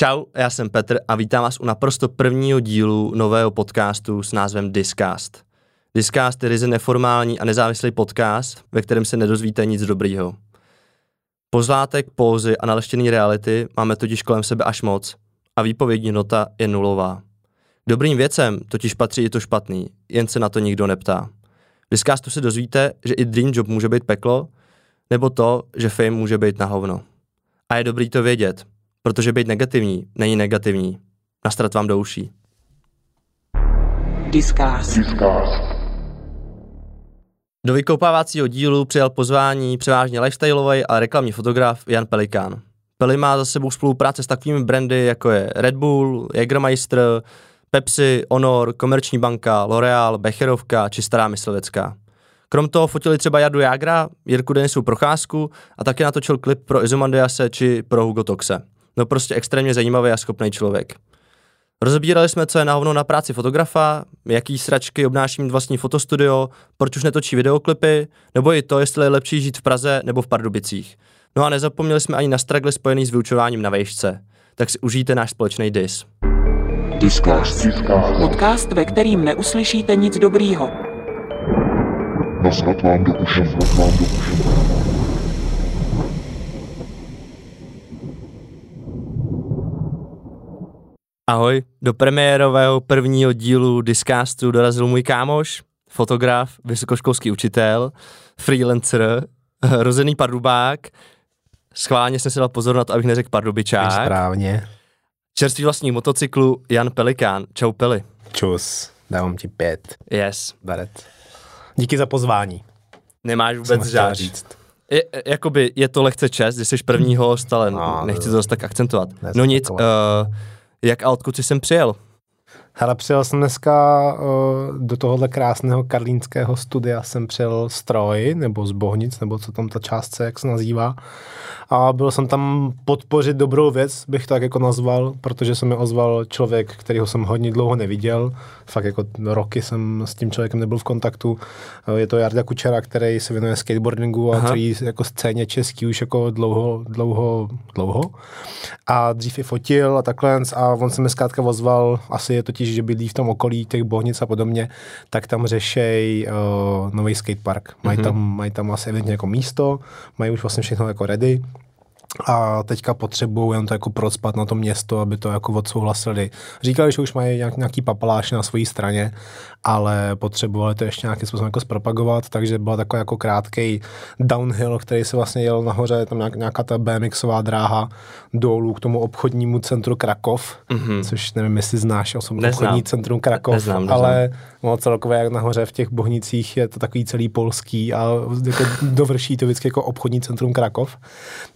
Čau, já jsem Petr a vítám vás u naprosto prvního dílu nového podcastu s názvem Discast. Discast je ryze neformální a nezávislý podcast, ve kterém se nedozvíte nic dobrýho. Pozlátek, pózy a naleštěný reality máme totiž kolem sebe až moc a výpovědní nota je nulová. Dobrým věcem totiž patří i to špatný, jen se na to nikdo neptá. V Discastu se dozvíte, že i dream job může být peklo, nebo to, že fame může být na hovno. A je dobrý to vědět, protože být negativní není negativní. Nastrat vám do uší. Discast. Do vykoupávacího dílu přijal pozvání převážně lifestyleový a reklamní fotograf Jan Pelikán. Peli má za sebou spolupráce s takovými brandy, jako je Red Bull, Jägermeister, Pepsi, Honor, Komerční banka, L'Oreal, Becherovka či Stará myslivecká. Krom toho fotili třeba Jardu Jágra, Jirku Denisu Procházku a taky natočil klip pro Izomandiase či pro Hugo Toxe. No prostě extrémně zajímavý a schopný člověk. Rozebírali jsme, co je na hovno na práci fotografa, jaký sračky obnáší mít vlastní fotostudio, proč už netočí videoklipy, nebo i to, jestli je lepší žít v Praze nebo v Pardubicích. No a nezapomněli jsme ani na stragly spojený s vyučováním na vejšce. Tak si užijte náš společný dis. Discast. Podcast, ve kterým neuslyšíte nic dobrýho. Nasrat vám do nasrat vám do uší. Ahoj, do premiérového prvního dílu Discastu dorazil můj kámoš, fotograf, vysokoškolský učitel, freelancer, rozený pardubák. Schválně jsem si dal pozor na to, abych neřekl pardubičák. Správně. Čerstvý vlastní motocyklu Jan Pelikán. Čau Peli. Čus, dávám ti pět. Yes. Baret. Díky za pozvání. Nemáš vůbec chtěl žád. říct. Je, jakoby je to lehce čest, že jsi první host, ale No, nechci to zase tak akcentovat. No nic, uh. Jak a odkud jsi sem přijel? Hele, přijel jsem dneska uh, do tohohle krásného karlínského studia, jsem přijel z Troji, nebo z Bohnic, nebo co tam ta částce, jak se nazývá. A byl jsem tam podpořit dobrou věc, bych to tak jako nazval, protože se mi ozval člověk, kterýho jsem hodně dlouho neviděl. Fakt jako roky jsem s tím člověkem nebyl v kontaktu. Eh, Je to Jarda Kučera, který se věnuje skateboardingu a který jako scéně český už jako dlouho, dlouho, dlouho. A dřív i fotil a takhle a on se mi zkrátka ozval, asi je totiž, že bydlí v tom okolí těch bohnic a podobně, tak tam řešej uh, nový skatepark. Mají, tam, mají tam asi evidentně jako místo, mají už vlastně všechno jako ready a teďka potřebují jen to jako procpat na to město, aby to jako odsouhlasili. Říkali, že už mají nějak, nějaký papaláš na své straně, ale potřebovali to ještě nějakým způsobem jako zpropagovat, takže byla takový jako krátký downhill, který se vlastně jel nahoře, tam nějak, nějaká ta BMXová dráha dolů k tomu obchodnímu centru Krakov, mm-hmm. což nevím, jestli znáš osobně Neznám. obchodní centrum Krakov, Neznám, neznám. ale no, celkově jak nahoře v těch bohnicích je to takový celý polský a jako dovrší to vždycky jako obchodní centrum Krakov.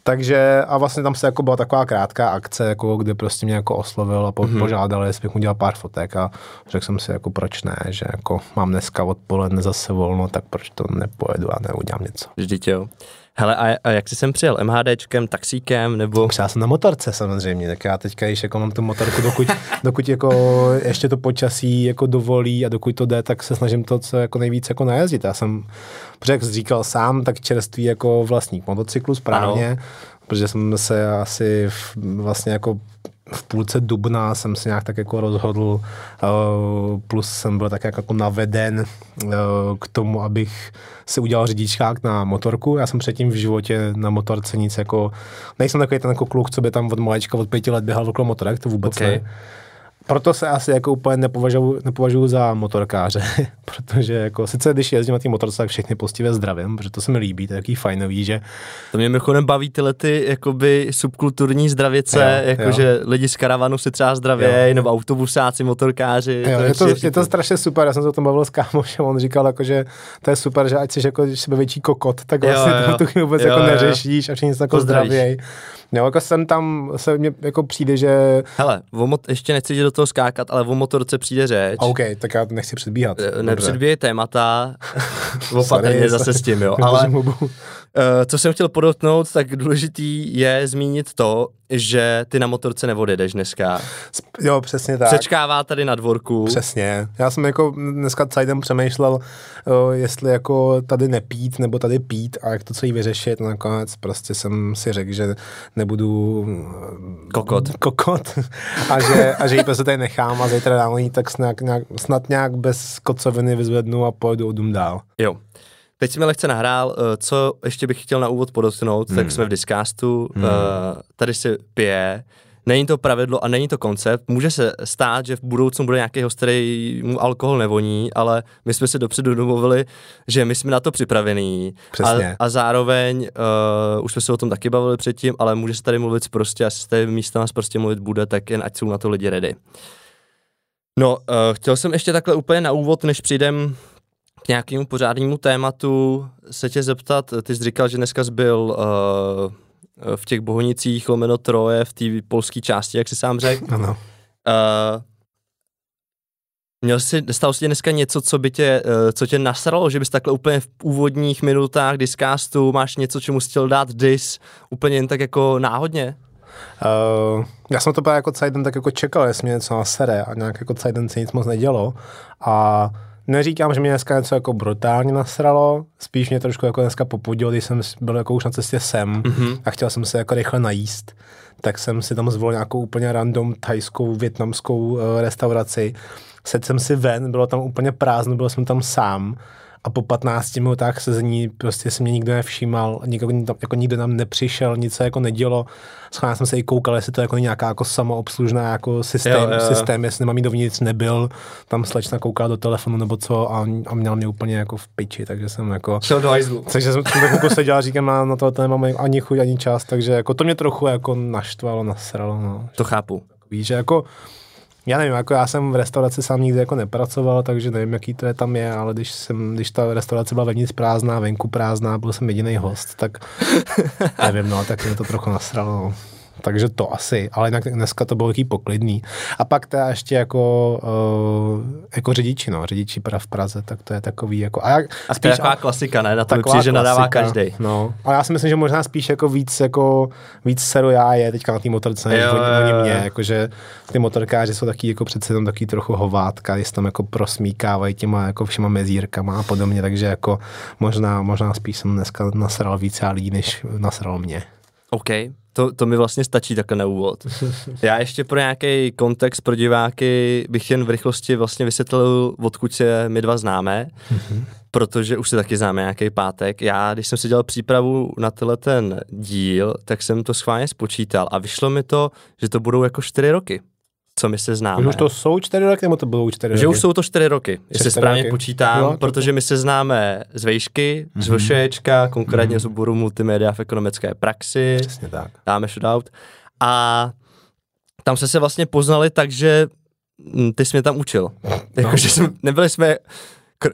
Takže a vlastně tam se jako byla taková krátká akce, jako kde prostě mě jako oslovil a po, mm-hmm. požádal, jestli bych mu dělal pár fotek a řekl jsem si jako proč ne, že jako mám dneska odpoledne zase volno, tak proč to nepojedu a neudělám něco. Vždyť jo. Hele, a, a jak jsi sem přijel? MHDčkem, taxíkem, nebo... Já jsem na motorce samozřejmě, tak já teďka již jako mám tu motorku, dokud, dokud jako ještě to počasí jako dovolí a dokud to jde, tak se snažím to co jako nejvíc jako najezdit. Já jsem, protože jak říkal sám, tak čerstvý jako vlastník motocyklu správně, ano. Protože jsem se asi v, vlastně jako v půlce dubna jsem se nějak tak jako rozhodl, uh, plus jsem byl tak jako naveden uh, k tomu, abych si udělal řidičák na motorku. Já jsem předtím v životě na motorce nic jako, nejsem takový ten jako kluk, co by tam od malečka od pěti let běhal okolo motorek, to vůbec okay. ne. Proto se asi jako úplně nepovažuji, nepovažuji za motorkáře, protože jako sice když jezdím na té motorce, tak všechny poctivě zdravím, protože to se mi líbí, to je takový fajnový, že To mě mimochodem baví tyhle ty jakoby subkulturní zdravěce, Jo, jakože lidi z karavanu si třeba zdravěj, Jo. nebo autobusáci, motorkáři. Jo, to je, to, přijde je to strašně super, já jsem se o tom bavil s kámošem, on říkal, jako, že to je super, že ať jsi jako sebevětší kokot, tak Jo, vlastně jo. to tu vůbec Jo, jako jo. neřešíš a všichni se jako zdravěj. Jo, jako jsem tam, se mně jako přijde, že Hele, ještě nechci do toho skákat, ale o motorce přijde řeč. OK, tak já nechci předbíhat. Eh, Nepředběj témata, opatrně zase s tím, jo. Ale. Uh, co jsem chtěl podotknout, tak důležitý je zmínit to, že ty na motorce neodjedeš dneska. Jo, přesně tak. Přečkává tady na dvorku. Přesně. Já jsem jako dneska celý den přemýšlel, jestli jako tady nepít nebo tady pít a jak to celý vyřešit. A nakonec prostě jsem si řekl, že nebudu mm, Kokot. kokot a že, a že ji prostě tady nechám a zítra ráno ji tak snad nějak, snad nějak bez kocoviny vyzvednu a pojedu dům dál. Jo. Teď jsme lehce nahrál, eh, co ještě bych chtěl na úvod podotknout, hmm. tak jsme v Discastu, hmm. tady se pije, není to pravidlo a není to koncept, může se stát, že v budoucnu bude nějaký host, který mu alkohol nevoní, ale my jsme se dopředu domluvili, že my jsme na to připravení Přesně. a, a zároveň, uh, už jsme se o tom taky bavili předtím, ale může se tady mluvit prostě, asi z té místa nás prostě mluvit bude, tak jen ať jsou na to lidi ready. No, uh, chtěl jsem ještě takhle úplně na úvod, než přijdem k nějakému pořádnému tématu se tě zeptat, ty jsi říkal, že dneska jsi byl uh, v těch Bohonicích, lomeno Troje, v té polské části, jak jsi sám řekl. Ano. Uh, měl jsi, stalo se dneska něco, co by tě, uh, co tě nasralo, že bys takhle úplně v úvodních minutách discastu máš něco, čemu jsi chtěl dát dis, úplně jen tak jako náhodně? Uh, já jsem to právě jako celý den tak jako čekal, jestli mě něco nasere a nějak jako celý den se nic moc nedělo a neříkám, že mě dneska něco jako brutálně nasralo, spíš mě trošku jako dneska popudilo, když jsem byl jako už na cestě sem mm-hmm. a chtěl jsem se jako rychle najíst, tak jsem si tam zvolil nějakou úplně random thajskou, větnamskou uh, restauraci. Sedl jsem si ven, bylo tam úplně prázdno, byl jsem tam sám a po 15 minutách se z ní prostě si mě nikdo nevšímal, nikdo, jako nikdo nám nepřišel, nic se jako nedělo. Schválně jsem se i koukal, jestli to jako nějaká jako samoobslužná jako systém, Jo, jo, jo. systém, jestli nemám jít dovnitř, nebyl. Tam slečna koukala do telefonu nebo co a, a měla mě úplně jako v piči, takže jsem jako... Šel do hajzlu. Takže jsem tak jako seděl a říkám, "Já na to, to nemám ani chuť, ani čas, takže jako to mě trochu jako naštvalo, nasralo, no. To chápu. Víš, že jako já nevím, jako já jsem v restauraci sám nikdy jako nepracoval, takže nevím, jaký to je tam je, ale když, jsem, když ta restaurace byla vevnitř prázdná, venku prázdná, byl jsem jediný host, tak nevím, no, tak mě to trochu nasralo. Takže to asi, ale jinak dneska to bylo taký poklidný. A pak teda ještě jako, uh, jako řidiči, no, řidiči v Praze, tak to je takový jako... A, jak, A to je taková klasika, ne? Na to přijde, že nadává každý. No. A já si myslím, že možná spíš jako víc jako víc seru já je teďka na té motorce, než Jo, oni, oni mě, jakože ty motorkáři jsou taky jako přece jenom taky trochu hovátka, když se tam jako prosmíkávají těma jako všema mezírkama a podobně, takže jako možná, možná spíš jsem dneska nasral víc já lidí, než nasral mě. OK, to, to mi vlastně stačí takhle na úvod. Já ještě pro nějaký kontext pro diváky bych jen v rychlosti vlastně vysvětlil, odkud se my dva známe, protože už se taky známe nějaký pátek. Já, když jsem si dělal přípravu na tenhle ten díl, tak jsem to schválně spočítal a vyšlo mi to, že to budou jako čtyři roky, co my se známe. Už to jsou čtyři roky, nebo to budou čtyři Že roky? už jsou to čtyři roky, jestli správně roky. počítám, to- protože my se známe z vejšky, z VŠEčka, konkrétně z oboru multimédia v ekonomické praxi, Přesně tak. dáme shoutout. A tam jsme se vlastně poznali tak, že mm, ty jsi mě tam učil. Jakože jsme, nebyli jsme, kr-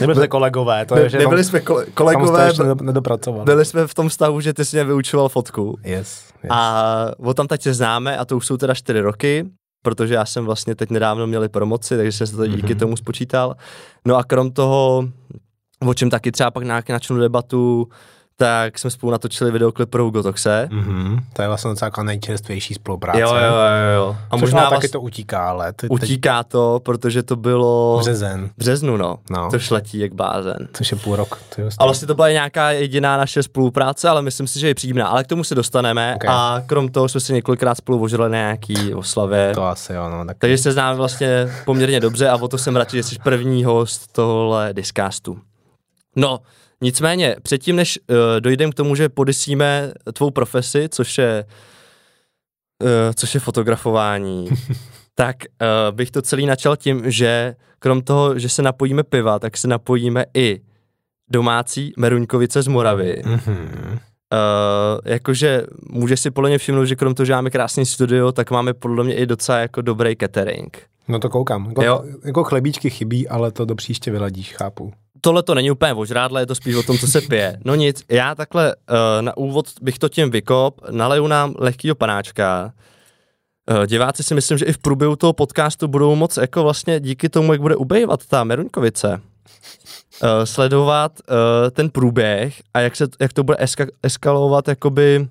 Nebyli jsme kolegové, to je, že nebyli tam, jsme kole, tam kolegové, nedo- nedopracovali. byli jsme v tom stavu, že ty jsi mě vyučoval fotku. Yes, yes. A o tam teď se známe a to už jsou teda čtyři roky, protože já jsem vlastně teď nedávno měli promoci, takže jsem se to díky Mhm. tomu spočítal. No a krom toho, o čem taky třeba pak nějak načnu debatu, tak jsme spolu natočili videoklip pro Gotoxe. Mhm, to je vlastně docela jako nejčerstvější spolupráce. Jo, jo, jo, jo. A Což možná ale taky to utíká, ale ty, teď utíká to, protože to bylo březen, březnu, no. No. To šletí jak blázen. což je půl rok. To je A vlastně to byla nějaká jediná naše spolupráce, ale myslím si, že je příjemná. Ale k tomu se dostaneme Ok. a krom toho jsme si několikrát spolu ožrali na nějaký oslavě. To asi jo, no. Tak... Takže se známe vlastně poměrně dobře a o to jsem radši, že jsi první host tohle discastu. No, nicméně, předtím, než uh, dojdeme k tomu, že podysíme tvou profesi, což je, uh, což je fotografování, tak uh, bych to celý načal tím, že krom toho, že se napojíme piva, tak se napojíme i domácí meruňkovice z Moravy. Mhm. Uh, jakože můžeš si podle mě všimnout, že krom toho, že máme krásný studio, tak máme podle mě i docela jako dobrý catering. No to koukám. Jako, Jo. jako chlebíčky chybí, ale to do příště vyladíš, chápu. Tohle to není úplně o žrádle, je to spíš o tom, co se pije. No nic, já takhle uh, na úvod bych to tím vykop, naleju nám lehkýho panáčka. Uh, diváci si myslím, že i v průběhu toho podcastu budou moc jako vlastně díky tomu, jak bude ubejvat ta Meruňkovice, uh, sledovat uh, ten průběh a jak, se, jak to bude eska, eskalovat jakoby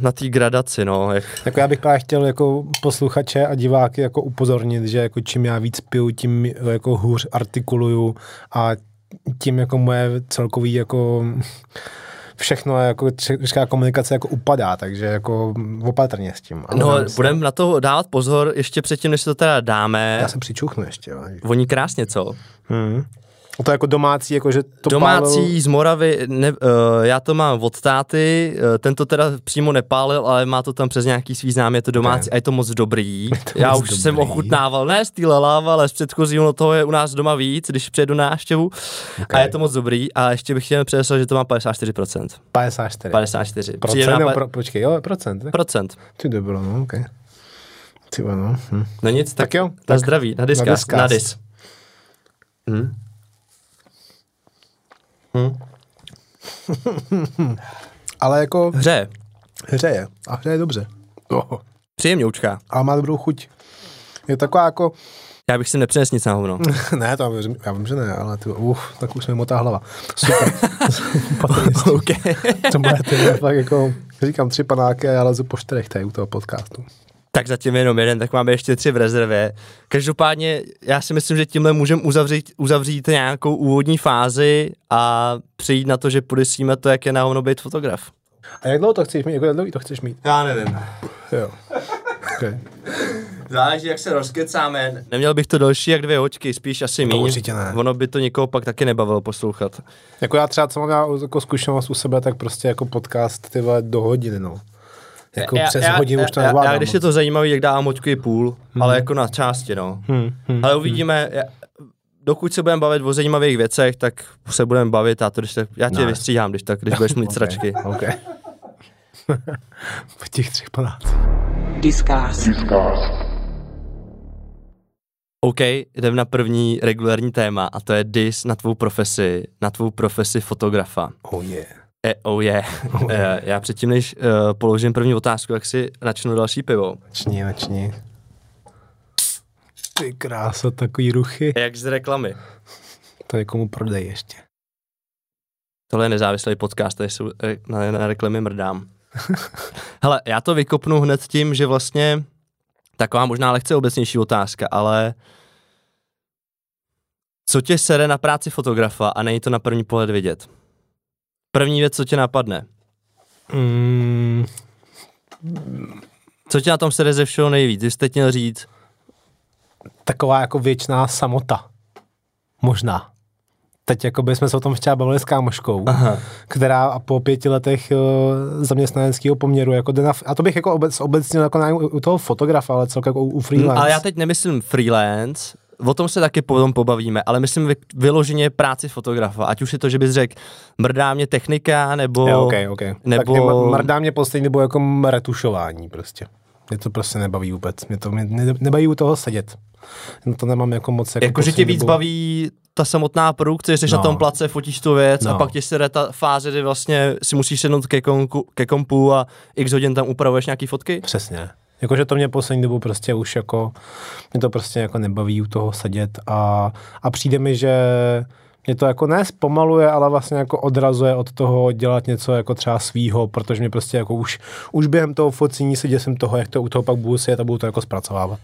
na té gradaci, no. Jak... Jako já bych právě chtěl jako posluchače a diváky jako upozornit, že jako čím já víc piju, tím jako hůř artikuluju a tím jako moje celkový jako všechno jako česká komunikace jako upadá, takže jako opatrně s tím. Ale no, budeme na to dávat pozor ještě předtím, než to teda dáme. Já se přičuchnu ještě. Voní krásně, co? Hmm. To jako domácí, jako že to Domácí pálil... z Moravy, ne, uh, já to mám od táty, uh, ten to teda přímo nepálil, ale má to tam přes nějaký svý znám, je to domácí okay. a je to moc dobrý. to já moc už dobrý. jsem ochutnával, ne z té láva, ale z předchozího, no toho je u nás doma víc, když přijedu na návštěvu okay. a je to moc dobrý a ještě bych chtěl předeslat, že to má 54%. 54. 54. Procent, nebo pro, počkej, jo, procent. Tak? Procent. Ty dobro, no, okay. Ty no. Hm. No nic, tak, tak jo. Na tak zdraví, na diskas. Na, na dis. Hm. Hmm. Ale jako... Hře. Hře A hře je dobře. Oh. Příjemňoučka. A má dobrou chuť. Je taková jako... Já bych si nepřinesl nic na hovno. ne, to já, já vím, že ne, ale ty, uh, tak už mi motá hlava. Super. okay. to bude ty, fakt jako, říkám tři panáky a já lezu po čtyřech tady u toho podcastu tak zatím jenom jeden, tak máme ještě tři v rezervě. Každopádně já si myslím, že tímhle můžeme uzavřít, uzavřít nějakou úvodní fázi a přijít na to, že podesíme to, jak je na hovno být fotograf. A jak dlouho to chceš mít? Jak dlouho to chceš mít? Já nevím. Jo. Okay. Záleží, jak se rozkecáme. Neměl bych to další jak dvě hoďky, spíš asi méně. určitě ne. Ono by to někoho pak taky nebavilo poslouchat. Jako já třeba, co mám já jako zkušenost u sebe, tak prostě jako podcast ty do hodiny, no. Jako já, přes já, hodinu už to nezvládám. Já, když je to zajímavý, jak dávám hoďku i půl, hmm. ale jako na části, no. Hmm. Hmm. Ale uvidíme, hmm. dokud se budeme bavit o zajímavých věcech, tak se budeme bavit a to, když tak, já tě no. vystříhám, když tak, když budeš mít okay. sračky. Okay. po těch třech panách. Discast. Discast. OK, jdem na první regulární téma a to je dis na tvou profesi, na tvou profesi fotografa. Oh yeah. E, oh je. Yeah. Oh yeah. Já předtím, než uh, položím první otázku, jak si načnu další pivo. Načni, načni. Ty krása, takový ruchy. Jak z reklamy. To je komu prodej ještě. Tohle je nezávislý podcast, tady jsou eh, na, na reklamy mrdám. Hele, já to vykopnu hned tím, že vlastně taková možná lehce obecnější otázka, ale co tě sere na práci fotografa a není to na první pohled vidět? První věc, co tě napadne? Mm. Co tě na tom sere ze všeho nejvíc? Ty jste měl říct. Taková jako věčná samota. Možná. Teď jako bychom se o tom včera bavili s kámoškou, Aha. která po pěti letech uh, zaměstnaneckého poměru, jako na, a to bych jako obec, obecně jako na, u toho fotografa, ale celkem jako u, u freelance. Hmm, ale já teď nemyslím freelance, o tom se taky potom pobavíme, ale myslím vyloženě práci fotografa, ať už je to, že bys řekl, mrdá mě technika, nebo... Jo, okay, okay. Nebo... Tak mrdá mě poslední nebo jako retušování prostě. Mě to prostě nebaví vůbec. Mě to mě nebaví u toho sedět. No to nemám jako moc. Jako, jako že tě víc dobu. baví ta samotná produkce, jsi no. na tom place, fotíš tu věc no. a pak ti se ta fáze, kdy vlastně si musíš sednout ke, konku, ke kompu a x hodin tam upravuješ nějaký fotky? Přesně. Jakože to mě poslední dobu prostě už jako, mě to prostě jako nebaví u toho sedět a, a přijde mi, že mě to jako ne zpomaluje, ale vlastně jako odrazuje od toho dělat něco jako třeba svýho, protože mě prostě jako už, už během toho focení se děsím toho, jak to u toho pak budu sedět a budu to jako zpracovávat.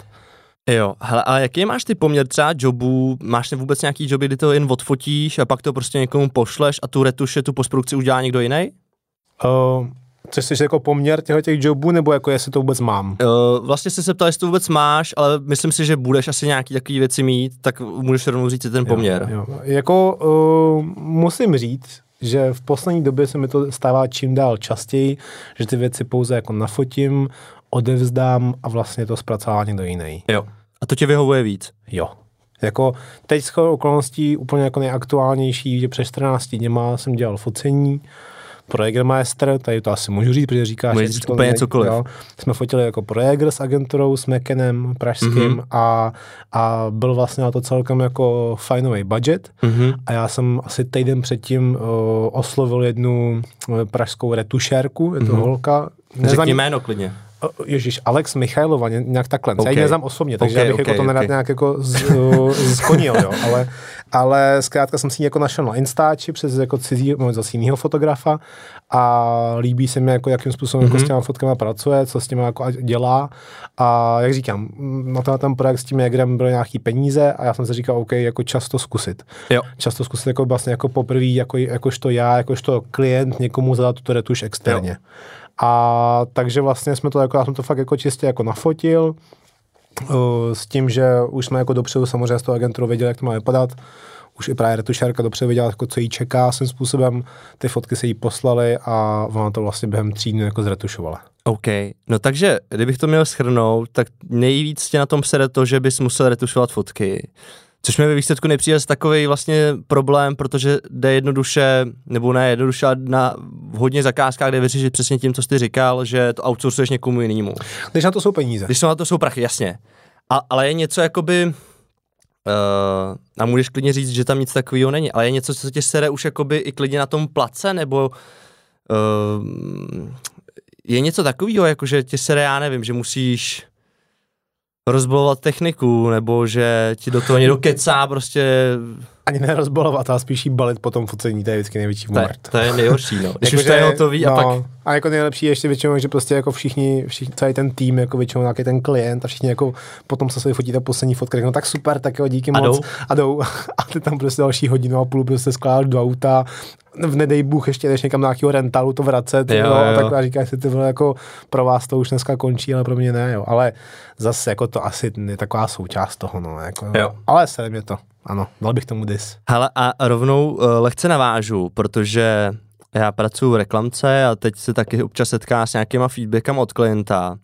Jo, hele, a jaký máš ty poměr třeba jobů? Máš vůbec nějaký joby, kdy to jen odfotíš a pak to prostě někomu pošleš a tu retuše, tu postprodukci udělá někdo jiný? Uh, Což jsi jako poměr těchto těch jobů, nebo jako jestli to vůbec mám? Uh, vlastně jsi se ptal, jestli to vůbec máš, ale myslím si, že budeš asi nějaký takový věci mít, tak můžeš rovnou říct ten poměr. Jo, jo. Jako uh, musím říct, že v poslední době se mi to stává čím dál častěji, že ty věci pouze jako nafotím, odevzdám a vlastně to zpracová někdo jiný. Jo. A to tě vyhovuje víc? Jo. Jako teď z okolností úplně jako nejaktuálnější, že před 14 dněma jsem dělal focení, pro Jägermeister, tady to asi můžu říct, protože říkáš, Můžeš říct úplně cokoliv. Jo, jsme fotili jako pro Jäger s agenturou, s Mekenem pražským mm-hmm. a, a byl vlastně na to celkem jako fajnový budget mm-hmm. a já jsem asi týden předtím uh, oslovil jednu pražskou retušérku, je to mm-hmm. holka. Neznám, Řekni jméno klidně. Ježíš, Alex Michailova, ně- nějak takhle. Okay. Já ji neznám osobně, takže Ok, já bych ok, jako to nerad nějak jako z, zkonil, jo. Ale, ale zkrátka jsem si ji jako našel na Instači přes jako cizí, zase jinýho fotografa a líbí se mi, jako, jakým způsobem mm-hmm. jako s těma fotkama pracuje, co s těma jako dělá a jak říkám, na tenhle ten projekt s tím Jagrem byly nějaký peníze a já jsem si říkal, OK, jako často zkusit. Jo. Často zkusit jako vlastně jako poprvé, jako, jakožto já, jakožto klient někomu zadat tuto retuš externě. Jo. A takže vlastně jsme to jako, já jsem to fakt jako čistě jako nafotil, uh, s tím, že už jsme jako dopředu samozřejmě s tou agenturou věděli, jak to má vypadat. Už i právě retušárka dopředu věděla, jako, co jí čeká svým způsobem. Ty fotky se jí poslaly a ona to vlastně během tří dnů jako zretušovala. OK, no takže, kdybych to měl schrnout, tak nejvíc tě na tom sere to, že bys musel retušovat fotky. Což mi ve výsledku nepřijde takový vlastně problém, protože jde jednoduše, nebo ne jednoduše, na hodně zakázkách jde vyřešit přesně tím, co jsi říkal, že to outsourcuješ někomu jinému. Když na to jsou peníze. Když na to jsou prachy, jasně. A, ale je něco jakoby, uh, a můžeš klidně říct, že tam nic takového není, ale je něco, co tě sere už jakoby i klidně na tom place, nebo uh, je něco takového, jako že tě sere, já nevím, že musíš rozbolovat techniku, nebo že ti do toho někdo kecá, prostě, Ani nerozbolovat, ale spíš jí balit po tom focení, to je vždycky největší to je, mrt. to je nejhorší, no. Když Jako, už to je hotový no, a pak, A jako nejlepší je ještě většinou, že prostě jako všichni, všichni celý ten tým, jako většinou nějaký ten klient a všichni jako potom se se fotí ta poslední fotka, no tak super, tak jo, díky A moc. jdou. A jdou. A ty tam prostě další hodinu a půl prostě skládáš do auta, v nedej Bůh ještě jdeš někam nějakého rentalu to vracet, Jo, jo, jo. tak a říkáš si, ty vole, jako pro vás to už dneska končí, ale pro mě ne, jo. Ale zase jako to asi je taková součást toho, no, jako, Jo. ale se mě to, ano, dal bych tomu dis. Hele, a rovnou uh, lehce navážu, protože já pracuji v reklamce a teď se taky občas setká s nějakýma feedbackama od klienta.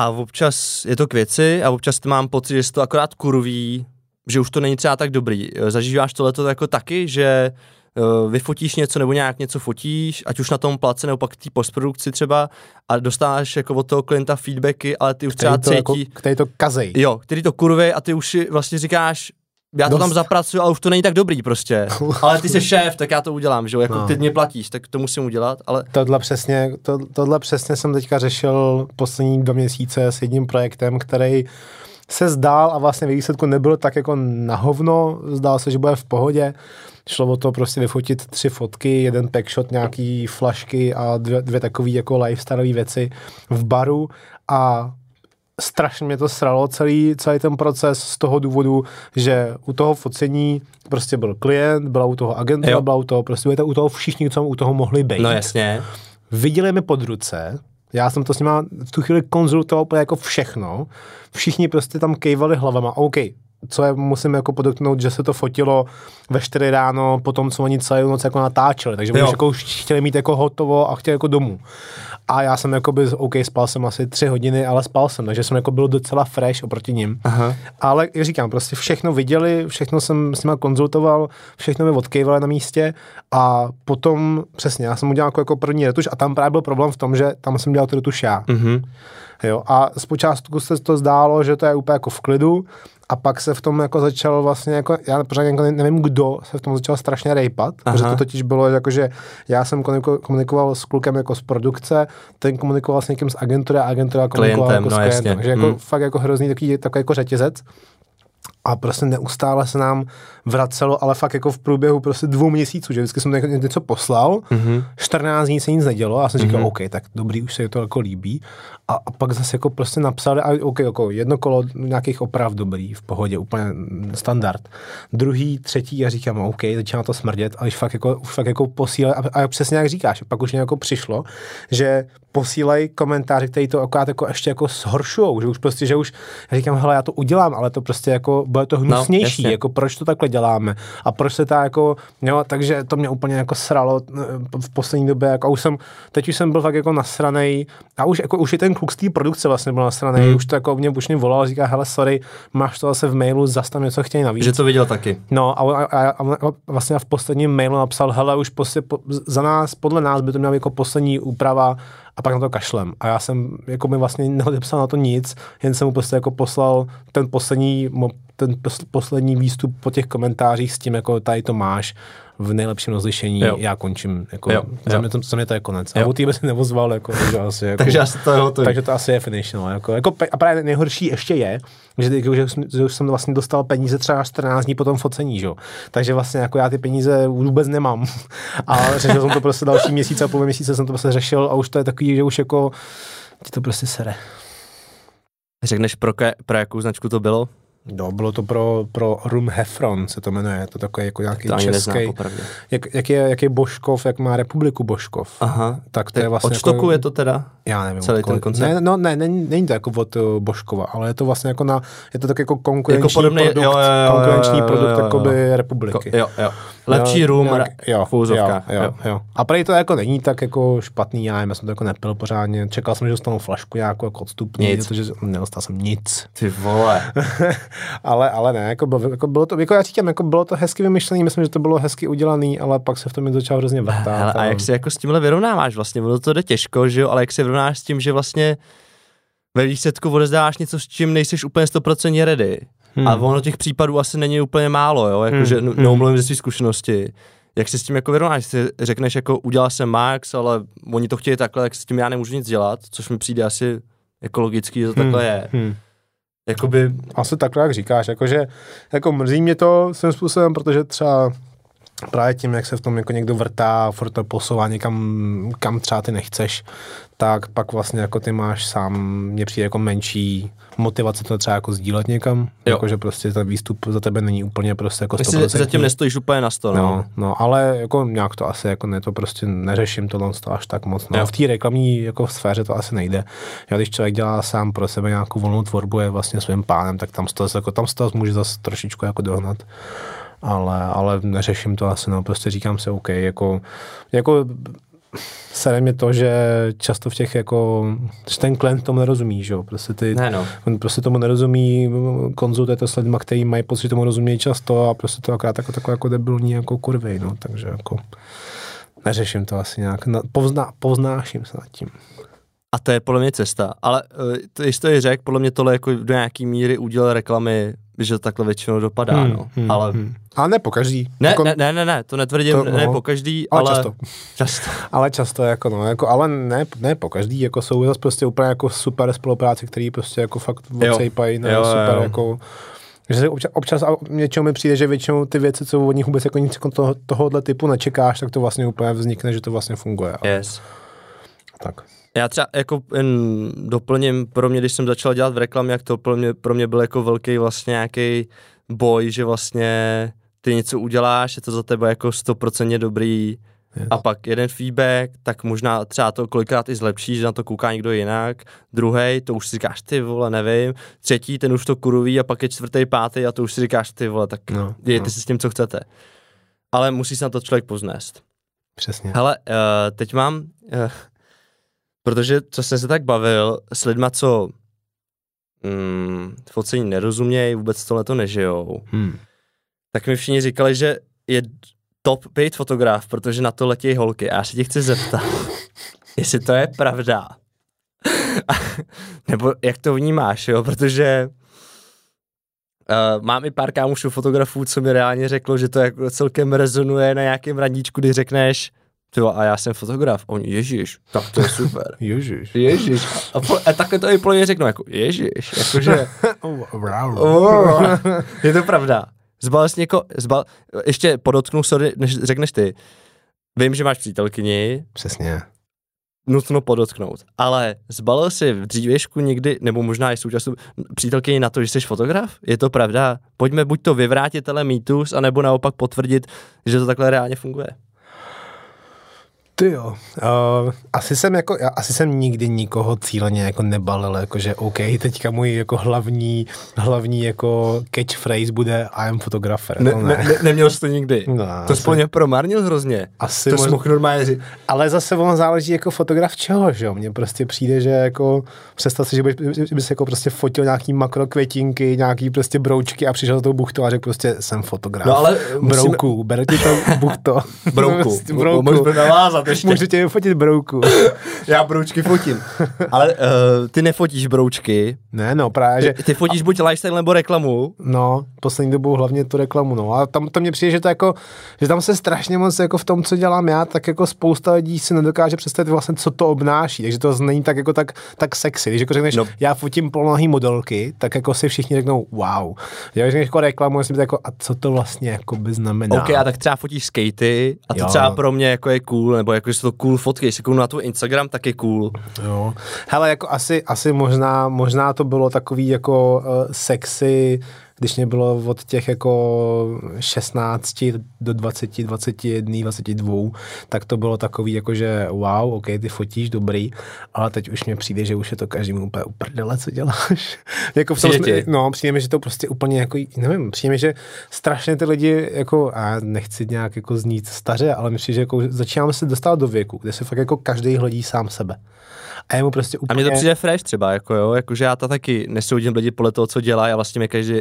A občas je to k věci a občas mám pocit, že se to akorát kurví, že už to není třeba tak dobrý. Eh, Zažíváš tohleto jako taky, že uh, vyfotíš něco nebo nějak něco fotíš, ať už na tom place nebo pak té postprodukci třeba a dostáváš jako od toho klienta feedbacky, ale ty už třeba Který to, cítí, jako, který to kazej. Jo, který to kurvy a ty už si vlastně říkáš, já to Dost. tam zapracuju, ale už to není tak dobrý prostě. ale ty jsi šéf, tak já to udělám, že jo, jako No. ty mě platíš, tak to musím udělat, ale Tohle přesně, to, tohle přesně jsem teďka řešil poslední dva měsíce s jedním projektem, který se zdál a vlastně ve výsledku nebyl tak jako na hovno, zdál se, že bude v pohodě. Šlo o to prostě vyfotit tři fotky, jeden packshot, nějaký flašky a dvě, dvě takové jako lifestyle věci v baru a strašně mě to sralo celý, celý ten proces z toho důvodu, že u toho focení prostě byl klient, byla u toho agentura, byla u toho, prostě byli u toho všichni, co u toho mohli být no jasně. viděli mi pod ruce, já jsem to s nima v tu chvíli konzultoval jako všechno, všichni prostě tam kejvali hlavama, OK, co je, musím jako podotknout, že se to fotilo ve 4 ráno, po tom, co oni celou noc jako natáčeli, takže oni jako už chtěli mít jako hotovo a chtěli jako domů. A já jsem jako by, OK, spal jsem asi tři hodiny, ale spal jsem, takže jsem jako byl docela fresh oproti ním. Aha. Ale jak říkám, prostě všechno viděli, všechno jsem s nimi konzultoval, všechno mi odkejvali na místě a potom, přesně, já jsem udělal jako, jako první retuš a tam právě byl problém v tom, že tam jsem dělal tu retuš já. Mhm. Jo, a zpočátku se to zdálo, že to je úplně jako v klidu a pak se v tom jako začal vlastně jako, já pořád jako nevím kdo, se v tom začal strašně rejpat, Aha. protože to totiž bylo jako, že já jsem komuniko- komunikoval s klukem jako z produkce, ten komunikoval s někým z agentury a agentura komunikovala Klientem, jako no s klientem. jasně. Takže jako Hmm. fakt jako hrozný takový, takový jako řetězec. A prostě neustále se nám vracelo, ale fakt jako v průběhu prostě dvou měsíců, že vždycky jsem ně- něco poslal, mm-hmm. 14 dní se nic nedělo a já jsem říkal, mm-hmm. OK, tak dobrý, už se to jako líbí. A, a pak zase jako prostě napsali, a OK, jako jedno kolo nějakých oprav dobrý, v pohodě, úplně standard. Druhý, třetí a říkám, OK, začíná to smrdět, ale už fakt jako, už fakt jako posílají, a, a, přesně jak říkáš, pak už mě jako přišlo, že posílají komentáře, který to akorát jako ještě jako zhoršujou, že už prostě, že už já říkám, hele, já to udělám, ale to prostě jako bude to hnusnější, jasně. jako proč to takhle děláme a proč se ta jako, jo, takže to mě úplně jako sralo eh, v poslední době, jako a už jsem, teď už jsem byl fakt jako nasranej a už jako už i ten kluk z té produkce vlastně byl nasranej, Hmm. hmm. už to jako mě už mě volal a říká, hele, sorry, máš to zase v mailu, zas tam něco chtějí navíc. Že to viděl taky. No a, a, a, a vlastně v posledním mailu napsal, hele, už prostě po, za nás, podle nás by to měla jako poslední úprava a pak na to kašlem. A já jsem jako mi vlastně neodepsal na to nic, jen jsem mu prostě jako poslal ten poslední, ten pos- poslední výstup po těch komentářích s tím, jako tady to máš v nejlepším rozlišení, Jo. já končím. Jako, Jo, za, jo. Mě to, za mě to je konec. A Jo. o týme se nevozval, jako, takže asi, jako, Takže asi to je hotový. takže to asi je finish. No, jako, jako, a právě nejhorší ještě je, že, jako, že, jsem- že už jsem vlastně dostal peníze třeba 14 dní po tom focení, že? jo. takže vlastně jako já ty peníze vůbec nemám. A řešil jsem to prostě další měsíc a půl měsíce jsem to prostě řešil a už to je takový, že už jako ti to prostě sere. Řekneš, pro, ke, pro jakou značku to bylo? No, bylo to pro, pro Room Heffron, se to jmenuje, je to takový jako nějaký To český, jak, jak, je, jak je Božkov, jak má republiku Božkov. Aha. Tak to je vlastně Od štoku jako, je to teda? Já nevím. celý ten koncept? Ne, no, ne, není, není to jako od uh, Božkova, ale je to vlastně jako na, je to tak jako konkurenční Jako podobný- produkt, jo, jo, jo, konkurenční jo, jo, produkt jo, jo. jakoby republiky. Jo, jo. Lepší nějak- jo, v úzovkách. Jo, jo, jo. A prej to jako není tak jako špatný, já já jsem to jako nepil pořádně. Čekal jsem, že dostanu flašku nějakou jako odstupný, Nic. protože nedostal jsem nic. Ty vole. ale, ale ne, jako bylo, jako bylo to, jako já říkám, jako bylo to hezky vymyšlené, myslím, že to bylo hezky udělané, ale pak se v tom začal hrozně vrtát. Hele, a jak se jako s tímhle vyrovnáváš vlastně? Ono to jde těžko, že jo, ale jak se vyrovnáš s tím, že vlastně ve výsledku odezdáváš něco, s čím nejseš úplně 100% ready. Hmm. A ono těch případů asi není úplně málo, jo, jakože Hmm, hmm. no, mluvím ze své zkušenosti. Jak se s tím jako vyrovnáš? Si řekneš jako udělal jsem max, ale oni to chtějí takhle, tak s tím já nemůžu nic dělat, což mi přijde asi jako logický, že to takhle je. Hmm. Jakoby, Asi takhle, jak říkáš, jakože jako mrzí mě to svým způsobem, protože třeba právě tím, jak se v tom jako někdo vrtá, furt to posouvá někam, kam třeba ty nechceš, tak pak vlastně jako ty máš sám, mně přijde jako menší motivace to třeba jako sdílet někam, jako že prostě ten výstup za tebe není úplně prostě jako jestli 100%. zatím nestojíš úplně na sto, no. No, no, ale jako nějak to asi jako ne, to prostě neřeším tohle to až tak moc. No. Jo. V té reklamní jako sféře to asi nejde. Já, když člověk dělá sám pro sebe nějakou volnou tvorbu, je vlastně svým pánem, tak tam se to, zase jako, tam se to může zase trošičku jako dohnat. Ale, ale neřeším to asi, no, prostě říkám si, OK, jako, jako sere mě to, že často v těch jako, že ten klient tomu nerozumí, že jo, prostě ty, Ne, no. On prostě tomu nerozumí, konzultuje to s lidmi, kteří mají pocit, že tomu rozumí často a prostě to akorát jako, takové jako debilní jako kurvy, no, takže jako neřeším to asi nějak, na, povzná, povznáším se nad tím. A to je podle mě cesta. Ale to, když to i řek, podle mě tohle jako do nějaký míry udělal reklamy, že to takhle většinou dopadá, hmm, no. Hmm, ale hmm. Ale ne po každý. ne, jako, ne, ne, ne, ne, to netvrdím, To, ne no. po každý, ale, ale, často. často. Ale často jako no, jako, ale ne, ne po každý, jako jsou zase prostě úplně jako super spolupráce, který prostě jako fakt odsejpají, ne, Jo, super jo. jako že se občas, občas a něčeho mi přijde, že většinou ty věci, co od nich vůbec jako nic jako toho, tohohle typu nečekáš, tak to vlastně úplně vznikne, že to vlastně funguje. Ale, Yes. Tak. Já třeba jako jen doplním, pro mě, když jsem začal dělat v reklamě, jak to pro mě, pro mě byl jako velký vlastně nějaký boj, že vlastně ty něco uděláš, je to za tebe jako 100% dobrý Yes. a pak jeden feedback, tak možná třeba to kolikrát i zlepší, že na to kouká někdo jinak, druhý, to už si říkáš ty vole, nevím, třetí, ten už to kuruví a pak je čtvrtý, pátý a to už si říkáš ty vole, tak No, dějte no. si s tím, co chcete. Ale musí se na to člověk poznést. Přesně. Hele, uh, teď mám, uh, protože co jsem se tak bavil s lidma, co mm, focení nerozumějí, vůbec tohle to nežijou, Hmm. tak mi všichni říkali, že je top paid fotograf, protože na to letějí holky. A já se tě chci zeptat, jestli to je pravda. Nebo jak to vnímáš, jo, protože Uh, mám i pár kámošů fotografů, co mi reálně řeklo, že to jako celkem rezonuje na nějakém radníčku, kdy řekneš, ty vole, a já jsem fotograf. Oni, ježiš, tak to je super. Ježiš. Ježiš. A, po, a takhle to i pro ně řeknu, jako ježiš, jakože, Wow. oh, je to pravda. Zbal jsi něko, zbal, ještě podotknu, sorry, než řekneš ty. Vím, že máš přítelkyni, Přesně. nutno podotknout, ale zbalil jsi v dřívěšku někdy, nebo možná i současnou přítelkyni na to, že jsi fotograf? Je to pravda? Pojďme buď to vyvrátit, ale mýtus, anebo naopak potvrdit, že to takhle reálně funguje. Ty jo. Uh, asi jsem jako, já, asi jsem nikdy nikoho cíleně jako nebalil, jakože OK, teďka můj jako hlavní, hlavní jako catchphrase bude I am photographer. Ne, No, ne, ne, neměl jsi to nikdy. No, to mě promarnil hrozně. Asi to mož- jsi mohl normálně říct. Ale zase ono záleží jako fotograf čeho, že jo? Mně prostě přijde, že jako představ si, že bys, že bys jako prostě fotil nějaký makrokvětinky, nějaký prostě broučky a přišel za tou buchtou a řekl prostě jsem fotograf. No ale musíme- Brouku, beru ti to buchto. Brouku. prostě brouku. navázat udělat ještě. Můžu tě fotit brouku. Já broučky fotím. Ale uh, ty nefotíš broučky, Ne, no, právě, že ty, ty fotíš buď lifestyle nebo reklamu. No, poslední dobou hlavně tu reklamu, no. A tam to mně přijde, že to jako, že tam se strašně moc jako v tom, co dělám já, tak jako spousta lidí si nedokáže představit vlastně, co to obnáší. Takže to není tak jako tak, tak sexy. Když jako řekneš, No. já fotím polnohý modelky, tak jako si všichni řeknou, wow. Já když řekneš jako reklamu, já si jako, a co to vlastně jako by znamená. OK, a tak třeba fotíš skatey a to Jo. třeba pro mě jako je cool, nebo jako že jsou to cool fotky, když se kouknu na tvůj Instagram, tak je cool. Jo. Hele, jako asi, asi možná, možná to bylo takový jako uh, sexy, když mě bylo od těch jako 16 do 20, 21, 22, tak to bylo takový jako, že wow, ok, ty fotíš, dobrý, ale teď už mě přijde, že už je to každému úplně uprdele, co děláš. jako v tom ti? no, přijde mi, že to prostě úplně jako, nevím, přijde mi, že strašně ty lidi, jako, a nechci nějak jako znít staře, ale myslím, že jako začínáme se dostávat do věku, kde se fakt jako každý hledí sám sebe. A je mu prostě A úplně... mně to přijde fresh třeba, jako jo, jakože já to taky nesoudím lidi podle toho, co dělá a vlastně mi každý,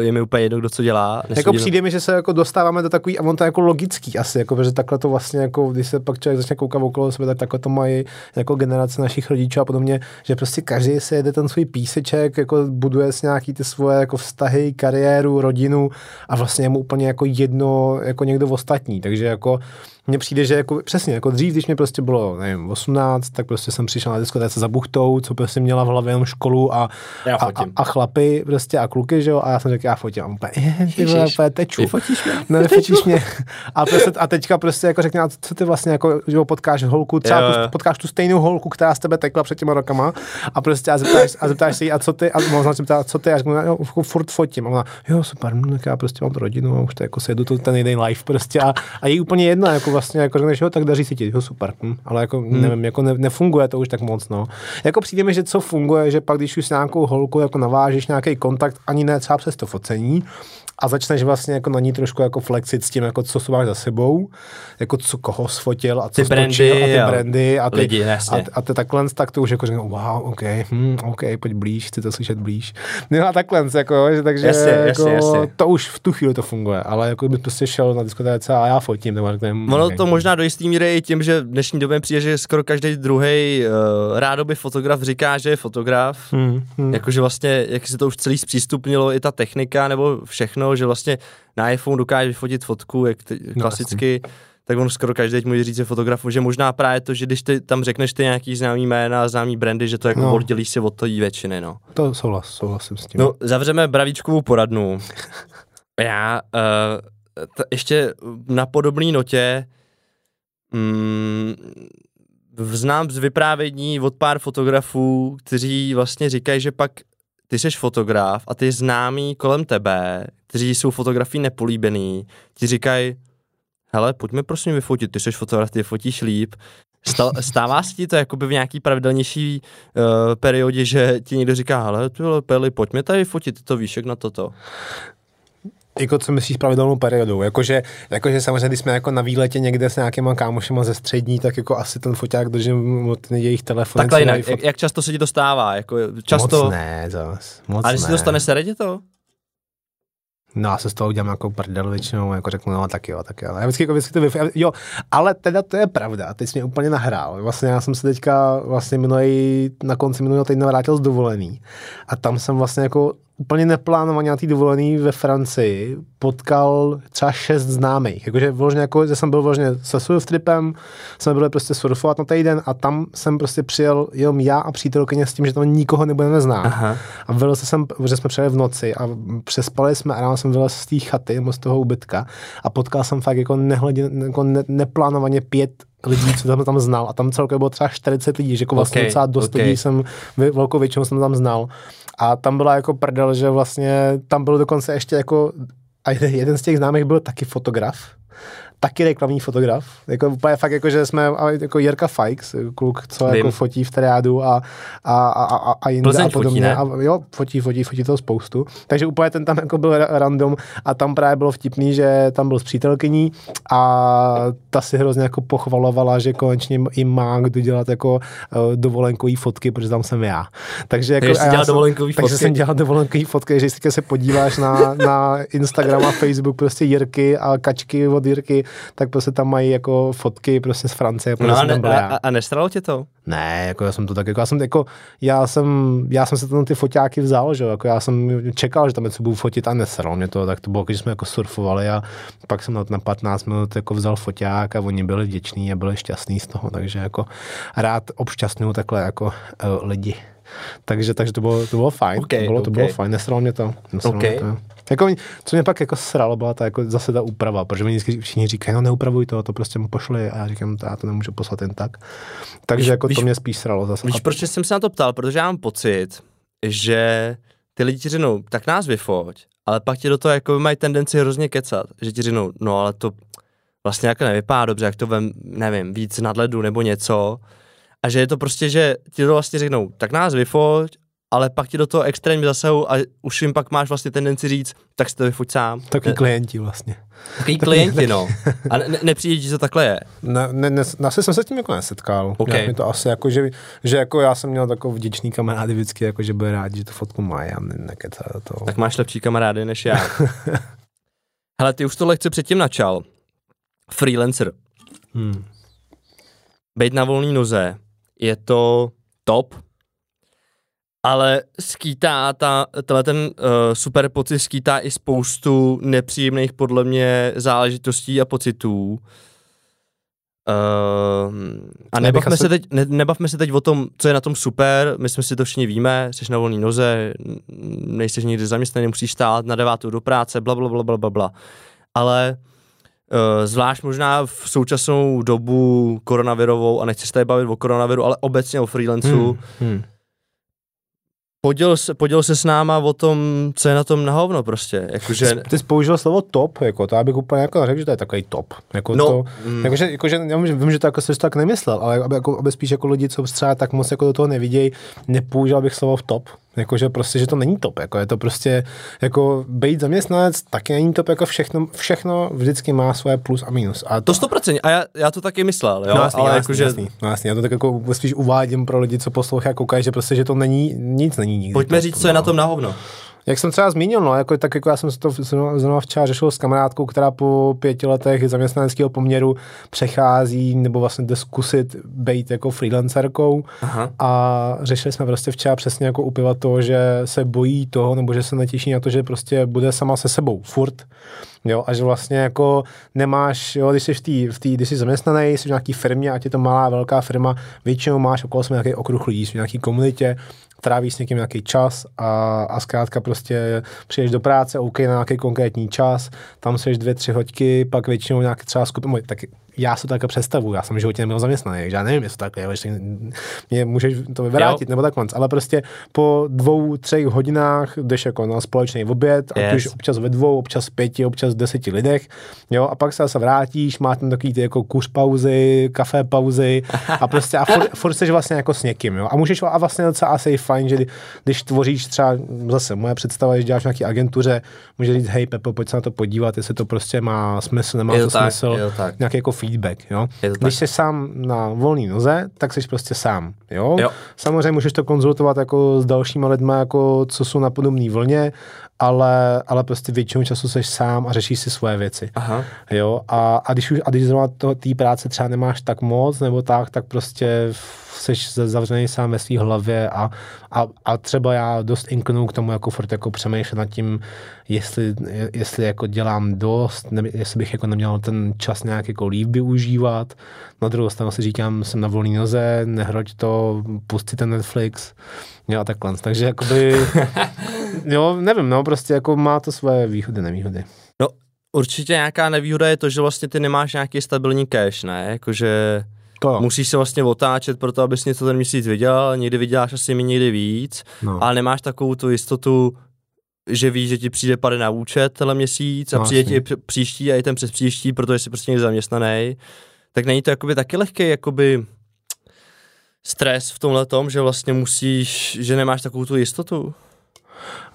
je mi úplně jedno, kdo co dělá. Jako nesoudím- přijde mi, že se jako dostáváme do takový, a on to je jako logický asi, jako, že takhle to vlastně, jako, když se pak člověk začne koukat okolo sebe, tak takhle to mají jako generace našich rodičů a podobně, že prostě každý si jede ten svůj píseček, jako buduje si nějaký ty svoje jako vztahy, kariéru, rodinu a vlastně je mu úplně jako jedno, jako někdo ostatní, takže jako mně přijde, že jako, přesně, jako dřív, když mě prostě bylo, nevím, 18, tak prostě jsem přišel na diskotéce za buchtou, co prostě měla v hlavě jenom školu a, Já a, a, a, chlapy prostě a kluky, že jo, a já jsem řekl, já fotím. A úplně, "Eh, ty vole, úplně teču. Ty fotíš mě? Ne, nefotíš mě. A, prostě, a teďka prostě jako řekne, a co ty vlastně jako, že jo, potkáš holku, třeba Jo, potkáš tu stejnou holku, která z tebe tekla před těma rokama a prostě a zeptáš, a zeptáš se jí, a co ty, a možná se ptá, co ty, a řeknu, jo, jako furt fotím. A ona, jo, super, no, tak já prostě mám rodinu a už to jako se jedu to ten jeden life prostě a, a je úplně jedno, jako vlastně, jako řekneš, jo, tak daří se ti, jo, super, hm, ale jako hmm. nevím, jako ne, nefunguje to už tak moc, no. Jako přijde mi, že co funguje, že pak, když už s nějakou holkou jako navážeš nějaký kontakt, ani ne třeba přes to focení, a začneš vlastně jako na ní trošku jako flexit s tím, jako co máš za sebou, jako co koho sfotil a co Ty brandy a ty brandy a ty, lidi, a, a ty takhle, tak to už jako řeknu, wow, OK, hm, OK, pojď blíž, chci to slyšet blíž. No a takhle, jako, že, takže Jasně, jako, jasně, jasně. to už v tu chvíli to funguje, ale jako by prostě šel na diskotéce a já fotím, nebo řekne, hm, Ono OK. to možná do jistý míry i tím, že v dnešní době přijde, že skoro každý druhý uh, rádoby fotograf říká, že je fotograf. Hmm, hmm. Jakože vlastně, jak se to už celý zpřístupnilo, i ta technika nebo všechno, že vlastně na iPhone dokáže vyfotit fotku, jak ty, No, klasicky, tak on skoro každý teď může říct, že fotografu, že možná právě to, že když ty tam řekneš ty nějaký známý jména, známý brandy, že to jako No. no. oddělí se od té většiny, no. To souhlas, souhlasím s tím. No, zavřeme bravíčkovou poradnu. Já uh, t- ještě na podobné notě mm, znám z vyprávění od pár fotografů, kteří vlastně říkají, že pak ty jsi fotograf a ty známí kolem tebe, kteří jsou fotografii nepolíbený, ti říkají, hele, pojďme prosím vyfotit, ty jsi fotograf, ty fotíš líp. Stává se ti to jakoby v nějaký pravidelnější uh, periodě, že ti někdo říká, hele, ty Peli, pojďme tady fotit, to víš, jak na toto. Jako co myslíš pravidelnou periodou? Jakože, jakože samozřejmě, když jsme jako na výletě někde s nějakýma kámošema ze střední, tak jako asi ten foťák držím od jejich telefonů. Takhle jinak, jak, jak často se ti to stává? Jako často, Moc ne, zas. Moc ale když ne. si dostane se radě to? No já se z toho udělám jako prdel většinou, jako řeknu, no tak jo, tak jo. Já vždycky, jako vždycky to vyf... jo, ale teda to je pravda, teď jsi mě úplně nahrál. Vlastně já jsem se teďka vlastně minulý, na konci minulého týdne vrátil z dovolený a tam jsem vlastně jako úplně neplánovaně na té dovolený ve Francii potkal třeba šest známých. Jakože vložně, jako, že jsem byl vložně se surf tripem, jsme byli prostě surfovat na týden a tam jsem prostě přijel jenom já a přítelkyně s tím, že tam nikoho nebudeme znát. Aha. A vylez jsem, že jsme přijeli v noci a přespali jsme a ráno jsem vylez z té chaty, nebo z toho ubytka a potkal jsem fakt jako, nehledě, jako ne, neplánovaně pět lidí, co tam tam znal a tam celkově bylo třeba 40 lidí, že jako vlastně Ok, docela dost ok. lidí jsem, velkou většinou jsem tam znal a tam byla jako prdel, že vlastně tam byl dokonce ještě jako a jeden, z těch známých byl taky fotograf, taky reklamní fotograf. Jako úplně fakt jako, že jsme, jako Jirka Fikes, kluk, co Vím. jako fotí v triádu a, a, a, a, a jinde Plzeň a podobně. fotí, ne? a jo, fotí, fotí, fotí toho spoustu. Takže úplně ten tam jako byl ra- random a tam právě bylo vtipný, že tam byl s přítelkyní a ta si hrozně jako pochvalovala, že konečně jim má kdo dělat jako uh, dovolenkový fotky, protože tam jsem já. Takže jako, Takže já dělal jsem- dovolenkový takže fotky? jsem dělal dovolenkový fotky, že si se podíváš na, na Instagram a Facebook prostě Jirky a kačky od Jirky, tak prostě tam mají jako fotky prostě z Francie, No a, ne, a, já. a, nestralo tě to? Ne, jako já jsem to tak, jako já jsem, jako, já jsem, já jsem se tam ty foťáky vzal, že jako já jsem čekal, že tam něco budu fotit a nesralo mě to, tak to bylo, když jsme jako surfovali a pak jsem na, na 15 minut jako vzal foťák a oni byli vděční a byli šťastní z toho, takže jako rád obšťastňuju takhle jako uh, lidi. Takže, takže to bylo, to bylo fajn, Ok, to, bylo, to bylo fajn, nesralo mě to. Nesralo Ok. mě to. Jako, co mě pak jako sralo, byla ta, jako zase ta úprava, protože mi všichni říkají, no neupravuj to, to prostě mu pošli a já říkám, já to nemůžu poslat jen tak. Takže Víš- jako víš- to mě spíš sralo zase. Víš, proč jsem se na to ptal? Protože já mám pocit, že ty lidi ti řeknou, tak nás vyfoť, ale pak ti do toho jako mají tendenci hrozně kecat, že ti řeknou, no ale to vlastně jako nevypadá dobře, jak to vem, nevím, víc nadledu nebo něco. A že je to prostě, že ti to vlastně řeknou, tak nás vyfoť, ale pak ti do toho extrémně zasahu a už jim pak máš vlastně tendenci říct, tak si to vyfoť sám. Taky klienti vlastně. Takový klienti, no. A ne, nepřijde ti, že to takhle je. Ne, ne, ne, asi jsem se tím jako nesetkal. Ok. Nějak mi to asi jako, že, že jako já jsem měl takový vděčný kamarády vždycky, jako že byl rád, že tu fotku mají a ne, nekecá do toho. Tak máš lepší kamarády než já. Hele, ty už to lehce předtím načal. Freelancer. Hmm. Být na volné noze je to top, ale skýtá ta, tenhle ten uh, super pocit skýtá i spoustu nepříjemných podle mě záležitostí a pocitů. Uh, a nebavme, se teď, ne, nebavme se teď o tom, co je na tom super, my jsme si to všichni víme, jsi na volné noze, nejsi nikdy zaměstnaný, musíš stát na devátou do práce, bla, bla, bla, bla, bla, bla. Ale uh, zvlášť možná v současnou dobu koronavirovou, a nechci se tady bavit o koronaviru, ale obecně o freelancu, Hmm. Hmm. poděl, se, poděl se s náma o tom, co je na tom na hovno prostě, jakože... Ty, ty jsi použil slovo top, jako to já bych úplně jako řekl, že to je takový top. Jako No, to, mm. jakože, jakože, já vím, že- to jako jsi to tak nemyslel, ale aby, jako, aby spíš jako lidi, co třeba tak moc jako do toho nevidějí, nepoužil bych slovo top. Jakože prostě, že to není top, jako je to prostě, jako být zaměstnanec taky není top, jako všechno, všechno vždycky má svoje plus a minus. A To 100%, a já, já to taky myslel, jo, No, jasný, ale jasný, jakože... jasný, no, jasný, já to tak jako spíš uvádím pro lidi, co poslouchají a koukají, že prostě, že to není, nic není nikdy. Pojďme top, říct, co je na no. tom na hovno. Jak jsem třeba zmínil, no, jako, tak jako já jsem si to zrovna zrovna včera řešil s kamarádkou, která po pěti letech zaměstnaneckého poměru přechází nebo vlastně jde zkusit být jako freelancerkou Aha. a řešili jsme prostě včera přesně jako u piva to, že se bojí toho nebo že se netěší na to, že prostě bude sama se sebou furt. Jo, a že vlastně jako nemáš, jo, když jsi v té, v tý, když jsi zaměstnaný, jsi v nějaké firmě, ať je to malá, velká firma, většinou máš okolo sebe nějaký okruh lidí, jsi v nějaké komunitě, trávíš s někým nějaký čas a, a zkrátka prostě přijdeš do práce, OK, na nějaký konkrétní čas, tam seš dvě, tři hoďky, pak většinou nějak třeba skupina, tak já to takhle představuju, já jsem v životě nebyl zaměstnaný, takže já nevím, jestli to takhle je, jestli mě můžeš to vyvrátit, nebo takhle, ale prostě po dvou, třech hodinách jdeš jako na společný oběd, a Yes. yes. už občas ve dvou, občas pěti, občas deseti lidech, jo, a pak se zase vrátíš, máš tam takový ty jako kuř pauzy, kafe pauzy a prostě a furt, furt jsi vlastně jako s někým, jo, a můžeš, a vlastně docela asi je fajn, že kdy- když tvoříš třeba, zase moje představa, když děláš nějaký agentuře, můžeš říct, hej Pepo, pojď se na to podívat, jestli to prostě má smysl, nemá Je to, to tak, smysl, nějaký jako feedback, jo. Je to Když jsi sám na volné noze, tak jsi prostě sám, jo. Jo. Samozřejmě můžeš to konzultovat jako s dalšíma lidma, jako co jsou na podobné vlně, ale, ale prostě většinu času jsi sám a řešíš si svoje věci. Aha. Jo, a, a když už, a když zrovna to, té práce třeba nemáš tak moc, nebo tak, tak prostě jsi zavřený sám ve své hlavě a, a, a, třeba já dost inknu k tomu jako furt jako přemýšlet nad tím, jestli, jestli jako dělám dost, ne, jestli bych jako neměl ten čas nějak jako líp využívat. Na druhou stranu si říkám, jsem na volné noze, nehroď to, pusti ten Netflix, jo takhle. Takže jakoby, jo, nevím, no, prostě jako má to své výhody, nevýhody. No, určitě nějaká nevýhoda je to, že vlastně ty nemáš nějaký stabilní cash, ne? Jakože To musíš se vlastně otáčet pro to, abys něco ten měsíc vydělal, někdy vyděláš asi mi někdy víc, No. ale nemáš takovou tu jistotu, že víš, že ti přijde pade na účet tenhle měsíc a No, přijde ti příští a i ten přes příští, protože jsi prostě někde zaměstnaný, tak není to jakoby taky lehký jakoby stres v tomhle tom, že vlastně musíš, že nemáš takovou tu jistotu.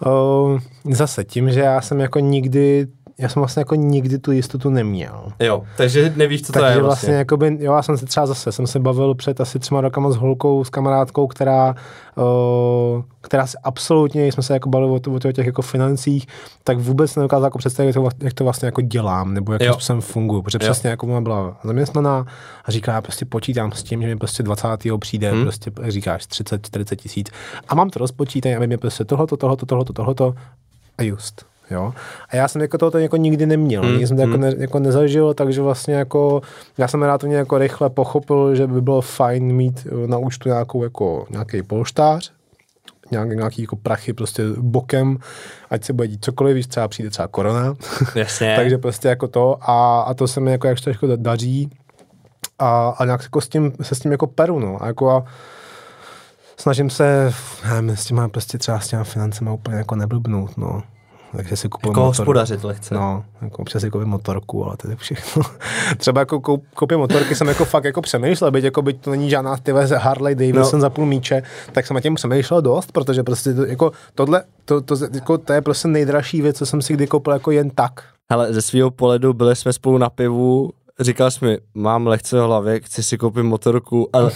O, zase tím, že já jsem jako nikdy já jsem vlastně jako nikdy tu jistotu neměl. Jo, takže nevíš, co to Takže je vlastně, vlastně. jakoby, jo, já jsem se třeba zase, jsem se bavil před asi třema rokama s holkou, s kamarádkou, která, uh, která si absolutně, jsme se jako bavili o, to- o těch jako financích, tak vůbec nedokázala jako představit, jak to, to vlastně jako dělám, nebo jakým způsobem funguji, protože Jo. přesně jako ona byla zaměstnaná a říká, já prostě počítám s tím, že mi prostě 20. přijde, hmm. prostě říkáš 30, 40 tisíc a mám to rozpočítané, aby mi prostě tohleto, tohleto, tohleto, tohleto a just. Jo? A já jsem jako tohoto jako nikdy neměl, Hmm, nikdy jsem to jako, ne, jako nezažil, takže vlastně jako, já jsem relativně jako rychle pochopil, že by bylo fajn mít eh, na účtu nějakou jako, nějaký polštář, nějak, nějaký jako prachy prostě bokem, ať se bude dít cokoliv, víš, třeba přijde třeba korona, Jasně. takže prostě jako to a, a to se mi jako jak to jako daří a, a nějak jako s tím, se s tím jako peru, no. A jako a snažím se, nevím, s těma prostě třeba s těma financema úplně jako neblbnout, no. Takže si kupuju jako motor- hospodařit lehce. No, jako občas si koupím motorku, ale to je všechno. Třeba jako koup, koupím motorky, jsem jako fakt jako přemýšlel, byť, jako byť to není žádná ty veze Harley Davidson No. za půl míče, tak jsem na tím přemýšlel dost, protože prostě to, jako tohle, to, to, jako, to, je prostě nejdražší věc, co jsem si kdy koupil jako jen tak. Hele, ze svého pohledu byli jsme spolu na pivu, říkal jsi mi, mám lehce v hlavě, chci si koupit motorku, ale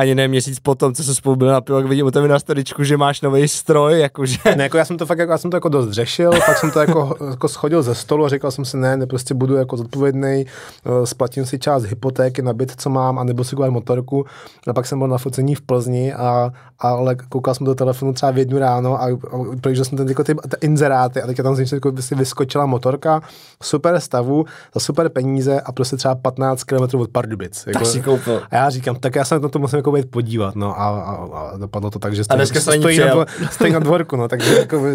ani ne měsíc potom, co jsme spolu byli na jak vidím u tebe na stoličku, že máš nový stroj, jakože... Ne, jako já jsem to fakt jako, já jsem to jako dost řešil, pak jsem to jako, jako schodil ze stolu a říkal jsem si, ne, ne, prostě budu jako zodpovědný, eh, splatím si část hypotéky na byt, co mám, anebo si koupím motorku. A pak jsem byl na focení v Plzni a, ale koukal jsem do telefonu třeba v jednu ráno a, a projížděl jsem ten jako ty, ty inzeráty a teďka tam si, jako, si vyskočila motorka v super stavu, za super peníze a prostě třeba 15 km od Pardubic. Jako, Tak si koupil. a já říkám, tak já se na to musím jako být podívat, no a, a, a dopadlo to tak, že stojí, stojí, na, dvo- stojí na dvorku, no, takže jako by,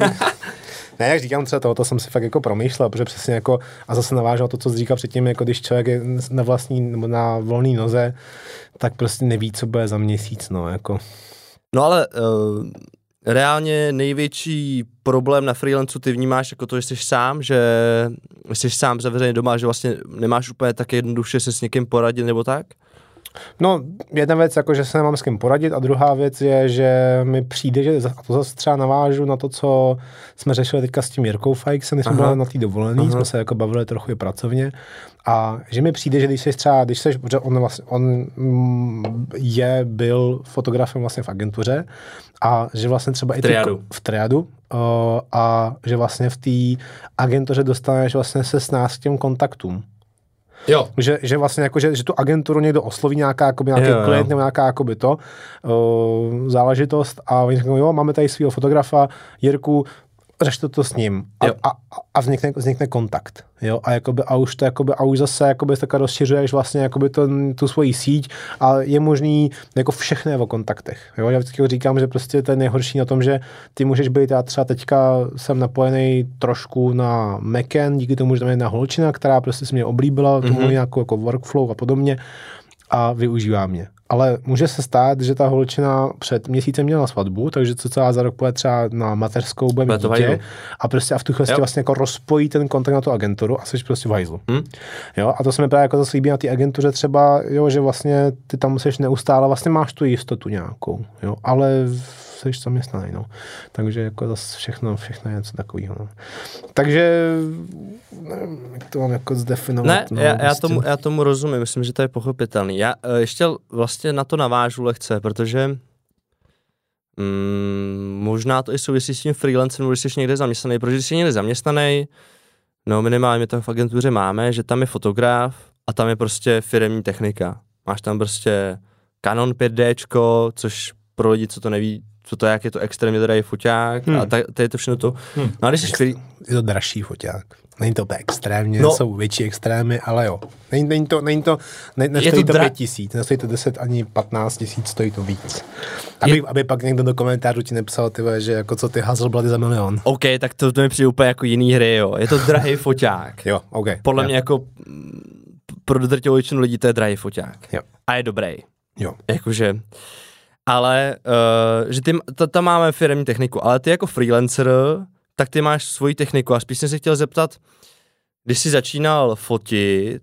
ne, jak říkám, třeba tohoto jsem si fakt jako promýšlel, protože přesně jako, a zase navážu na to, co jsi říkal předtím, jako když člověk je na vlastní, nebo na volné noze, tak prostě neví, co bude za měsíc, no, jako. No ale uh, reálně největší problém na freelancu ty vnímáš jako to, že jsi sám, že jsi sám zavřený doma, že vlastně nemáš úplně tak jednoduše se s někým poradit nebo tak? No, jedna věc, jako, že se nemám s kým poradit a druhá věc je, že mi přijde, že a to zase třeba navážu na to, co jsme řešili teďka s tím Jirkou Fajksem, když jsme byli na té dovolený, Aha. jsme se jako bavili trochu i pracovně a že mi přijde, že když jsi třeba, když jsi, protože on, vlastně, on mm, je, byl fotografem vlastně v agentuře a že vlastně třeba i ty, Triadu. v triadu uh, a že vlastně v té agentuře dostaneš vlastně se s nás k těm kontaktům. Jo. Že, že vlastně jako, že, že tu agenturu někdo osloví nějaká, jakoby, nějaký Jo, jo. klient nebo nějaká jakoby to uh, záležitost a oni řeknou, jo, máme tady svého fotografa, Jirku, řešte to s ním a, Jo. a, a vznikne, vznikne, kontakt. Jo? A, jakoby, a, už to, jakoby, a už zase jakoby, takhle rozšiřuješ vlastně jakoby to, tu svoji síť a je možný jako všechno je o kontaktech. Jo? Já vždycky říkám, že prostě to je nejhorší na tom, že ty můžeš být, já třeba teďka jsem napojený trošku na Macan, díky tomu, že tam je jedna holčina, která prostě se mě oblíbila, tomu mm-hmm. nějakou jako workflow a podobně a využívá mě. Ale může se stát, že ta holčina před měsícem měla svatbu, takže co celá za rok půjde třeba na mateřskou, bude mít dítě a prostě a v tu chvíli vlastně jako rozpojí ten kontakt na tu agenturu a jsi prostě v hajzlu. Hm? Jo, a to se mi právě jako zase líbí na té agentuře třeba, jo, že vlastně ty tam musíš neustále, vlastně máš tu jistotu nějakou, jo, ale jsi zaměstnaný, no. Takže jako zase všechno, všechno je něco takového, no. Takže nevím, jak to mám jako zdefinovat. Ne, no, já, já, prostě. tomu, já tomu rozumím, myslím, že to je pochopitelný. Já eh, ještě vlastně na to navážu lehce, protože mm, možná to i souvisí s tím freelancem, když jsi někde zaměstnaný, protože když jsi někde zaměstnaný, no minimálně my to v agentuře máme, že tam je fotograf a tam je prostě firemní technika. Máš tam prostě Canon 5D, což pro lidi, co to neví, co to je, jak je to extrémně drahý foťák Hmm. a ta, to je to všechno to. Hmm. No a když jsi free, je to dražší foťák. Není to úplně extrémně, No. jsou větší extrémy, ale jo. Není, není to, není to, ne, nestojí to to, dra- 5 tisíc, nestojí to 10 ani 15 tisíc, stojí to víc. Aby, aby pak někdo do komentářů ti nepsal, ty že jako co ty Hasselblady za milion. OK, tak to, to mi přijde úplně jako jiný hry, jo. Je to drahý foťák. Jo, OK. Podle jo. mě jako mm, pro drtivou většinu lidí to je drahý foťák. Jo. A je dobrý. Jo. Jakože, ale, uh, že ty, t- tam máme firmní techniku, ale ty jako freelancer, tak ty máš svoji techniku a spíš jsem se chtěl zeptat, když jsi začínal fotit,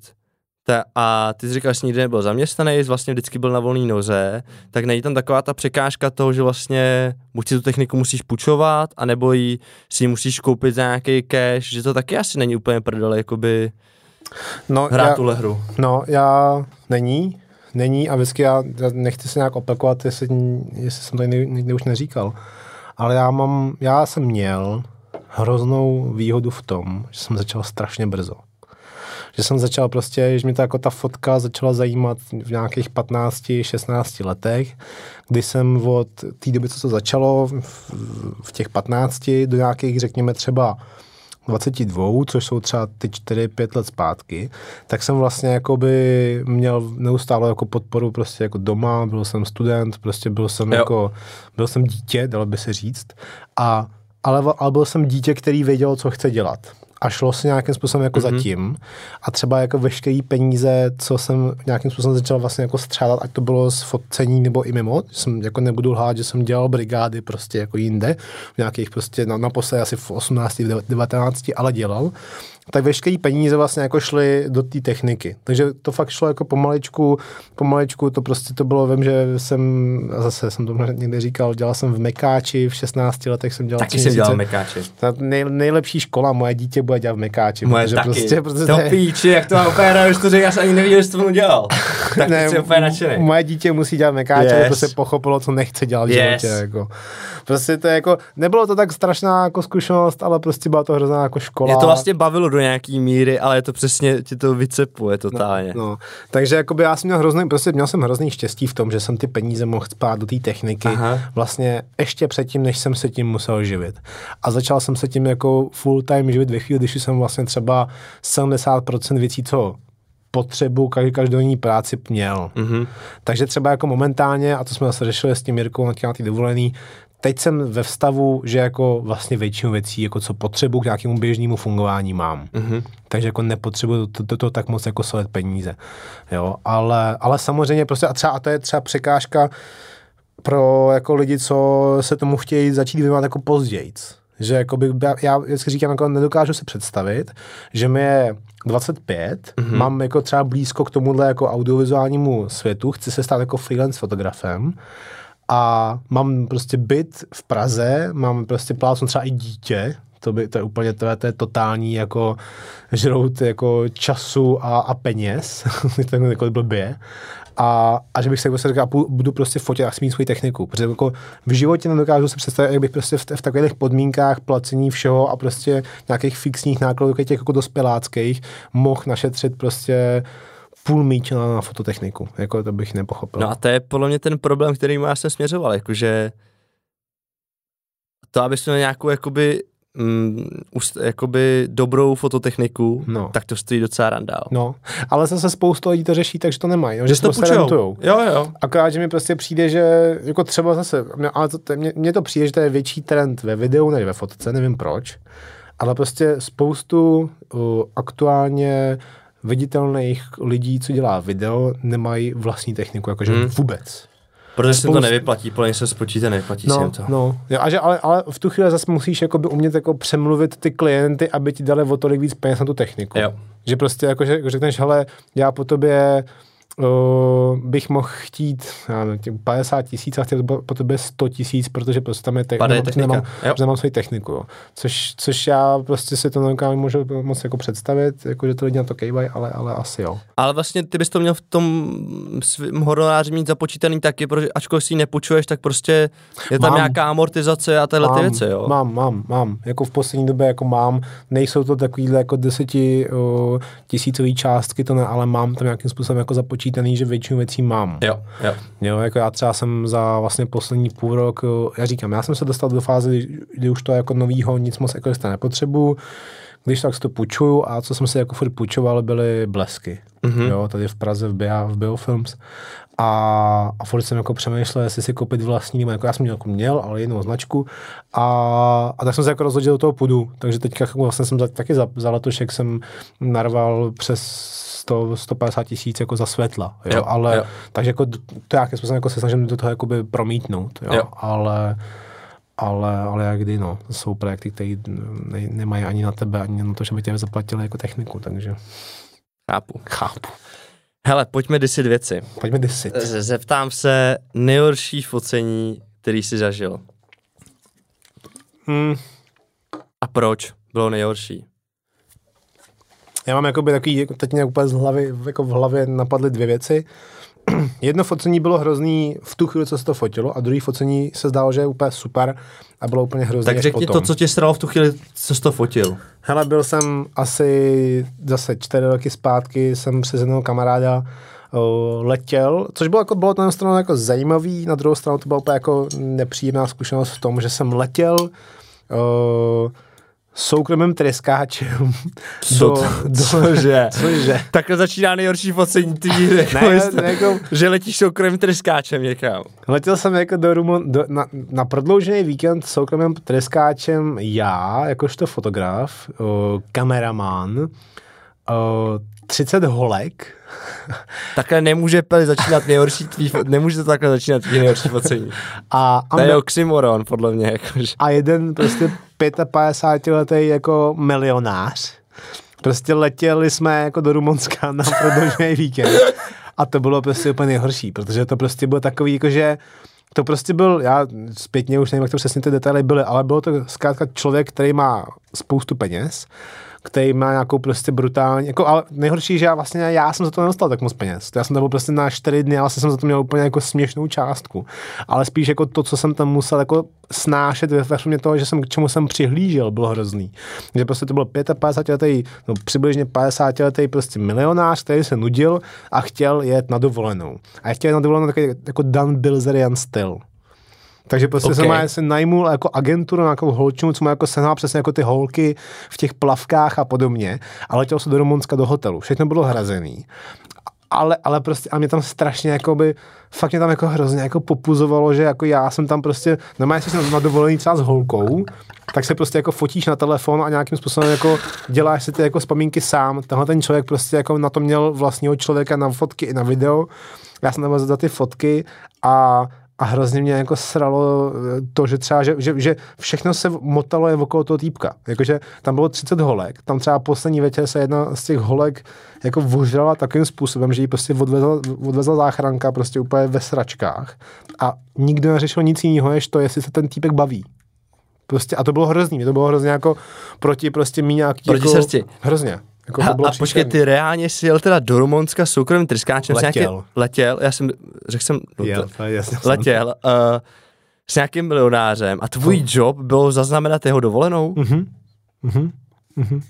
Ta, a ty jsi říkal, že jsi nikdy nebyl zaměstnaný, jsi vlastně vždycky byl na volné noze, tak není tam taková ta překážka toho, že vlastně buď si tu techniku musíš půjčovat, anebo ji si ji musíš koupit za nějaký cash, že to taky asi není úplně prdele, jakoby No, hrát já, tuhle hru. no, já není, není a vždycky já, já nechci se nějak opakovat, jestli, jestli jsem to někdy, už neříkal, ale já mám, já jsem měl hroznou výhodu v tom, že jsem začal strašně brzo. Že jsem začal prostě, že mi ta, jako ta fotka začala zajímat v nějakých 15-16 letech, kdy jsem od té doby, co to začalo, v, v těch 15 do nějakých, řekněme třeba 22, což jsou třeba ty 4-5 let zpátky, tak jsem vlastně jakoby měl neustále jako podporu prostě jako doma, byl jsem student, prostě byl jsem Jo. jako, byl jsem dítě, dalo by se říct, a, ale, ale byl jsem dítě, který věděl, co chce dělat. A šlo se nějakým způsobem jako mm-hmm. zatím. A třeba jako veškerý peníze, co jsem nějakým způsobem začal vlastně jako střádat, ať to bylo z fotcení nebo i mimo, že jsem jako nebudu lhát, že jsem dělal brigády prostě jako jinde, v nějakých prostě na, naposledy asi v 18, v 19, ale dělal, tak veškerý peníze vlastně jako šly do té techniky. Takže to fakt šlo jako pomaličku, pomaličku, to prostě to bylo, vím, že jsem, a zase jsem to někde říkal, dělal jsem v Mekáči, v 16 letech jsem dělal Taky jsem dělal mekáče. Ta nej, nejlepší škola, moje dítě bude dělat v Mekáči. Moje protože taky. Prostě, protože to píči, jak to má úplně rád, že to řekl, já jsem ani nevěděl, že to dělal. tak ne, úplně nadšený. moje dítě musí dělat mekáče, Yes. prostě pochopilo, co nechce dělat v Yes. životě. Jako. Prostě to je jako, nebylo to tak strašná jako zkušenost, ale prostě byla to hrozná jako škola. Mě to vlastně bavilo do nějaký míry, ale je to přesně, ti to vycepuje totálně. No, takže jakoby já jsem měl hrozný, prostě měl jsem hrozný štěstí v tom, že jsem ty peníze mohl spát do té techniky Aha. vlastně ještě předtím, než jsem se tím musel živit. A začal jsem se tím jako full time živit ve chvíli, když jsem vlastně třeba 70% věcí, co potřebu každodenní práci měl. Mhm. Takže třeba jako momentálně, a to jsme zase řešili s tím Jirkou na té dovolený, teď jsem ve vstavu, že jako vlastně většinu věcí, jako co potřebu k nějakému běžnému fungování mám. Mhm. Takže jako nepotřebuju to, to, to tak moc jako solet peníze. Jo, ale, ale samozřejmě prostě a třeba, a to je třeba překážka pro jako lidi, co se tomu chtějí začít věnovat jako později. Že jako by, já vždycky říkám, jako nedokážu si představit, že mi je 25, mm-hmm. mám jako třeba blízko k tomuhle jako audiovizuálnímu světu, chci se stát jako freelance fotografem a mám prostě byt v Praze, mám prostě plácnu třeba i dítě, to, by, to je úplně to je, to je totální jako žrout jako času a, a peněz, to je jako blbě. A, a že bych se jako se říkal, budu prostě fotit a chci mít svoji techniku, protože jako v životě nedokážu si představit, jak bych prostě v, v takových podmínkách placení všeho a prostě nějakých fixních nákladů, těch jako dospěláckých, mohl našetřit prostě půl míče na, fototechniku. Jako to bych nepochopil. No a to je podle mě ten problém, který já jsem směřoval, jakože to, abys měl nějakou jakoby, mm, ust, jakoby dobrou fototechniku, No. tak to stojí docela randál. No, ale zase spoustu lidí to řeší, takže to nemají, no, že, že to prostě půjčujou. rentujou. Jo, jo. Akorát, že mi prostě přijde, že jako třeba zase, mě- ale to, to, mně, mně to přijde, že to je větší trend ve videu než ve fotce, nevím proč, ale prostě spoustu uh, aktuálně viditelných lidí, co dělá video, nemají vlastní techniku, jakože Hmm. vůbec. Protože se to nevyplatí, podle mě se spočíte, nevyplatí se jim No, to. no. Jo, a že, ale, ale, v tu chvíli zase musíš jakoby umět jako přemluvit ty klienty, aby ti dali o tolik víc peněz na tu techniku. Jo. Že prostě jako, že řekneš, hele, já po tobě uh, bych mohl chtít já nevím, těch 50 tisíc a chtěl po po tobě 100 tisíc, protože prostě tam je te- nemám- technika. Nemám, nemám svoji techniku. Jo. Což, což já prostě si to nedokážu můžu moc jako představit, jako, že to lidi na to kejvají, ale, ale asi jo. Ale vlastně ty bys to měl v tom svým honoráři mít započítaný taky, protože ačkoliv si ji nepůjčuješ, tak prostě je tam Mám. nějaká amortizace a tyhle ty mám, věci, jo. Mám, mám, mám. Jako v poslední době jako mám. Nejsou to takovýhle jako deseti uh, tisícový částky, to ne, ale mám tam nějakým způsobem jako započítaný, že většinu věcí mám. Jo, jo. Jo, jako já třeba jsem za vlastně poslední půl rok, já říkám, já jsem se dostal do fáze, kdy, kdy už to jako novýho nic moc jako nepotřebuju, když tak si to půjčuju a co jsem si jako furt půjčoval, byly blesky. Mm-hmm. Jo, tady v Praze v, Bia, v Biofilms. A, a furt jsem jako přemýšlel, jestli si koupit vlastní, nebo jako já jsem jako měl, ale jinou značku. A, a tak jsem se jako rozhodl, že do toho půjdu. Takže teďka vlastně jsem za, taky za, za letošek jsem narval přes 100, 150 tisíc jako za světla. Jo? Jo, ale, jo. Takže jako to nějakým způsobem jako se snažím do toho jakoby promítnout. Jo? Jo. Ale, ale, ale jak kdy, no. To jsou projekty, které ne, nemají ani na tebe, ani na to, že by tě zaplatili jako techniku, takže... Chápu. Chápu. Hele, pojďme disit věci. Pojďme disit. Zeptám se nejhorší focení, který jsi zažil. Hmm. A proč bylo nejhorší? Já mám jakoby takový, jako teď mě úplně z hlavy, jako v hlavě napadly dvě věci. Jedno focení bylo hrozný v tu chvíli, co se to fotilo, a druhý focení se zdálo, že je úplně super a bylo úplně hrozný Tak řekni potom. to, co tě sralo v tu chvíli, co jsi to fotil. Hele, byl jsem asi zase čtyři roky zpátky, jsem přes jednoho kamaráda o, letěl, což bylo, jako, bylo to na jednu stranu jako zajímavý, na druhou stranu to byla úplně jako nepříjemná zkušenost v tom, že jsem letěl o, soukromým tryskáčem Co to- cože? cože? Takhle začíná nejhorší focení, ty jako, Ne, jako, že letíš soukromým tryskáčem někam. Letěl jsem jako do Rumon, do, na, na prodloužený víkend s soukromým tryskáčem já, jakožto fotograf, o, kameraman, o, 30 holek, Takhle nemůže Peli začínat nejhorší tvý, nemůže to takhle začínat tvý nejhorší focení. a, a, To je oxymoron, podle mě. Jakože. a jeden prostě 55 letý jako milionář. Prostě letěli jsme jako do Rumunska na prodloužený víkend. A to bylo prostě úplně nejhorší, protože to prostě bylo takový, jako že to prostě byl, já zpětně už nevím, jak to přesně ty detaily byly, ale bylo to zkrátka člověk, který má spoustu peněz, který má nějakou prostě brutální, jako, ale nejhorší, že já vlastně já jsem za to nedostal tak moc peněz. Já jsem tam byl prostě na čtyři dny, ale vlastně jsem za to měl úplně jako směšnou částku. Ale spíš jako to, co jsem tam musel jako snášet ve formě toho, že jsem k čemu jsem přihlížel, bylo hrozný. Že prostě to byl 55 letý, no přibližně 50 letý prostě milionář, který se nudil a chtěl jet na dovolenou. A chtěl jet na dovolenou takový jako Dan Bilzerian styl. Takže prostě Ok. okay. jsem má se najmul jako agenturu, nějakou holčinu, co má jako sehnal přesně jako ty holky v těch plavkách a podobně. A letěl se do Rumunska do hotelu. Všechno bylo hrazený. Ale, ale prostě, a mě tam strašně jakoby, fakt mě tam jako hrozně jako popuzovalo, že jako já jsem tam prostě, normálně jsi na, na dovolení třeba s holkou, tak se prostě jako fotíš na telefon a nějakým způsobem jako děláš si ty jako vzpomínky sám. Tenhle ten člověk prostě jako na to měl vlastního člověka na fotky i na video. Já jsem tam za ty fotky a a hrozně mě jako sralo eh, to, že třeba, že, že, že všechno se motalo jen okolo toho týpka. Jakože tam bylo 30 holek, tam třeba poslední večer se jedna z těch holek jako vožrala takovým způsobem, že ji prostě odvezla, odvezla záchranka prostě úplně ve sračkách a nikdo neřešil nic jiného, než to, jestli se ten týpek baví. Prostě, a to bylo hrozný, mě to bylo hrozně jako proti prostě mý nějaký Proti jako, srsti. Hrozně. Jako A, a počkej, ty reálně si jel teda do Rumunska soukromým tryskáčem. s Letěl. Nějaký, letěl, já jsem, řekl jsem, no, Jel, to- jasně. letěl uh, s nějakým milionářem a tvůj job bylo zaznamenat jeho dovolenou? Mhm. Mhm. Mhm.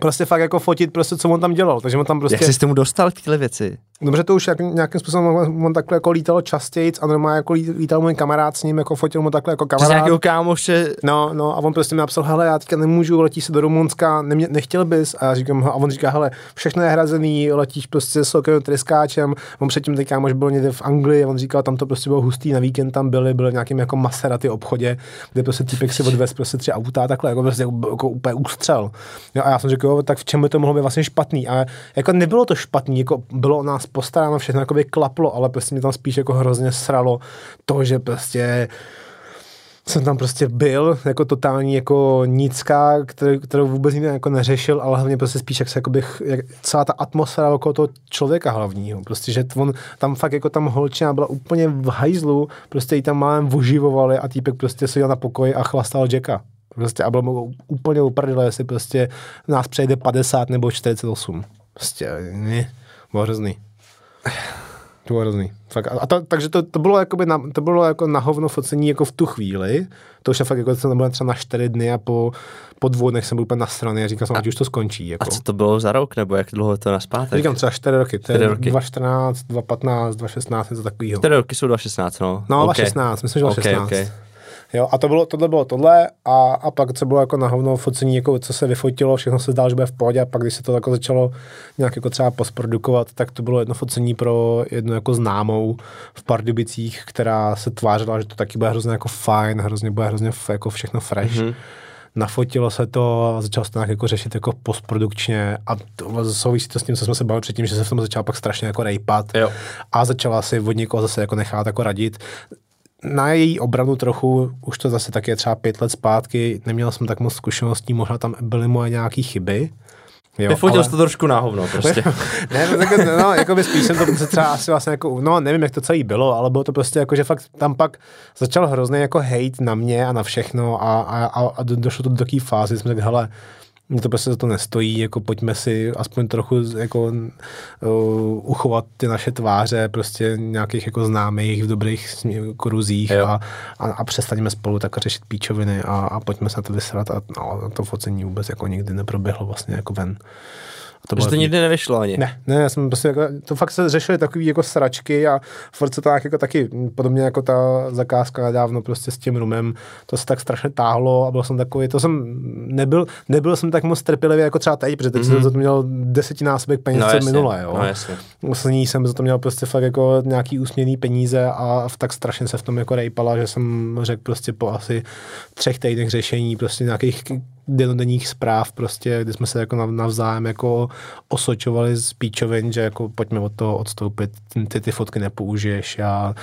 Prostě fakt jako fotit prostě, co on tam dělal. Takže on tam prostě... Jak jsi tomu dostal k tyhle věci? Dobře, to už jak, nějakým způsobem on, on takhle jako lítal častěji a normálně jako lí- lítal můj kamarád s ním, jako fotil mu takhle jako Přes kamarád. nějakého kámoše, No, no, a on prostě mi napsal, hele, já teďka nemůžu, letíš se do Rumunska, nemě, nechtěl bys? A já říkám, a on říká, hele, všechno je hrazený, letíš prostě s soukromým tryskáčem, on předtím teď kámoš byl někde v Anglii, on říkal, tam to prostě bylo hustý, na víkend tam byli, byl v nějakým jako Maserati obchodě, kde prostě týpek si odvez prostě tři auta, takhle, jako prostě jako, jako úplně ústřel. Jo, a já jsem řekl, jo, tak v čem by to mohlo být vlastně špatný? A jako nebylo to špatný, jako bylo o nás postaráno, všechno jako by klaplo, ale prostě mě tam spíš jako hrozně sralo to, že prostě jsem tam prostě byl, jako totální jako nická, který, kterou vůbec nikdo jako neřešil, ale hlavně prostě spíš jak se jakoby, jak celá ta atmosféra okolo toho člověka hlavního, prostě, že on tam fakt jako tam holčina byla úplně v hajzlu, prostě ji tam málem oživovali a týpek prostě seděl na pokoji a chlastal Jacka. Prostě a byl mu úplně uprdele, jestli prostě nás přejde 50 nebo 48. Prostě, ne, bylo hrozný. To bylo hrozný. Fakt. A to, takže to, to, bylo jakoby na, to bylo jako na hovno focení jako v tu chvíli. To už je fakt jako to nebylo třeba na čtyři dny a po, po dvou dnech jsem byl úplně na straně a říkal jsem, ať už to skončí. a Jako. co to bylo za rok, nebo jak dlouho to naspátek? Říkám třeba čtyři roky, to je Čtyři roky. 2014, 2015, 2016, něco takového. Čtyři roky jsou 2016, no. No, Ok. 2016, myslím, že Ok, 2016. ok. Jo, a to bylo, tohle bylo tohle a, a pak co bylo jako na hovno focení, jako co se vyfotilo, všechno se zdálo, že bude v pohodě a pak když se to jako začalo nějak jako třeba postprodukovat, tak to bylo jedno focení pro jednu jako známou v Pardubicích, která se tvářila, že to taky bude hrozně jako fajn, hrozně bude hrozně f- jako všechno fresh. Mm-hmm. Nafotilo se to a začalo se to nějak jako řešit jako postprodukčně a to souvisí to s tím, co jsme se bavili předtím, že se v tom začala pak strašně jako rejpat Jo. a začala si od někoho zase jako nechat jako radit na její obranu trochu, už to zase tak je třeba pět let zpátky, neměl jsem tak moc zkušeností, možná tam byly moje nějaké chyby, Jo, Vyfotil ale- jsi to trošku na hovno prostě. ne, no, tak, no, jako by spíš jsem to třeba asi vlastně jako, no nevím, jak to celý bylo, ale bylo to prostě jako, že fakt tam pak začal hrozný jako hate na mě a na všechno a, a, a, a do- došlo to do takové fázy, jsme tak, hele, mě to prostě za to nestojí, jako pojďme si aspoň trochu jako uh, uchovat ty naše tváře, prostě nějakých jako známých v dobrých kruzích Jo. a, a, a přestaňme spolu tak řešit píčoviny a, a pojďme se na to vysrat a, no, to focení vůbec jako nikdy neproběhlo vlastně jako ven. A To, že to nikdy nevyšlo ani. ne, ne, já jsem prostě jako, to fakt se řešily takový jako sračky a furt se to tak jako taky, podobně jako ta zakázka nedávno prostě s tím rumem, to se tak strašně táhlo a byl jsem takový, to jsem nebyl, nebyl jsem tak moc trpělivý jako třeba teď, protože teď mm-hmm. jsem za to měl desetinásobek peněz, No co minule, jo. no jasně. Poslední jsem za to měl prostě fakt jako nějaký úsměvný peníze a v- tak strašně se v tom jako rejpala, že jsem řekl prostě po asi třech týdnech řešení prostě nějakých denodenních zpráv prostě, kdy jsme se jako nav- navzájem jako osočovali z píčovin, že jako pojďme od toho odstoupit, ty ty fotky nepoužiješ, já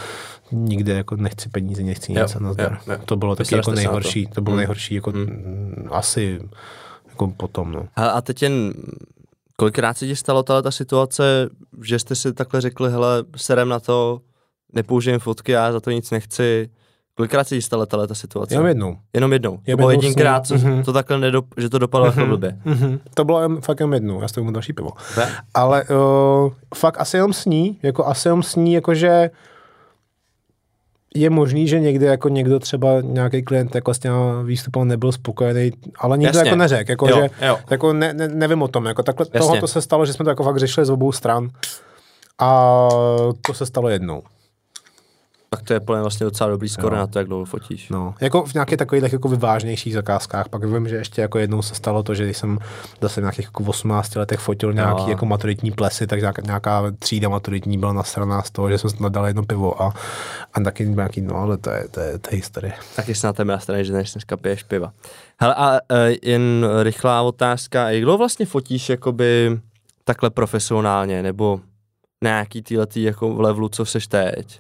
nikde jako nechci peníze, nechci Jo, nic a nazdar. jo, jo. To bylo taky jako na to. nejhorší, to bylo Hmm. nejhorší jako mm. asi jako potom, no. Hele, a teď jen, kolikrát se ti stalo tahle ta situace, že jste si takhle řekli, hele, serem na to, nepoužijem fotky, já za to nic nechci. Kolikrát se ti stala tahle ta situace? Jenom jednou. Jenom jednou. Jenom bylo jednou jedinkrát, s co, Mhm. to takhle nedop, že to dopadlo jako blbě. Mm-hmm. To bylo jen, fakt jenom jednou, já stavím další pivo. Ne? Ale uh, fakt asi jenom sní, jako asi jenom sní, jakože je možný, že někdy jako někdo třeba nějaký klient jako s těma výstupem nebyl spokojený, ale nikdo Jasně. jako neřekl, jako Jo, že jo. jako ne, ne, nevím o tom, jako takhle Jasně. tohle to se stalo, že jsme to jako fakt řešili z obou stran a to se stalo jednou. Tak to je plně vlastně docela dobrý skoro Jo. na to, jak dlouho fotíš. No, jako v nějakých takových jako vyvážnějších zakázkách. Pak vím, že ještě jako jednou se stalo to, že když jsem zase v nějakých jako 18 letech fotil nějaký Jo. jako maturitní plesy, tak nějaká, nějaká třída maturitní byla nasraná z toho, že jsem nadal jedno pivo a, a taky nějaký, no ale to je, to je, to je historie. Taky se na tebe nastane, že než dneska piješ piva. Hele, a e, jen rychlá otázka, jak dlouho vlastně fotíš jakoby takhle profesionálně, nebo na nějaký týhletý jako v levelu, co seš teď?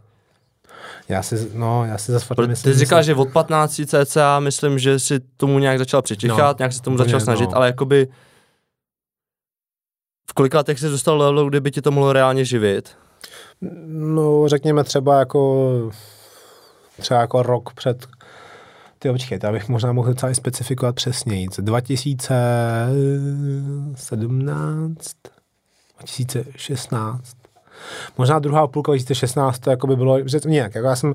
Já si, no, já si zase fakt Ty myslím, říkal, jsem- že od 15 cca, myslím, že si tomu nějak začal přičichat, No, no, nějak se tomu začal snažit, no. ale jakoby v kolika letech jsi dostal do levelu, kdyby ti to mohlo reálně živit? No, řekněme třeba jako třeba jako rok před ty počkejte, abych možná mohl docela i specifikovat přesněji. 2017, 2016, možná druhá půlka 2016 to jako by bylo, že to nějak, jako já jsem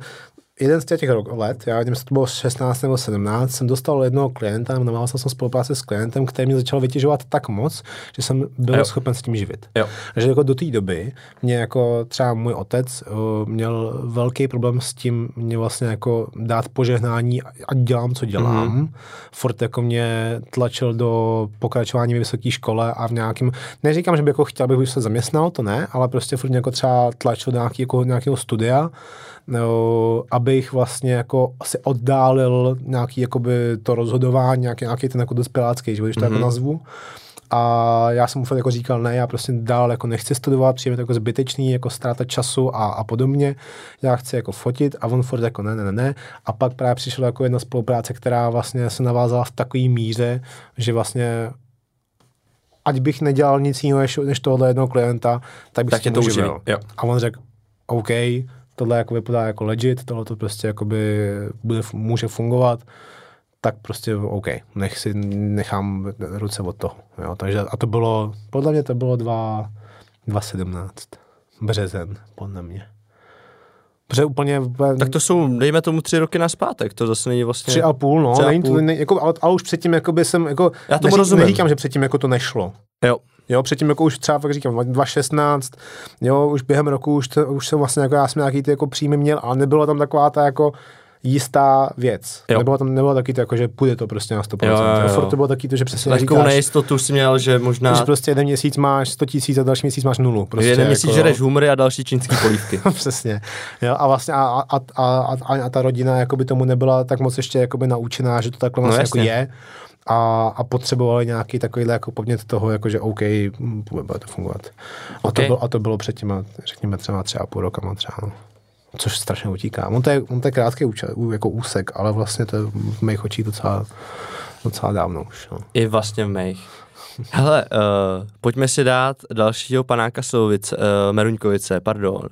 jeden z těch rok, let, já nevím, jestli to bylo 16 nebo 17, jsem dostal jednoho klienta, navázal jsem spolupráci s klientem, který mě začal vytěžovat tak moc, že jsem byl Jo. schopen s tím živit. Jo. Že jako do té doby mě jako třeba můj otec uh, měl velký problém s tím mě vlastně jako dát požehnání a dělám, co dělám. Mhm. Mm-hmm. Furt jako mě tlačil do pokračování ve vysoké škole a v nějakém, neříkám, že by jako chtěl, abych se zaměstnal, to ne, ale prostě furt mě jako třeba tlačil do nějaký, jako, nějakého studia, abych vlastně jako si oddálil nějaký jakoby to rozhodování, nějaký, nějaký ten jako dospělácký život, když to mm-hmm. jako nazvu. A já jsem mu fakt jako říkal, ne, já prostě dál jako nechci studovat, přijde to jako zbytečný, jako ztráta času a, a podobně. Já chci jako fotit a on furt jako ne, ne, ne, ne. A pak právě přišla jako jedna spolupráce, která vlastně se navázala v takové míře, že vlastně ať bych nedělal nic jiného než, než tohle jednoho klienta, tak bych Tak tím to uživil. jo. A on řekl, OK, tohle jako vypadá jako legit, tohle to prostě jakoby bude, může fungovat, tak prostě OK, nech si, nechám ruce od toho. Jo. Takže a to bylo, podle mě to bylo 2, 2017, březen, podle mě. Protože úplně, Tak to jsou, dejme tomu tři roky na zpátek, to zase není vlastně... tři a půl, no, a není to, půl. ne, jako, ale, ale, už předtím jakoby jsem, jako, Já tomu rozumím. neříkám, že předtím jako to nešlo. Jo, Jo, předtím jako už třeba fakt říkám, 2016, jo, už během roku už, to, už jsem vlastně jako, já jsem nějaký ty jako příjmy měl, ale nebylo tam taková ta jako jistá věc. Jo. Nebylo tam, nebylo taky to jako, že půjde to prostě na 100%. Jo, jo, jo. A furt to bylo taky to, že přesně takovou říkáš, nejistotu si měl, že možná že prostě jeden měsíc máš 100 tisíc a další měsíc máš nulu. Prostě jeden měsíc jako, žereš humry a další čínský polívky. Přesně. Jo, a vlastně a, a, a, a, a, ta rodina jakoby tomu nebyla tak moc ještě jakoby naučená, že to takhle No vlastně jako jasně. je. A, a potřebovali nějaký takovýhle jako podnět toho, jako že OK, hm, bude to fungovat. A, OK. to, bylo, a to bylo před těma, řekněme třeba třeba půl rokama třeba, no. Což strašně utíká. On to je, on to je krátký účel, jako úsek, ale vlastně to je v mých očích docela docela dávno už. No. I vlastně v mých. Hele, uh, pojďme si dát dalšího panáka Slovice, uh, Meruňkovice, pardon.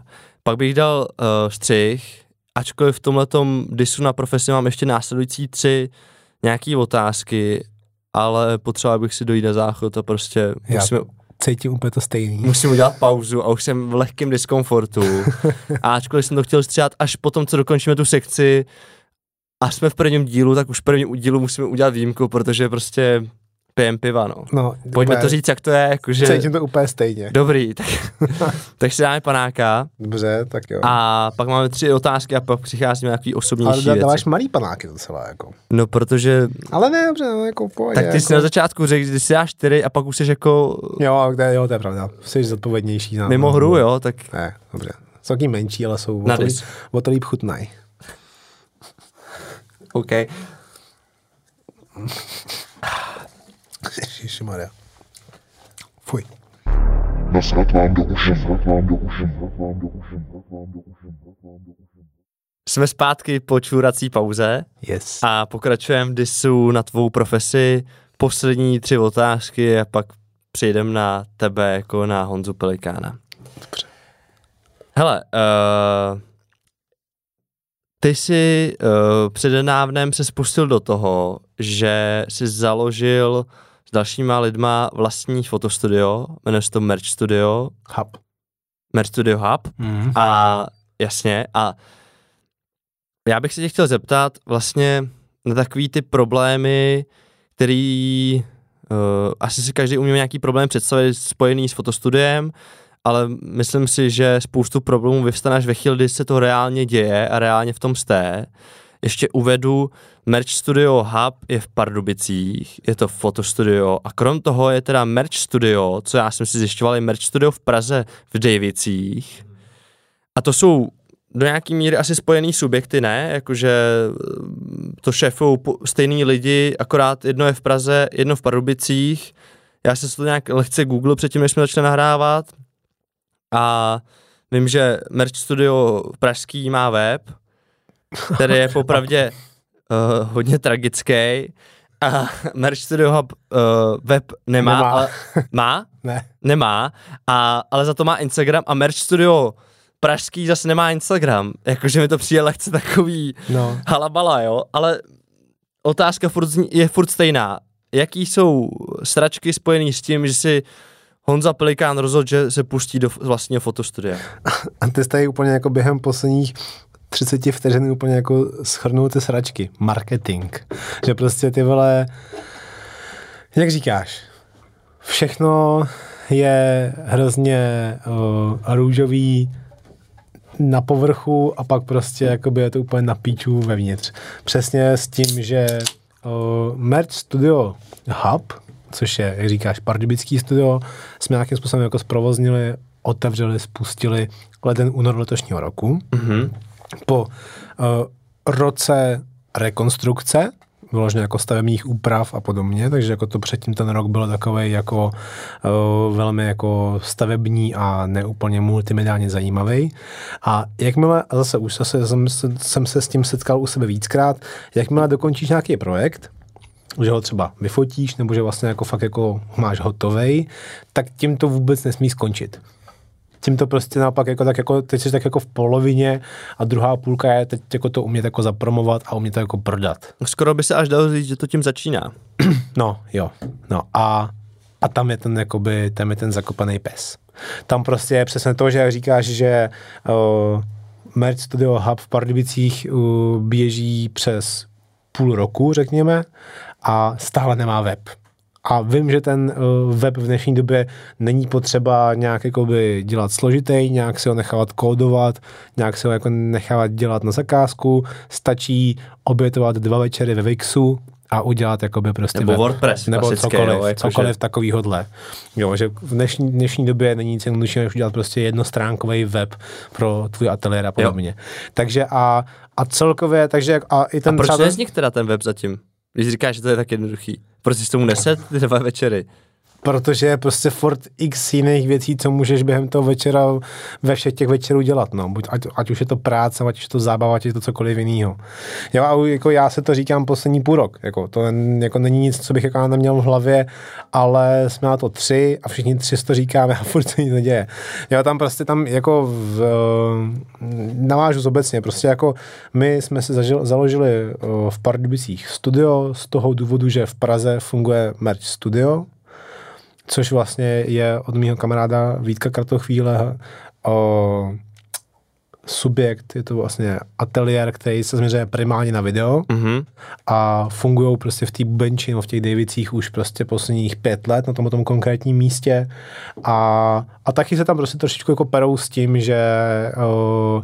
Pak bych dal uh, střih, ačkoliv v tomhletom disu na profesi mám ještě následující tři nějaký otázky, ale potřeboval bych si dojít na záchod a prostě Já musíme, cítím úplně to stejný. musím udělat pauzu a už jsem v lehkém diskomfortu. A ačkoliv jsem to chtěl stříhat až potom, co dokončíme tu sekci a jsme v prvním dílu, tak už v prvním dílu musíme udělat výjimku, protože prostě pijem piva, no. No, Pojďme úplně- to říct, jak to je, jakože... Cítím to úplně stejně. Dobrý, tak, tak si dáme panáka Dobře, tak jo. a pak máme tři otázky a pak přicházíme Ale osobnější věci. dáváš malý panáky docela, jako. No, protože, Ale ne, dobře, no, jako pohodě, tak ty jsi jako... na začátku řekl, že si dáš čtyři a pak už jsi jako Jo, to je, jo, to je pravda. Jsi zodpovědnější. Na, mimo hru, jo, tak Ne, dobře. Jsou taky menší, ale jsou Na o to líp- dis. o to líp chutnají. OK. Ježišmarja. Fuj. Nasrat vám do uši, nasrat vám do uši, nasrat vám do vám do vám do uši. Jsme zpátky po čůrací pauze Yes. a pokračujeme disu na tvou profesi. Poslední tři otázky a pak přejdeme na tebe jako na Honzu Pelikána. Dobře. Hele, uh, ty jsi uh, předenávnem se spustil do toho, že jsi založil s dalšíma lidma vlastní fotostudio, jmenuje se to Merch Studio, Hub. Merch Studio Hub Mm. a jasně a já bych se tě chtěl zeptat vlastně na takový ty problémy, který uh, asi si každý umí nějaký problém představit spojený s fotostudiem, ale myslím si, že spoustu problémů vyvstane až ve chvíli, kdy se to reálně děje a reálně v tom jste. Ještě uvedu, Merch Studio Hub je v Pardubicích, je to fotostudio a krom toho je teda Merch Studio, co já jsem si zjišťoval, je Merch Studio v Praze v Davicích. A to jsou do nějaký míry asi spojený subjekty, ne? Jakože mm, to po- stejný lidi, akorát jedno je v Praze, jedno v Pardubicích. Já jsem to nějak lehce googlil předtím, než jsme začali nahrávat. A vím, že Merch Studio pražský má web, který je popravdě uh, hodně tragický. A Merch Studio Hub uh, web nemá, Nemá. Ale, má? Ne. Nemá, a, ale za to má Instagram a Merch Studio pražský zase nemá Instagram. Jakože mi to přijde lehce takový No. halabala, jo, ale otázka furt je furt stejná. Jaký jsou sračky spojený s tím, že si Honza Pelikán rozhodl, že se pustí do vlastního fotostudia? A ty jsi tady úplně jako během posledních 30 vteřin úplně jako schrnul ty sračky. Marketing. Že prostě ty vole, jak říkáš, všechno je hrozně uh, růžový na povrchu a pak prostě jakoby je to úplně na píču vevnitř. Přesně s tím, že uh, Merch Studio Hub, což je, jak říkáš, pardubický studio, jsme nějakým způsobem jako zprovoznili, otevřeli, spustili leden únor letošního roku. Mhm. Po uh, roce rekonstrukce, vyloženě jako stavebních úprav a podobně, takže jako to předtím ten rok byl takový jako uh, velmi jako stavební a neúplně multimediálně zajímavý. A jakmile, a zase už zase jsem, se- jsem se s tím setkal u sebe víckrát, jakmile dokončíš nějaký projekt, že ho třeba vyfotíš, nebo že vlastně jako fakt jako máš hotovej, tak tím to vůbec nesmí skončit. Tím to prostě naopak jako tak jako, teď jsi tak jako v polovině a druhá půlka je teď jako to umět jako zapromovat a umět to jako prodat. Skoro by se až dalo říct, že to tím začíná. No, jo. No a, a tam je ten jakoby, tam je ten zakopaný pes. Tam prostě je přesně to, že jak říkáš, že uh, Merch Studio Hub v Pardubicích uh, běží přes půl roku, řekněme, a stále nemá web. A vím, že ten uh, web v dnešní době není potřeba nějak jakoby dělat složitý, nějak si ho nechávat kódovat, nějak si ho jako nechávat dělat na zakázku, stačí obětovat dva večery ve Wixu a udělat jakoby prostě Nebo web. WordPress nebo klasický, cokoliv, jo, jakože- cokoliv takovýhodle. Jo, že v dnešní, dnešní době není nic jednoduššího, než udělat prostě jednostránkový web pro tvůj ateliér a podobně. Takže a, a celkově, takže a i ten A proč třeba- nevznikl teda ten web zatím? Když říkáš, že to je tak jednoduchý. Proč jsi tomu neset ty dva večery? Protože je prostě furt x jiných věcí, co můžeš během toho večera ve všech těch večerů dělat, no. Buď, ať, ať, už je to práce, ať už je to zábava, ať je to cokoliv jiného. Jo, a jako já se to říkám poslední půl rok, jako to jako není nic, co bych jako neměl v hlavě, ale jsme na to tři a všichni tři to říkáme a furt se nic neděje. Jo, tam prostě tam jako v, navážu obecně, prostě jako my jsme si zažil, založili v Pardubicích studio z toho důvodu, že v Praze funguje Merch Studio, což vlastně je od mého kamaráda Vítka Kratochvíle o subjekt, je to vlastně ateliér, který se změřuje primárně na video mm-hmm. a fungují prostě v té Bubenči nebo v těch Davicích už prostě posledních pět let na tom, tom konkrétním místě a, a taky se tam prostě trošičku jako perou s tím, že o,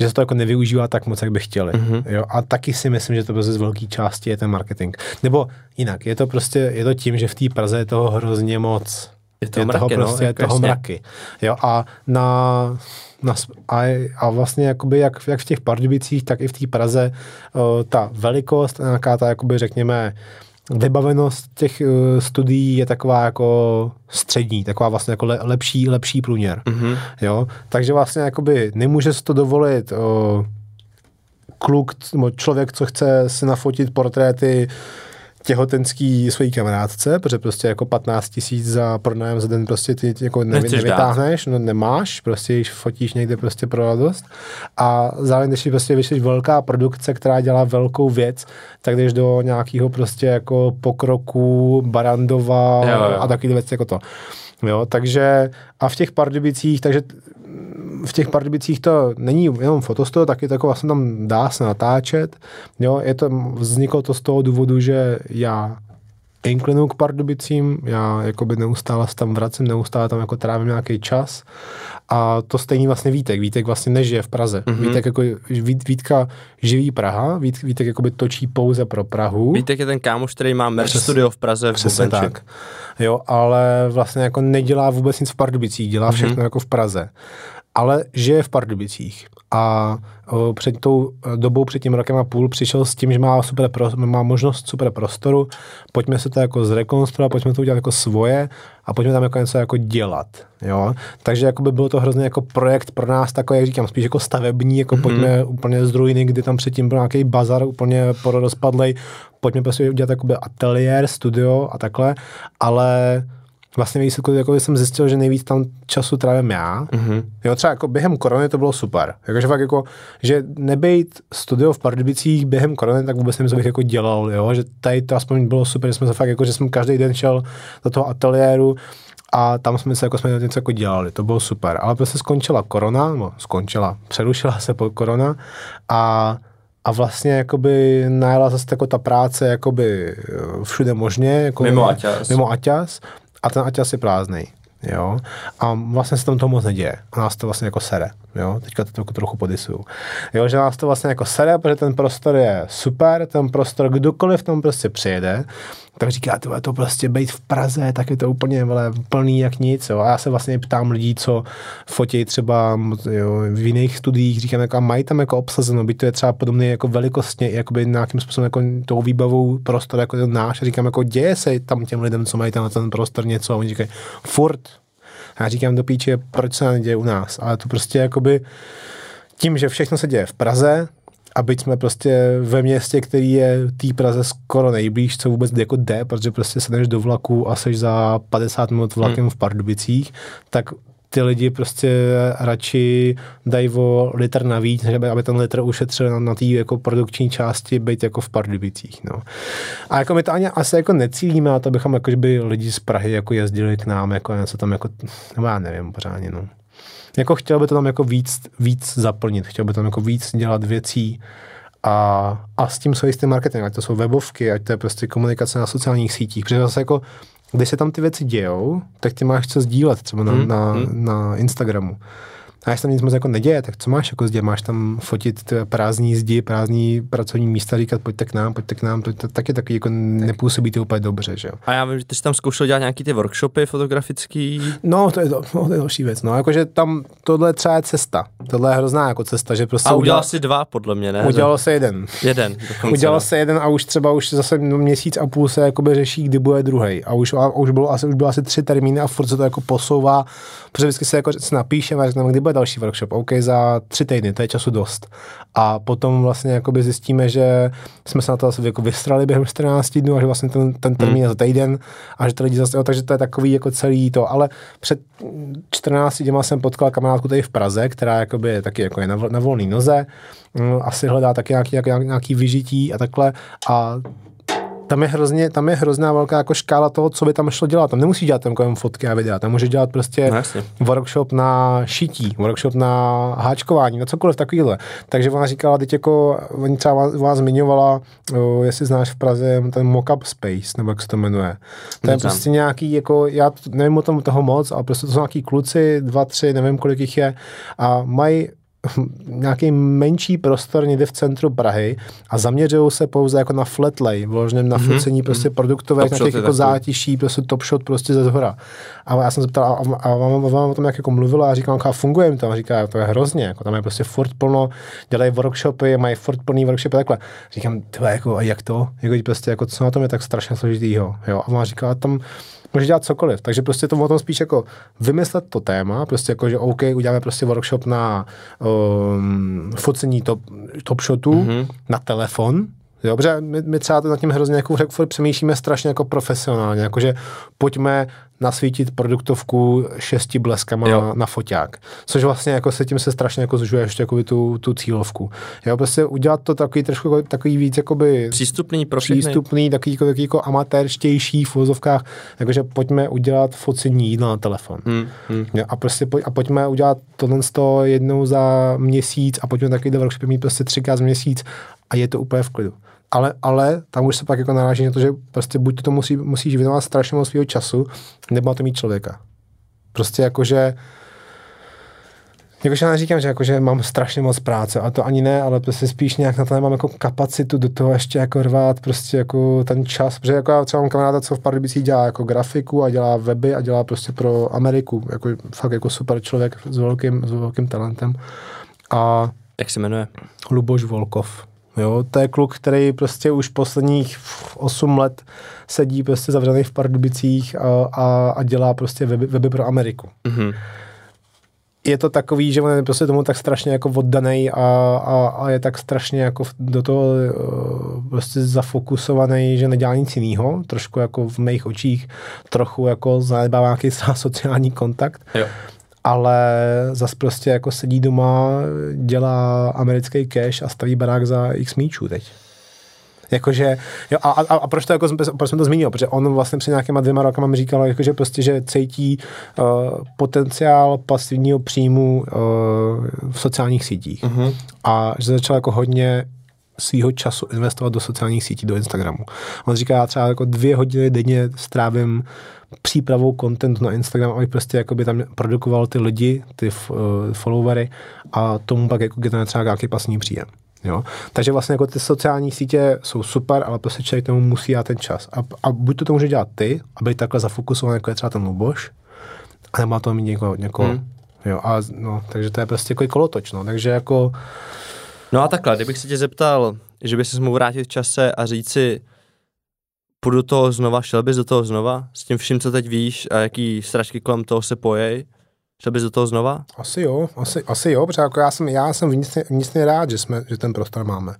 že se to jako nevyužívá tak moc, jak by chtěli. Mm-hmm. Jo? A taky si myslím, že to prostě z velké části je ten marketing. Nebo jinak, je to prostě, je to tím, že v té Praze je toho hrozně moc. Je to je mraky, toho no, prostě, je jako toho jasně. mraky. Jo? A na, na, a, a vlastně jakoby jak, jak v těch Pardubicích, tak i v té Praze o, ta velikost, nějaká ta, jakoby řekněme, vybavenost těch uh, studií je taková jako střední, taková vlastně jako le, lepší, lepší průměr. Mm-hmm. Jo? Takže vlastně jakoby nemůže si to dovolit uh, kluk, člověk, co chce si nafotit portréty těhotenský svojí kamarádce, protože prostě jako 15 tisíc za pronájem za den prostě ty jako nevy, nevytáhneš, no nemáš, prostě již fotíš někde prostě pro radost a zároveň, když prostě vyšleš velká produkce, která dělá velkou věc, tak jdeš do nějakého prostě jako pokroku, Barandova Jo, jo. a takový věci jako to. Jo, takže a v těch Pardubicích, takže v těch Pardubicích to není jenom fotostudio, taky to jako vlastně tam dá se natáčet. Jo, je to, vzniklo to z toho důvodu, že já inklinu k Pardubicím, já jakoby neustále se tam vracím, neustále tam jako trávím nějaký čas a to stejný vlastně Vítek. Vítek vlastně nežije v Praze. Mm-hmm. Vítek jako, Vít, Vítka živí Praha, Vít, Vítek jakoby točí pouze pro Prahu. Vítek je ten kámoš, který má merch studio v Praze v Přesně Bubenči. tak. Jo, ale vlastně jako nedělá vůbec nic v Pardubicích, dělá všechno mm-hmm. jako v Praze. Ale žije v Pardubicích. A před tou e, dobou, před tím rokem a půl, přišel s tím, že má, super pro, má možnost super prostoru, pojďme se to jako zrekonstruovat, pojďme to udělat jako svoje a pojďme tam jako něco jako dělat. Jo? Takže jako by bylo to hrozně jako projekt pro nás takový, jak říkám, spíš jako stavební, jako mm-hmm. pojďme úplně z ruiny, kdy tam předtím byl nějaký bazar úplně porozpadlej, pojďme prostě udělat jakoby ateliér, studio a takhle, ale vlastně výsledku jako jsem zjistil, že nejvíc tam času trávím já. Mm-hmm. Jo, třeba jako během korony to bylo super. Jakože fakt jako, že nebejt studio v Pardubicích během korony, tak vůbec nevím, co bych jako dělal, jo, že tady to aspoň bylo super, že jsme se fakt jako, že jsme každý den šel do toho ateliéru a tam jsme se jako jsme něco jako dělali, to bylo super. Ale prostě skončila korona, no skončila, přerušila se po korona a a vlastně jakoby najela zase jako ta práce jakoby eh, všude možně. Jako Mimo Aťas. Mimo Aťas a ten Aťas je prázdný. Jo? A vlastně se tam toho moc neděje. A nás to vlastně jako sere. Jo? Teďka to trochu, trochu podisuju. Jo, že nás to vlastně jako sere, protože ten prostor je super, ten prostor, kdokoliv tam prostě přijede, tak říká, to to prostě být v Praze, tak je to úplně vele, plný jak nic. Jo? A já se vlastně ptám lidí, co fotí třeba jo, v jiných studiích, říkám, jako, a mají tam jako obsazeno, byť to je třeba podobné jako velikostně, jakoby nějakým způsobem jako tou výbavou prostor jako ten náš. A říkám, jako děje se tam těm lidem, co mají tam na ten prostor něco. A oni říkají, furt. A já říkám do píče, proč se neděje u nás. Ale to prostě jakoby tím, že všechno se děje v Praze, a byť jsme prostě ve městě, který je té Praze skoro nejblíž, co vůbec jako jde, protože prostě sedneš do vlaku a seš za 50 minut vlakem hmm. v Pardubicích, tak ty lidi prostě radši dají o litr navíc, aby, aby ten litr ušetřil na, na té jako produkční části, být jako v Pardubicích. No. A jako my to ani asi jako necílíme na to, abychom jako, že by lidi z Prahy jako jezdili k nám, jako něco tam jako, nebo já nevím pořádně, no jako chtěl by to tam jako víc, víc zaplnit, chtěl by tam jako víc dělat věcí a, a s tím jsou jistý marketing, ať to jsou webovky, ať to je prostě komunikace na sociálních sítích, protože zase jako, když se tam ty věci dějou, tak ty máš co sdílet třeba na, Hmm, na, hmm. na Instagramu. A když tam nic moc jako neděje, tak co máš jako zde? Máš tam fotit prázdní zdi, prázdní pracovní místa, říkat pojďte k nám, pojďte k nám, to, to taky taky jako nepůsobí to úplně dobře, že jo. A já vím, že ty jsi tam zkoušel dělat nějaký ty workshopy fotografický. No, to je, to, no, to je další věc. No, jakože tam tohle třeba je cesta. Tohle je hrozná jako cesta, že prostě A udělal si dva, podle mě, ne? udělal se jeden. Jeden. Dokonce, Udělal no. se jeden a už třeba už zase měsíc a půl se jakoby řeší, kdy bude druhý. A už, a už bylo asi, už bylo asi tři termíny a furt se to jako posouvá, protože vždycky se jako si napíšeme řekneme, kdy bude další workshop. OK, za tři týdny, to je času dost. A potom vlastně jakoby zjistíme, že jsme se na to asi jako vystrali během 14 dnů a že vlastně ten, ten termín je za týden a že to lidi zase, jo, takže to je takový jako celý to. Ale před 14 dněma jsem potkal kamarádku tady v Praze, která jakoby je taky jako je na, na volné noze, mm, asi hledá taky nějaký, nějaký, nějaký vyžití a takhle. A tam je, hrozně, tam je hrozná velká jako škála toho, co by tam šlo dělat. Tam nemusí dělat jenom fotky a videa, tam může dělat prostě No, workshop na šití, workshop na háčkování, na cokoliv takovýhle. Takže ona říkala, teď jako, oni třeba vás, vás zmiňovala, o, jestli znáš v Praze ten mock-up space, nebo jak se to jmenuje. To je Neznám. prostě nějaký, jako, já nevím o tom toho moc, ale prostě to jsou nějaký kluci, dva, tři, nevím kolik jich je, a mají nějaký menší prostor někde v centru Prahy a zaměřují se pouze jako na flat lay, vložně na focení prostě produktových, Top na těch jako zátiší, prostě top shot prostě ze zhora. A já jsem se ptal, a, a, vám, vám o tom jak jako mluvila a říkám, a funguje to? A říká, to je hrozně, jako tam je prostě furt plno, dělají workshopy, mají furt plný workshopy takhle. Říkám, tyhle, jako, a jak to? Jako, prostě, jako, co na tom je tak strašně složitýho? Jo? A ona říká, tam může dělat cokoliv. Takže prostě to o tom spíš jako vymyslet to téma, prostě jako, že OK, uděláme prostě workshop na um, focení top, top shotů, mm-hmm. na telefon, Jo, protože my, my třeba to nad tím hrozně jako furt přemýšlíme strašně jako profesionálně, jakože pojďme nasvítit produktovku šesti bleskama Jo. na, na foťák. Což vlastně jako se tím se strašně jako zužuje ještě jako tu, tu cílovku. Jo, prostě udělat to takový trošku jako- takový víc jakoby Přístupný pro přístupný, takový, jako, takový jako amatérštější v vozovkách, jakože pojďme udělat focení jídla na telefon. Hmm, hmm. Jo, a prostě poj- a pojďme udělat tohle z toho jednou za měsíc a pojďme takovýhle workshopy mít prostě třikrát za měsíc a je to úplně v klidu. Ale, ale tam už se pak jako naráží na to, že prostě buď to musí, musíš věnovat strašně moc svého času, nebo na to mít člověka. Prostě jakože Jakože já neříkám, že, jakože mám strašně moc práce a to ani ne, ale prostě spíš nějak na to nemám jako kapacitu do toho ještě jako rvát prostě jako ten čas, protože jako já třeba mám kamaráda, co v Pardubicích dělá jako grafiku a dělá weby a dělá prostě pro Ameriku, jako fakt jako super člověk s velkým, s velkým talentem a Jak se jmenuje? Luboš Volkov. Jo, to je kluk, který prostě už posledních 8 let sedí prostě zavřený v Pardubicích a, a, a dělá prostě weby, weby pro Ameriku Mhm. je to takový, že on je prostě tomu tak strašně jako oddaný a, a, a je tak strašně jako do toho eh, prostě zafokusovaný, že nedělá nic jiného, trošku jako v mých očích trochu jako zanedbává nějaký sociální kontakt, Jo. Ale zas prostě jako sedí doma, dělá americký cash a staví barák za x míčů teď. Jakože, jo, a, a, a proč, to jako, proč jsem to zmínil? Protože on vlastně před nějakýma dvěma rokama mi říkal, jakože prostě, že cítí uh, potenciál pasivního příjmu uh, v sociálních sítích. Uh-huh. A že začal jako hodně svýho času investovat do sociálních sítí, do Instagramu. On říká, já třeba jako dvě hodiny denně strávím přípravou contentu na Instagram, abych prostě jakoby tam produkoval ty lidi, ty uh, followery a tomu pak jako generuje třeba nějaký pasivní příjem. Jo? Takže vlastně jako ty sociální sítě jsou super, ale prostě člověk tomu musí dát ten čas. A, a buď to, to může dělat ty, aby takhle zafokusovaný, jako je třeba ten Luboš, a nebo to mít někoho, někoho hmm. jo, a no, takže to je prostě jako kolotoč, no, takže jako, No a takhle, kdybych se tě zeptal, že by se mohl vrátit v čase a říct si, půjdu do toho znova, šel bys do toho znova, s tím vším, co teď víš a jaký strašky kolem toho se pojej, šel bys do toho znova? asi jo, asi, asi jo, protože jako já jsem, já jsem vnitřně, rád, že, jsme, že ten prostor máme.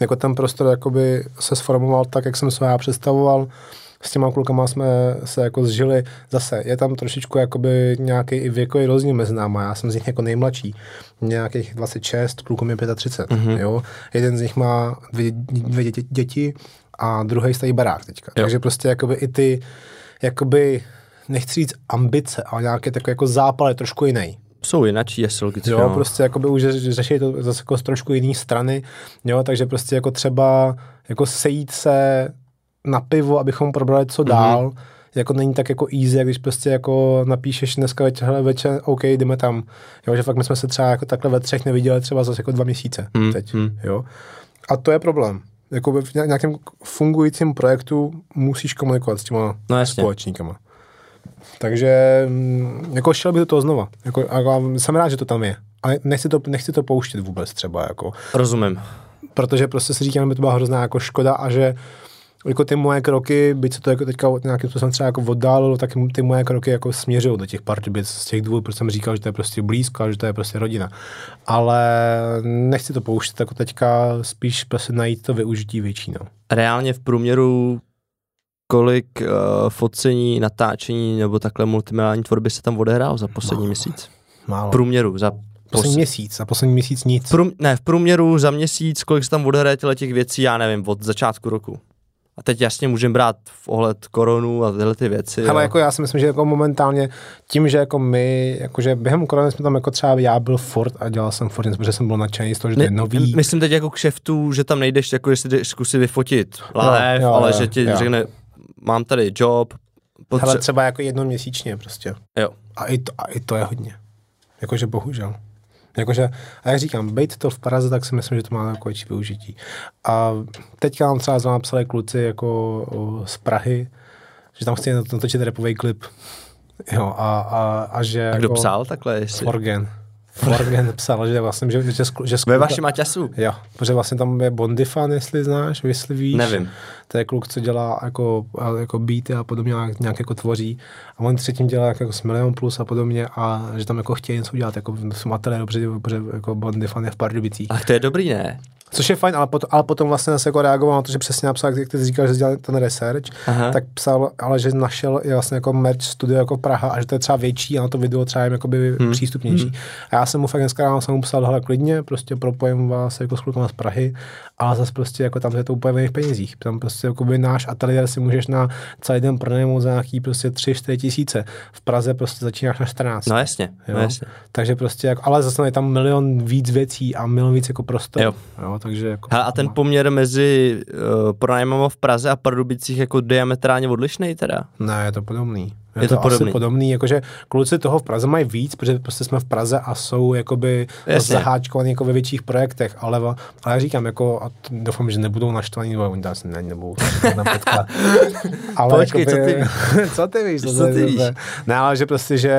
Jako ten prostor jakoby se sformoval tak, jak jsem se já představoval, s těma klukama jsme se jako zžili. Zase je tam trošičku jakoby nějaký i věkový rozdíl mezi náma. Já jsem z nich jako nejmladší. Nějakých 26, klukům je 35. Mm-hmm. Jo? Jeden z nich má dvě, dvě děti, děti a druhý staví barák teďka. Jo. Takže prostě jakoby i ty, jakoby, nechci říct ambice, ale nějaký takový jako zápal je trošku jiný. Jsou jinačí, jest logicky. Jo, no. prostě jakoby už ř- řeší to zase jako z trošku jiné strany, jo, takže prostě jako třeba jako sejít se na pivo, abychom probrali, co dál, mm-hmm. jako není tak jako easy, jak když prostě jako napíšeš dneska večer, hele, večer, OK, jdeme tam. Jo, že fakt my jsme se třeba jako takhle ve třech neviděli třeba zase jako dva měsíce Hmm, teď. hmm. Jo. A to je problém. Jako v nějakém fungujícím projektu musíš komunikovat s těma No jasně. společníkama. Takže mm, jako šel bych do toho znova. Jako, jako, jsem rád, že to tam je. Ale nechci to, nechci to pouštět vůbec třeba. Jako Rozumím. protože prostě si říkám, že by to byla hrozná jako škoda a že jako ty moje kroky, byť se to jako teďka nějakým způsobem třeba jako oddálilo, tak ty moje kroky jako směřují do těch Pardubic z těch důvodů, protože jsem říkal, že to je prostě blízko a že to je prostě rodina. Ale nechci to pouštět jako teďka, spíš prostě najít to využití větší. No. Reálně v průměru kolik uh, focení, natáčení nebo takhle multimediální tvorby se tam odehrálo za poslední Málo. měsíc? Málo. V průměru, za poslední pos- měsíc, a poslední měsíc nic. Prům, ne, v průměru za měsíc, kolik se tam odehraje těch věcí, já nevím, od začátku roku. A teď jasně můžeme brát v ohled koronu a tyhle ty věci. Ale jo. jako já si myslím, že jako momentálně tím, že jako my, jakože během korony jsme tam jako třeba já byl Ford a dělal jsem Ford, protože jsem byl nadšený z toho, že to je nový. Myslím teď jako kšeftu, že tam nejdeš, jako jestli jdeš zkusit vyfotit live, jo, ale jo, že ti jo. řekne, mám tady job, potře- Ale třeba jako jednou měsíčně prostě. jo. A i to, a i to je hodně. Jakože bohužel. Jakože, a jak říkám, být to v Praze, tak si myslím, že to má jako větší využití. A teďka nám třeba zrovna psali kluci jako z Prahy, že tam chci natočit repový klip. Jo, a, a, a že... A kdo jako, psal takhle? Jestli... Forgen. Forgen psal, že vlastně, že, že, že, že Ve vašem Maťasu? Jo, protože vlastně tam je Bondy fan, jestli znáš, jestli víš. Nevím. To je kluk, co dělá jako, a- jako beaty a podobně, nějak, nějak jako tvoří. A on třetím dělá jako, jako s Milion Plus a podobně a že tam jako chtějí něco udělat jako v v ateliéru, protože, jako Bondy fan je v Pardubicích. Ach, to je dobrý, ne? Což je fajn, ale, pot, ale potom vlastně zase jako reagoval na to, že přesně napsal, jak ty říkal, že dělal ten research, Aha. tak psal, ale že našel je vlastně jako merch studio jako Praha a že to je třeba větší a na to video třeba jim jakoby hmm. přístupnější. A já jsem mu fakt dneska ráno jsem mu psal, hele klidně, prostě propojím vás jako s klukama z Prahy, ale zase prostě jako tam je to úplně v jiných penězích. Tam prostě jako by náš ateliér si můžeš na celý den pronajmout za nějaký prostě 3-4 tisíce. V Praze prostě začínáš na 14. No jasně, Jo? no jasně. Takže prostě, jako, ale zase je tam milion víc věcí a milion víc jako prostor. Jo. jo takže jako, Hele, a ten poměr mezi uh, pronájmama v Praze a Pardubicích jako diametrálně odlišný teda? Ne, je to podobný. Je, Je to, to podobný. asi podobný, jakože kluci toho v Praze mají víc, protože prostě jsme v Praze a jsou jakoby Jasně. zaháčkovaní jako ve větších projektech, ale, ale já říkám, jako, a doufám, že nebudou naštvaní, nebo oni asi ne, nebudou ale Počkej, co ty víš? co ty víš? Co ty víš? Ne, ale že prostě, že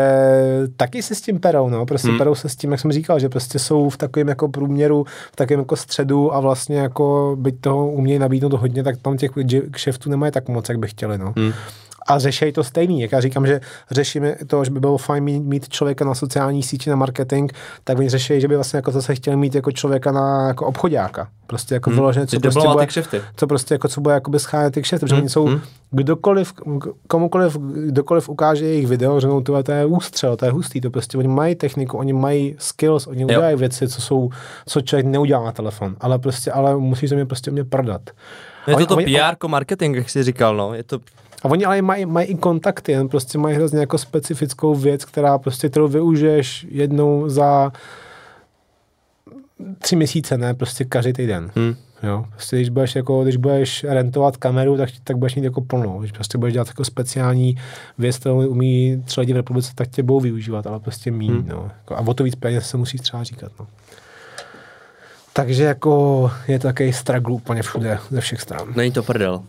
taky se s tím perou, no, prostě Hmm. perou se s tím, jak jsem říkal, že prostě jsou v takovém jako průměru, v takovém jako středu a vlastně jako byť toho umějí nabídnout hodně, tak tam těch kšeftů nemají tak moc, jak by chtěli, no Hmm. A řeší to stejný. Jak já říkám, že řešíme to, že by bylo fajn mít, mít člověka na sociální síti, na marketing, tak oni řeší, že by vlastně jako zase chtěli mít jako člověka na jako obchodáka. Prostě jako hmm. vyloženě, co prostě bude, co prostě jako co bude jakoby schánět ty kšefty, protože Hmm, oni jsou, hmm. kdokoliv, komukoliv, kdokoliv ukáže jejich video, řeknou, tyhle, to je ústřel, to je hustý, to prostě oni mají techniku, oni mají skills, oni udělají věci, co jsou, co člověk neudělá na telefon, ale prostě, ale musí se mě prostě mě prodat. Je to to PR marketing, jak jsi říkal, no. Je to, A oni ale mají, mají i kontakty, jen prostě mají hrozně jako specifickou věc, která prostě, kterou využiješ jednou za tři měsíce, ne prostě každý týden. hm. Jo, prostě když budeš, jako, když budeš rentovat kameru, tak, tak budeš mít jako plnou. Když prostě budeš dělat jako speciální věc, kterou umí třeba lidi v republice, tak tě budou využívat, ale prostě míň. Hmm. No. Jako, a o to víc peněz se musí třeba říkat. No. Takže jako je to takový struggle úplně všude, ze všech stran. Není to prdel.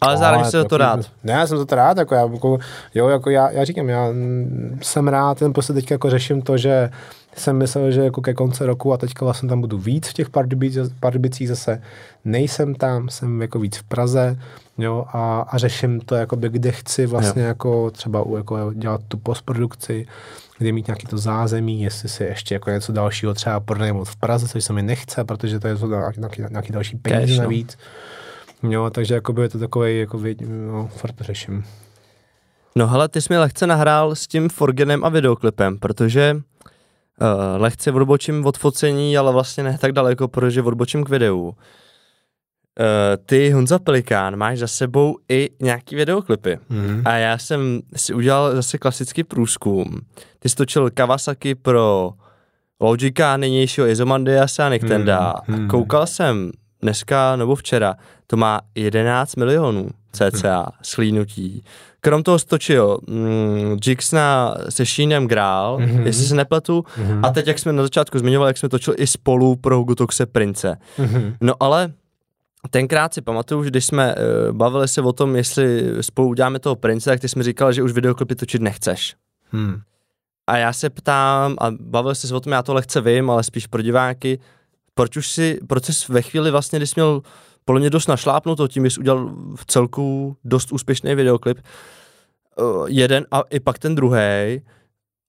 Ale zároveň za to rád. Ne, já jsem za to rád, jako já, jako, jo, jako já, já říkám, já jsem rád, ten prostě teďka jako řeším to, že jsem myslel, že jako ke konci roku a teďka vlastně tam budu víc v těch Pardubicích, zase nejsem tam, jsem jako víc v Praze, jo, a, a řeším to, jakoby, kde chci vlastně jako třeba u, jako dělat tu postprodukci, kde mít nějaký to zázemí, jestli si ještě jako něco dalšího třeba pronajmout v Praze, což se mi nechce, protože to je to nějaký, nějaký, nějaký další peníze Cash, no. Jo, takže jakoby je to takový, jako no, furt to řeším. No hele, ty jsi mi lehce nahrál s tím Forgenem a videoklipem, protože uh, lehce odbočím od focení, ale vlastně ne tak daleko, protože odbočím k videu. Uh, ty, Honza Pelikán, máš za sebou i nějaký videoklipy. Mm. A já jsem si udělal zase klasický průzkum. Ty jsi točil Kawasaki pro Logika, nynějšího Izomandiasa a Nictenda. A hmm. koukal jsem dneska nebo včera, to má 11 milionů cca schlínutí. Krom toho stočil mm, Jixna se Sheenem Grál, mm-hmm. jestli se nepletu, mm-hmm. a teď, jak jsme na začátku zmiňovali, jak jsme točili i spolu pro Gutoxe Prince. Mm-hmm. No ale tenkrát si pamatuju, že když jsme uh, bavili se o tom, jestli spolu uděláme toho prince, tak ty jsi mi říkal, že už videoklipy točit nechceš. Hmm. A já se ptám, a bavil jsi se o tom, já to lehce vím, ale spíš pro diváky, proč už si, proč jsi ve chvíli vlastně, kdy jsi měl podle mě dost našlápnuto tím, jsi udělal v celku dost úspěšný videoklip, uh, jeden a i pak ten druhý,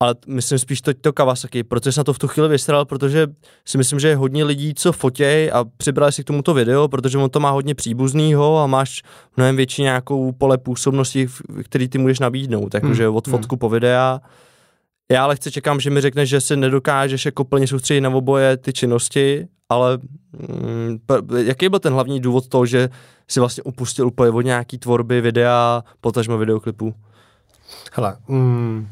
ale myslím spíš to, to Kawasaki, protože jsem na to v tu chvíli vystřelil, protože si myslím, že je hodně lidí, co fotěj a přibrali si k tomuto video, protože on to má hodně příbuznýho a máš mnohem větší nějakou pole působnosti, který ty můžeš nabídnout, takže od fotku po videa. Já ale chci čekám, že mi řekneš, že si nedokážeš jako plně soustředit na oboje ty činnosti, ale mm, jaký byl ten hlavní důvod toho, že si vlastně upustil úplně od nějaký tvorby videa, potažmo videoklipů? Hele, mm,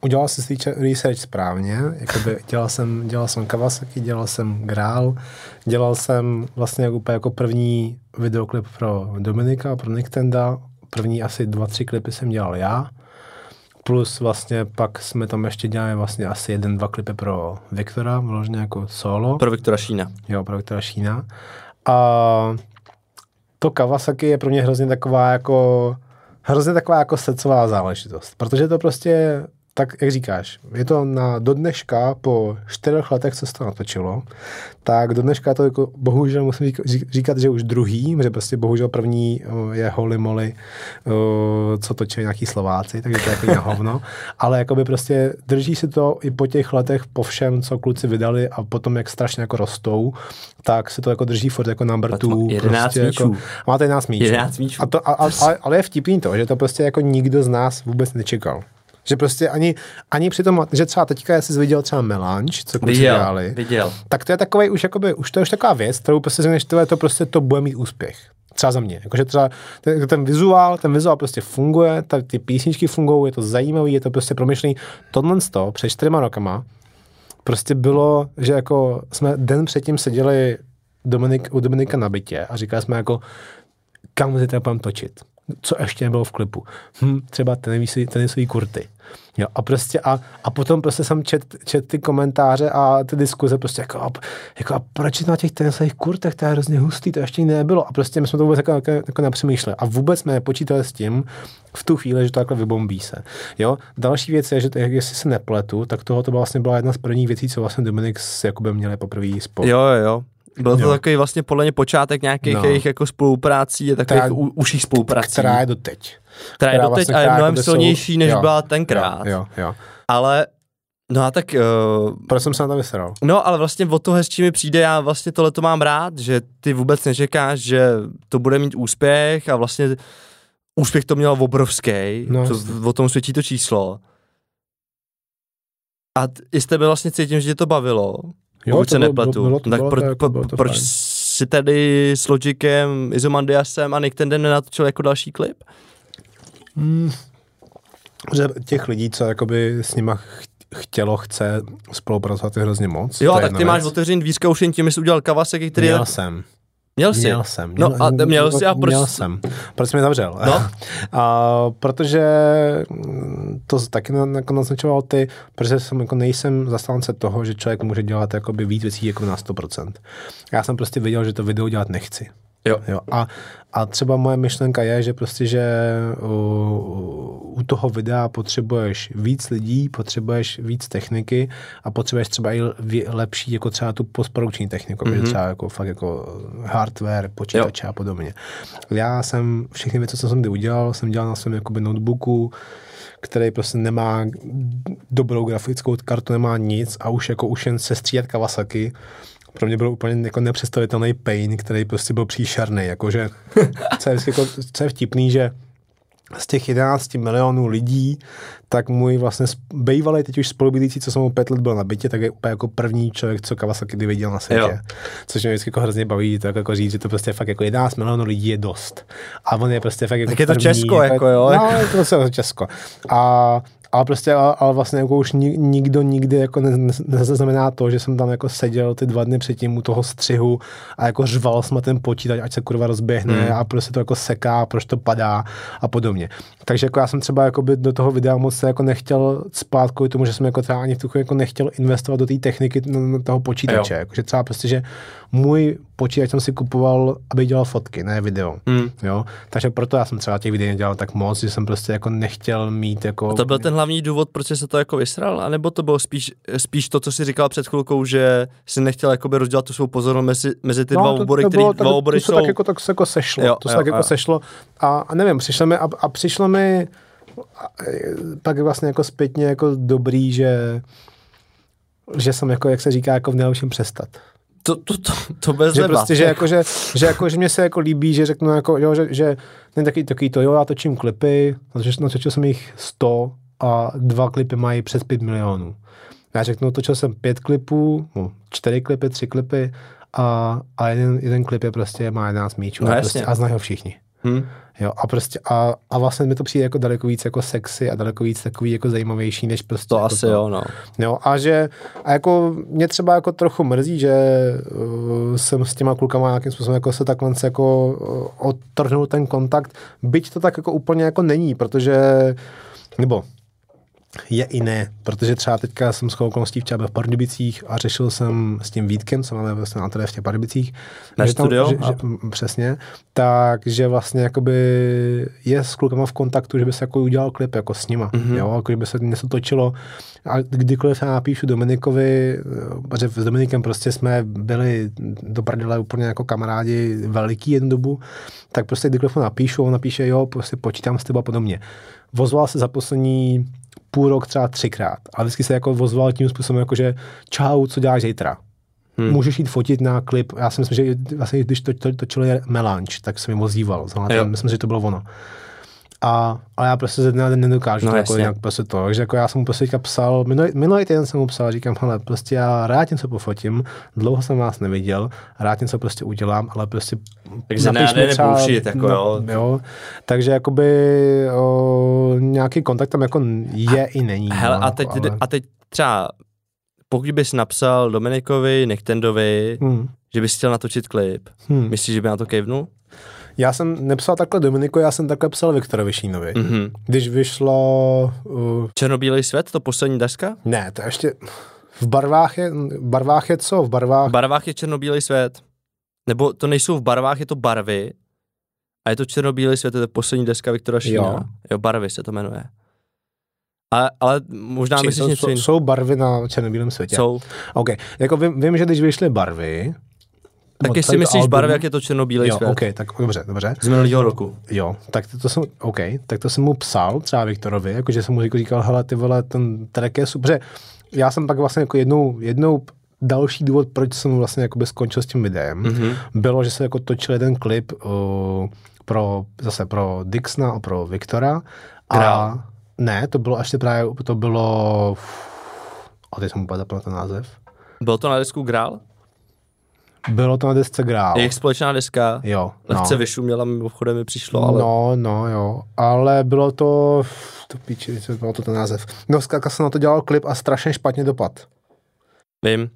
udělal jsem si research správně, jakoby dělal jsem, dělal jsem Kawasaki, dělal jsem Grál, dělal jsem vlastně jako, úplně jako první videoklip pro Dominika, pro Nintendo, první asi dva, tři klipy jsem dělal já, plus vlastně pak jsme tam ještě dělali vlastně asi jeden, dva klipy pro Viktora, vložně jako solo. Pro Viktora Šína. Jo, pro Viktora Šína. A to Kawasaki je pro mě hrozně taková jako hrozně taková jako srdcová záležitost, protože to prostě tak, jak říkáš, je to na do dneška, po čtyřech letech, co se to natočilo, tak do dneška to jako, bohužel musím řík- říkat, že už druhý, že prostě bohužel první je Holy Moly, co točí nějaký Slováci, takže to je jako hovno, ale jakoby prostě drží si to i po těch letech, po všem, co kluci vydali a potom, jak strašně jako rostou, tak se to jako drží furt jako number two. 11 prostě míčů. Jako, má to 11 míčů. 11 míčů. A to, a, a, ale, ale je vtipný to, že to prostě jako nikdo z nás vůbec nečekal. Že prostě ani, ani při tom, že třeba teďka jsi viděl třeba Melange, co kluci Viděl, dělali, viděl. tak to je takový už jakoby, už to je už taková věc, kterou prostě řekneš, tohle to prostě to bude mít úspěch. Třeba za mě. Jakože třeba ten, ten vizuál, ten vizuál prostě funguje, ta, ty písničky fungují, je to zajímavý, je to prostě promyšlený. Tohle z toho před čtyřma rokama prostě bylo, že jako jsme den předtím seděli Dominik, u Dominika na bytě a říkali jsme jako, kam si to budeme točit. Co ještě nebylo v klipu? Hm, třeba tenisový, tenisový kurty. Jo, a prostě a, a potom prostě jsem čet, čet ty komentáře a ty diskuze prostě jako, a, jako a proč na těch tenisových kurtech, to je hrozně hustý, to ještě nebylo. A prostě my jsme to vůbec jako, jako, jako nepřemýšleli. A vůbec jsme nepočítali s tím v tu chvíli, že to takhle vybombí se. Jo? Další věc je, že to, jestli se nepletu, tak tohle to vlastně byla jedna z prvních věcí, co vlastně Dominik s Jakubem měli poprvé spolu. Jo, jo. Byl to Jo. takový vlastně podle mě počátek nějakých No. jejich jako spoluprácí, a takových Která- u, užších spoluprací. která je doteď. která je doteď vlastně- a je mnohem jsou- silnější, než jo, byla tenkrát. Jo, jo, jo. Ale, no a tak, uh, Proč jsem se na to vysral? no ale vlastně o to hezčí mi přijde, já vlastně tohle to mám rád, že ty vůbec nečekáš, že to bude mít úspěch a vlastně úspěch to měl obrovský, No, to, o tom svědčí to číslo. A i z tebe vlastně cítím, že tě to bavilo, Jo, pokud to se bylo- nepletu. bylo to- tak bylo pro, to jako- bylo to proč fajn. si tady s Logicem, Izomandiasem a Nick Tenden nenatočil jako další klip? Že těch lidí, co jakoby s nima ch- chtělo, chce spolupracovat je hrozně moc. Jo, tak ty máš věc. otevřený dvířka už jen tím, jsi udělal Kawasaki, který Měl je... jsem. Měl jsi? Měl jsem. No a měl jsi a proč- Měl jsem. Proč jsi mě zavřel? No. a, protože mm, to taky jako naznačoval ty, protože jsem jako nejsem zastánce toho, že člověk může dělat jakoby víc věcí jako na 100%. Já jsem prostě viděl, že to video dělat nechci. Jo. Jo. A, a třeba moje myšlenka je, že prostě, že u, u toho videa potřebuješ víc lidí, potřebuješ víc techniky a potřebuješ třeba i lepší, jako třeba tu postprodukční techniku, mm-hmm. třeba jako fakt jako hardware, počítače a podobně. Já jsem všechny věci, co jsem kdy udělal, jsem dělal na svém jakoby notebooku, který prostě nemá dobrou grafickou kartu, nemá nic a už jako už jen sestříhat Kawasaki pro mě byl úplně jako nepředstavitelný pain, který prostě byl příšerný, jakože, co je, jako, co je vtipný, že z těch 11 milionů lidí, tak můj vlastně bývalý, teď už spolubydlící, co jsem mu pět let byl na bytě, tak je úplně jako první člověk, co Kawasaki kdy viděl na světě. Jo. Což mě vždycky jako hrozně baví, tak jako říct, že to prostě fakt jako 11 milionů lidí je dost. A on je prostě fakt jako Tak je to první, Česko, jako jo. No, je to prostě Česko. A ale prostě, ale, ale vlastně jako už ni- nikdo nikdy jako ne, ne, nezaznamená to, že jsem tam jako seděl ty dva dny předtím u toho střihu a jako řval jsme ten počítač, ať se kurva rozběhne Hmm. a prostě to jako seká, proč to padá a podobně. Takže jako já jsem třeba jako by do toho videa moc se jako nechtěl spát kvůli tomu, že jsem jako třeba ani v tu jako nechtěl investovat do té techniky toho počítače. Jo. Jakože třeba prostě, že můj počítač jsem si kupoval, aby dělal fotky, ne video. Hmm. Jo? Takže proto já jsem třeba těch videí nedělal tak moc, že jsem prostě jako nechtěl mít jako... A to byl ten hlavní důvod, proč se to jako vysral? A nebo to bylo spíš, spíš to, co jsi říkal před chvilkou, že jsi nechtěl jakoby rozdělat tu svou pozornost mezi, mezi ty dva obory, bylo, dva tak, obory to se jsou... tak jako, tak se jako sešlo. Jo, to se jo, tak jako jo. sešlo. A, a nevím, přišlo mi, a, a přišlo mi pak vlastně jako zpětně jako dobrý, že že jsem jako, jak se říká, jako v nejlepším přestat. To, to, to, to bez Že debat. prostě, že jako, že, že jako, že mě se jako líbí, že řeknu jako, jo, že, že ten taky, taky to, jo, já točím klipy, natočil, natočil jsem jich 100 a dva klipy mají přes 5 milionů. Já řeknu, točil jsem pět klipů, no, čtyři klipy, tři klipy a, a jeden, jeden klip je prostě má 11 míčů No a, prostě, a znají ho všichni. Hm? Jo, a prostě a, a vlastně mi to přijde jako daleko víc jako sexy a daleko víc takový jako zajímavější, než prostě To jako asi jo, no. Jo, a že a jako mě třeba jako trochu mrzí, že uh, jsem s těma klukama nějakým způsobem jako se takhle jako uh, odtrhnul ten kontakt, byť to tak jako úplně jako není, protože nebo je i ne, protože třeba teďka jsem s okolností byl v Pardubicích a řešil jsem s tím Vítkem, co máme vlastně na v těch Pardubicích. Na že tam- studio? Že, že, přesně. Takže vlastně jakoby je s klukama v kontaktu, že by se jako udělal klip jako s nima. Mhm. Mm-hmm. Jo, jako kdyby se něco točilo. A kdykoliv já napíšu Dominikovi, protože s Dominikem prostě jsme byli do prdele úplně jako kamarádi veliký jednu dobu, tak prostě kdykoliv napíšu, on napíše, jo, prostě počítám s tebou a podobně. Vozval se za poslední půl rok třeba třikrát, ale vždycky se jako vozval tím způsobem, jako že čau, co děláš zítra? Hmm. Můžeš jít fotit na klip. Já si myslím, že vlastně, když to, to, točili Melange, tak jsem jim ozýval. Myslím, že to bylo ono. A, ale já prostě ze dne na den nedokážu No no, to jako jasně. jinak prostě to. Takže jako já jsem mu prostě teďka psal, minulý, minulý týden jsem mu psal, říkám, hele, prostě já rád něco pofotím, dlouho jsem vás neviděl, rád něco prostě udělám, ale prostě Takže ne, napiš mi ne, nebullshit, jako jo. jo. Takže jakoby o, nějaký kontakt tam jako je i není. Hele, no, a teď, ale... a teď třeba, pokud bys napsal Dominikovi, Nektendovi, Hmm. že bys chtěl natočit klip, Hmm. myslíš, že by na to kejvnul? Já jsem nepsal takhle Dominiku, já jsem takhle psal Viktorovi Šínovi. Mm. Mhm. Když vyšlo... Uh, Černobílý svět, to poslední deska? ne, to ještě... V barvách je, v barvách je co? V barvách... V barvách je černobílý svět. Nebo to nejsou v barvách, je to barvy. A je to černobílý svět, to je poslední deska Viktora Šína. Jo. jo barvy se to jmenuje. Ale, ale možná Či- myslíš něco jsou, jiného. jsou barvy na černobílém světě. Jsou. OK. Jako vím, vím, že když vyšly barvy... Tak jestli myslíš album- barvy, jak je to černobílý jo, svět. OK, tak dobře, dobře. Z minulého roku. Jo, tak to, to jsem, OK, tak to jsem mu psal třeba Viktorovi, jakože jsem mu říkal, říkal, hele, ty vole, ten track je super. Já jsem pak vlastně jako jednou, jednou další důvod, proč jsem vlastně jakoby skončil s tím videem, Mhm. mm-hmm. bylo, že se jako točil jeden klip uh, pro, zase pro Dixna a pro Viktora. A ne, to bylo ještě právě, to bylo, a teď jsem úplně zapomněl ten název. Bylo to na desku Grál? Bylo to na desce Grál. Jejich společná deska. Jo, Lehce no. vyšuměla, mimochodem mi přišlo, ale... No, no, jo. Ale bylo to, to píči, co bylo to ten název. No, zkrátka jsem na to dělal klip a strašně špatně dopad. Vím.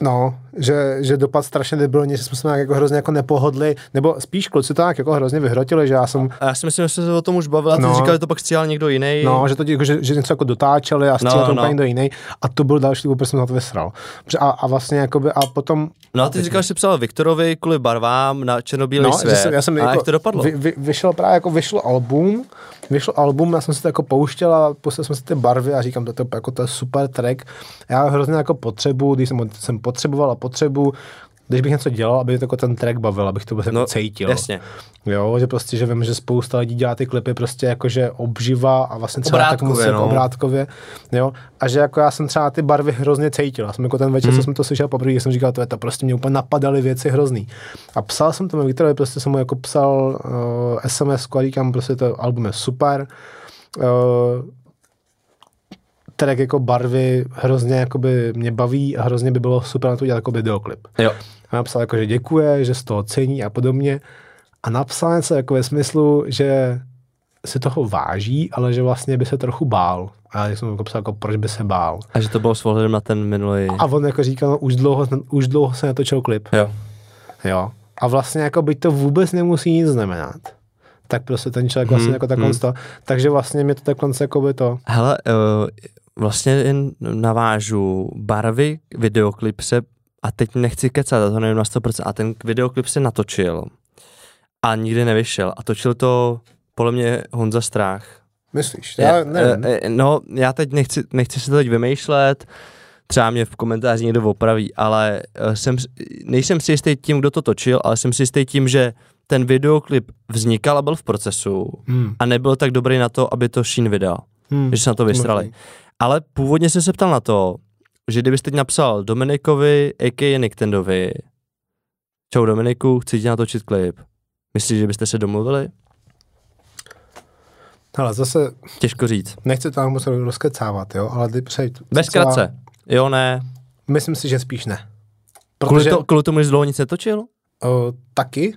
No, že, že dopad strašně debilně, že jsme se nějak jako hrozně jako nepohodli, nebo spíš kluci to nějak jako hrozně vyhrotili, že já jsem, A já si myslím, že jsme se o tom už bavili a ty No. říkal, že to pak stříhal někdo jiný. no, že to jako, že, že něco jako dotáčeli a střílel No, to no. úplně někdo jiný a to byl další proč jsem na to vysral. A, a vlastně jakoby, a potom, No a ty říkal, že jsi psal Viktorovi kvůli barvám na černobílý no, svět. jsem, já jsem a jako, jak to dopadlo? Vy, vy, vyšel právě jako vyšlo album, vyšlo album, já jsem si to jako pouštěl a pustil jsem si ty barvy a říkám, to, to, jako, to je super track. Já hrozně jako potřebu, když jsem, jsem potřeboval a potřebu, když bych něco dělal, aby to jako ten track bavil, abych to prostě No, jako cítil. Jasně. Jo, že prostě, že vím, že spousta lidí dělá ty klipy prostě jakože obživa a vlastně třeba tak Obrátkově, musí jako no. obrátkově, jo, a že jako já jsem třeba ty barvy hrozně cítil. Já jsem jako ten večer, Hmm. co jsem to slyšel poprvé, jsem říkal, to je to prostě mě úplně napadaly věci hrozný. A psal jsem tomu Viktorovi, prostě jsem mu jako psal uh, SMS, a říkám, prostě to album je super. Uh, track jako barvy hrozně jakoby mě baví a hrozně by bylo super na to udělat jako videoklip. Jo. Napsal jako, že děkuje, že z toho cení a podobně. A napsal něco jako ve smyslu, že se toho váží, ale že vlastně by se trochu bál. A já jsem jako psal, jako, proč by se bál. A že to bylo s na ten minulý... A on jako říkal, no, už dlouho, už dlouho se natočil klip. Jo. Jo. A vlastně jako byť to vůbec nemusí nic znamenat. Tak prostě ten člověk vlastně Hmm, jako takhle hmm. Takže vlastně mě to takhle jako by to. Hele, uh, vlastně jen navážu barvy, videoklip se, a teď nechci kecat, a to nevím na 100%, a ten videoklip se natočil a nikdy nevyšel. A točil to podle mě Honza Strách. Myslíš? Já nevím. Eh, eh, No, já teď nechci, nechci si to teď vymýšlet, třeba mě v komentáři někdo opraví, ale eh, jsem, nejsem si jistý tím, kdo to točil, ale jsem si jistý tím, že ten videoklip vznikal a byl v procesu Hmm. a nebyl tak dobrý na to, aby to Sheen vydal, Hmm. že se na to vystrali. Ale původně jsem se ptal na to, že kdybyste teď napsal Dominikovi, a.k.a. Nictendovi, čau Dominiku, chci ti natočit klip. Myslíš, že byste se domluvili? Hele, zase Těžko říct. nechci to tam moc rozkecávat, jo, ale ty přejď. Bez celá- kratce. Jo, ne. Myslím si, že spíš ne. Kvůli, Protože to, kvůli tomu, že dlouho nic netočil? uh, taky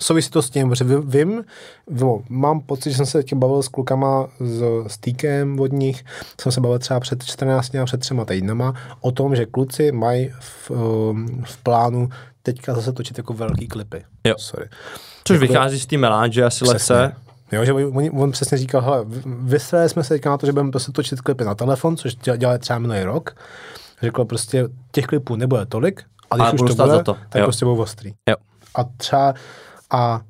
souvisí to s tím, že vím, no, mám pocit, že jsem se tím bavil s klukama s, s týkem od nich, jsem se bavil třeba před 14 a před třema týdnama o tom, že kluci mají v, um, v plánu teďka zase točit jako velký klipy. Jo. Sorry. Což Jako- vychází z té melange asi lehce. Jo, že on, on přesně říkal, hele, vysrali jsme se teďka na to, že budeme prostě točit klipy na telefon, což děl- dělali třeba minulý rok. Řekl prostě, těch klipů nebude tolik, a když Ale už to bude, za to, tak jo. prostě budou ostrý. Jo. A třeba, a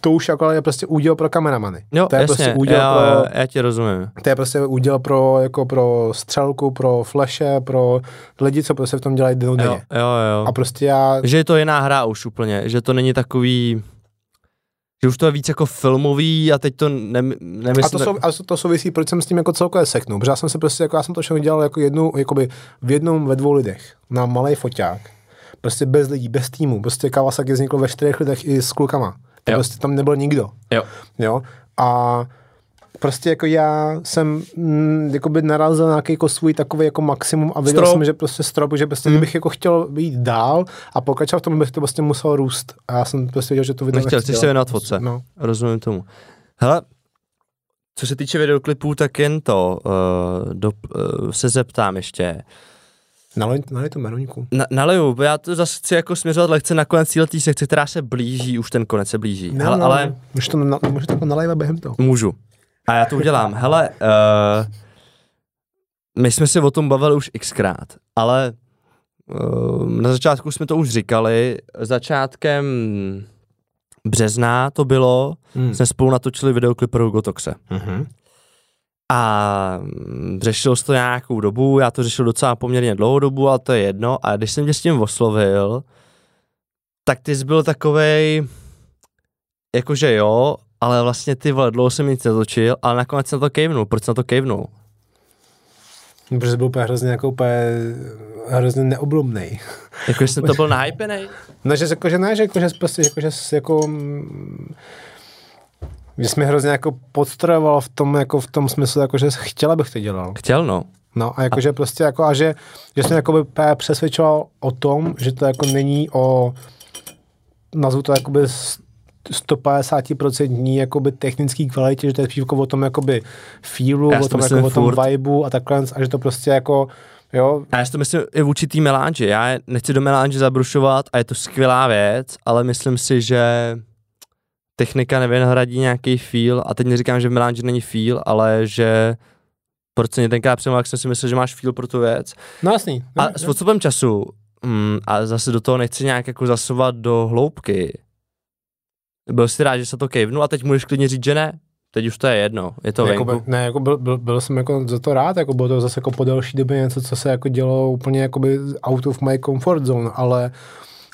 to už jako je prostě úděl pro kameramany. Jo, to je jasně, prostě úděl já, pro, já ti rozumím. to je prostě úděl pro, jako pro střelku, pro flashe, pro lidi, co prostě v tom dělají Jo, jo, jo. A prostě já, Že je to jiná hra už úplně, že to není takový, že už to je víc jako filmový a teď to ne, nemyslím, A to, sou, a to souvisí, proč jsem s tím jako celkově seknul. Protože já jsem se prostě, jako já jsem to všechno dělal jako jednu, jakoby v jednom, ve dvou lidech. Na malý foťák. Prostě bez lidí, bez týmu. Prostě Kawasaki vzniklo ve čtyřech lidech i s klukama. To Jo. prostě tam nebyl nikdo. jo. Jo. A prostě jako já jsem mm, jakoby narazil na nějaký jako svůj takový jako maximum a viděl Strop. jsem, že prostě strop, že prostě Hmm. kdybych jako chtěl být dál a pokračovat v tom, bych to prostě musel růst. A já jsem prostě viděl, že to video Nechtěl, chceš se věnovat fotce. No. Rozumím tomu. Hele, co se týče videoklipů, tak jen to, uh, do, uh, se zeptám ještě. Nalej, nalej to meruňku. Na, naleju, já to zase chci jako směřovat lehce na konec této sekce, která se blíží, už ten konec se blíží. Ne, Hele, no, ale Můžeš to, na, můžeš to nalejvat během toho. můžu. A já to udělám. Hele, uh, my jsme se o tom bavili už xkrát, ale uh, na začátku jsme to už říkali, začátkem března to bylo, Hmm. jsme spolu natočili videoklip pro Gotoxe. Mm-hmm. A mm, řešil jsi to nějakou dobu, já to řešil docela poměrně dlouhou dobu, ale to je jedno. A když jsem tě s tím oslovil, tak ty jsi byl takovej, jakože jo, ale vlastně ty vole, dlouho jsem nic netočil, ale nakonec jsem na to kejvnul. Proč jsem na to kejvnul? Protože byl úplně hrozně jako úplně hrozně neoblomnej. Jako, že jsem to byl nahypenej? No, že jako, že ne, že jako, že prostě, jako, že jako, mm, že jsi mi hrozně jako podstrojoval v tom, jako v tom smyslu, jako, že chtěla bych to dělal. Chtěl, no. No a jakože prostě jako, a že, že jsem jako by přesvědčoval o tom, že to jako není o, nazvu to jakoby s- 150% jakoby technický kvalitě, že to je spíš jako o tom jakoby feelu, Já o to tom, jako, o tom vibeu a takhle, a že to prostě jako, jo, A já si to myslím i v určitý melange. Já nechci do melange zabrušovat a je to skvělá věc, ale myslím si, že technika nevynahradí nějaký feel a teď neříkám, že v melange není feel, ale že proč se mě tenkrát přemluvil, jak jsem si myslel, že máš feel pro tu věc. no jasný. A No, s odstupem času, mm, a zase do toho nechci nějak jako zasovat do hloubky, byl jsi rád, že se to kejvnu a teď můžeš klidně říct, že ne. Teď už to je jedno, je to jako, venku. by- ne, jako byl, byl, byl, jsem jako za to rád, jako bylo to zase jako po delší době něco, co se jako dělo úplně jakoby out of my comfort zone, ale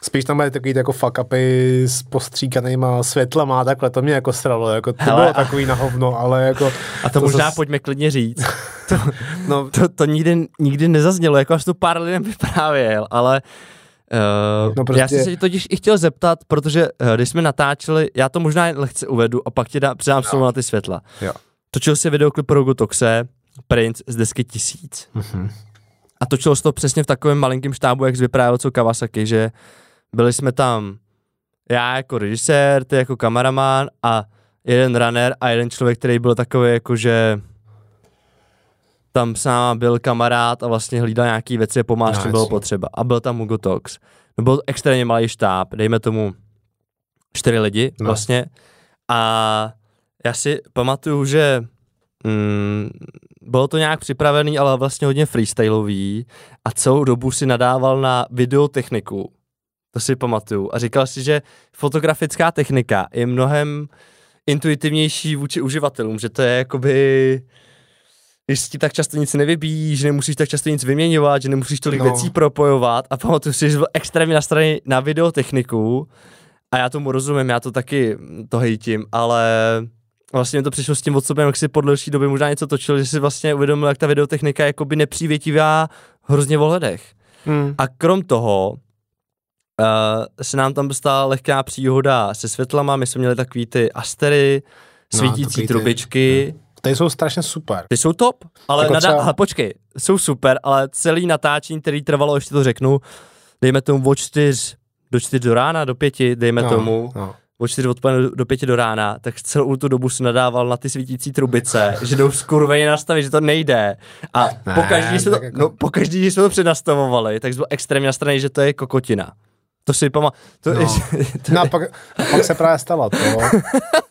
Spíš tam byly takový jako fuck upy s postříkanýma světlama a takhle, to mě jako stralo, jako to Hele, bylo a- takový na hovno, ale jako... A to, možná zas- pojďme klidně říct. To, No, to, to nikdy, nikdy nezaznělo, jako až to pár lidem vyprávěl, ale Uh, No prostě- Já jsem se tě totiž i chtěl zeptat, protože uh, když jsme natáčeli, já to možná jen lehce uvedu a pak ti dá, předám slovo na ty světla. Jo. Točil si videoklip pro Rogu Toxe, Prince z desky Tisíc. Mhm. A točil se to přesně v takovém malinkém štábu, jak vyprávěl co Kawasaki, že byli jsme tam já jako režisér, ty jako kameraman a jeden runner a jeden člověk, který byl takový jako, že tam s náma byl kamarád a vlastně hlídal nějaký věci a pomáhal, No, bylo potřeba. A byl tam Hugo Tox. No byl extrémně malý štáb, dejme tomu čtyři lidi No. vlastně. A já si pamatuju, že mm, bylo to nějak připravený, ale vlastně hodně freestylový a celou dobu si nadával na videotechniku. To si pamatuju. A říkal si, že fotografická technika je mnohem intuitivnější vůči uživatelům, že to je jakoby že ti tak často nic nevybíjí, že nemusíš tak často nic vyměňovat, že nemusíš tolik No. věcí propojovat a pamatuju si, že byl extrémně nastraněný na videotechniku a já tomu rozumím, já to taky mm, to hejtím, ale vlastně mi to přišlo s tím odsobem, jak si po delší době možná něco točil, že si vlastně uvědomil, jak ta videotechnika je jakoby nepřívětivá hrozně v ohledech. Mm. A krom toho uh, se nám tam stala lehká příhoda se světlama, my jsme měli takový ty astery, No, svítící ty- trubičky, Tady jsou strašně super. ty jsou top, ale, Jako nadá- třeba- počkej, jsou super, ale celý natáčení, který trvalo, ještě to řeknu, dejme tomu od čtyř do čtyř do rána, do pěti, dejme no, tomu, No. od čtyř odpoledne do, do pěti do rána, tak celou tu dobu si nadával na ty svítící trubice, že jdou skurveně nastavit, že to nejde. A Ne, pokaždý, když jsme to, jako- no, pokaždý, když jsme to přednastavovali, tak jsme byl extrémně nastraný, že to je kokotina. To si pamatuju. To, No. no. to, No a pak, a pak se právě stalo to,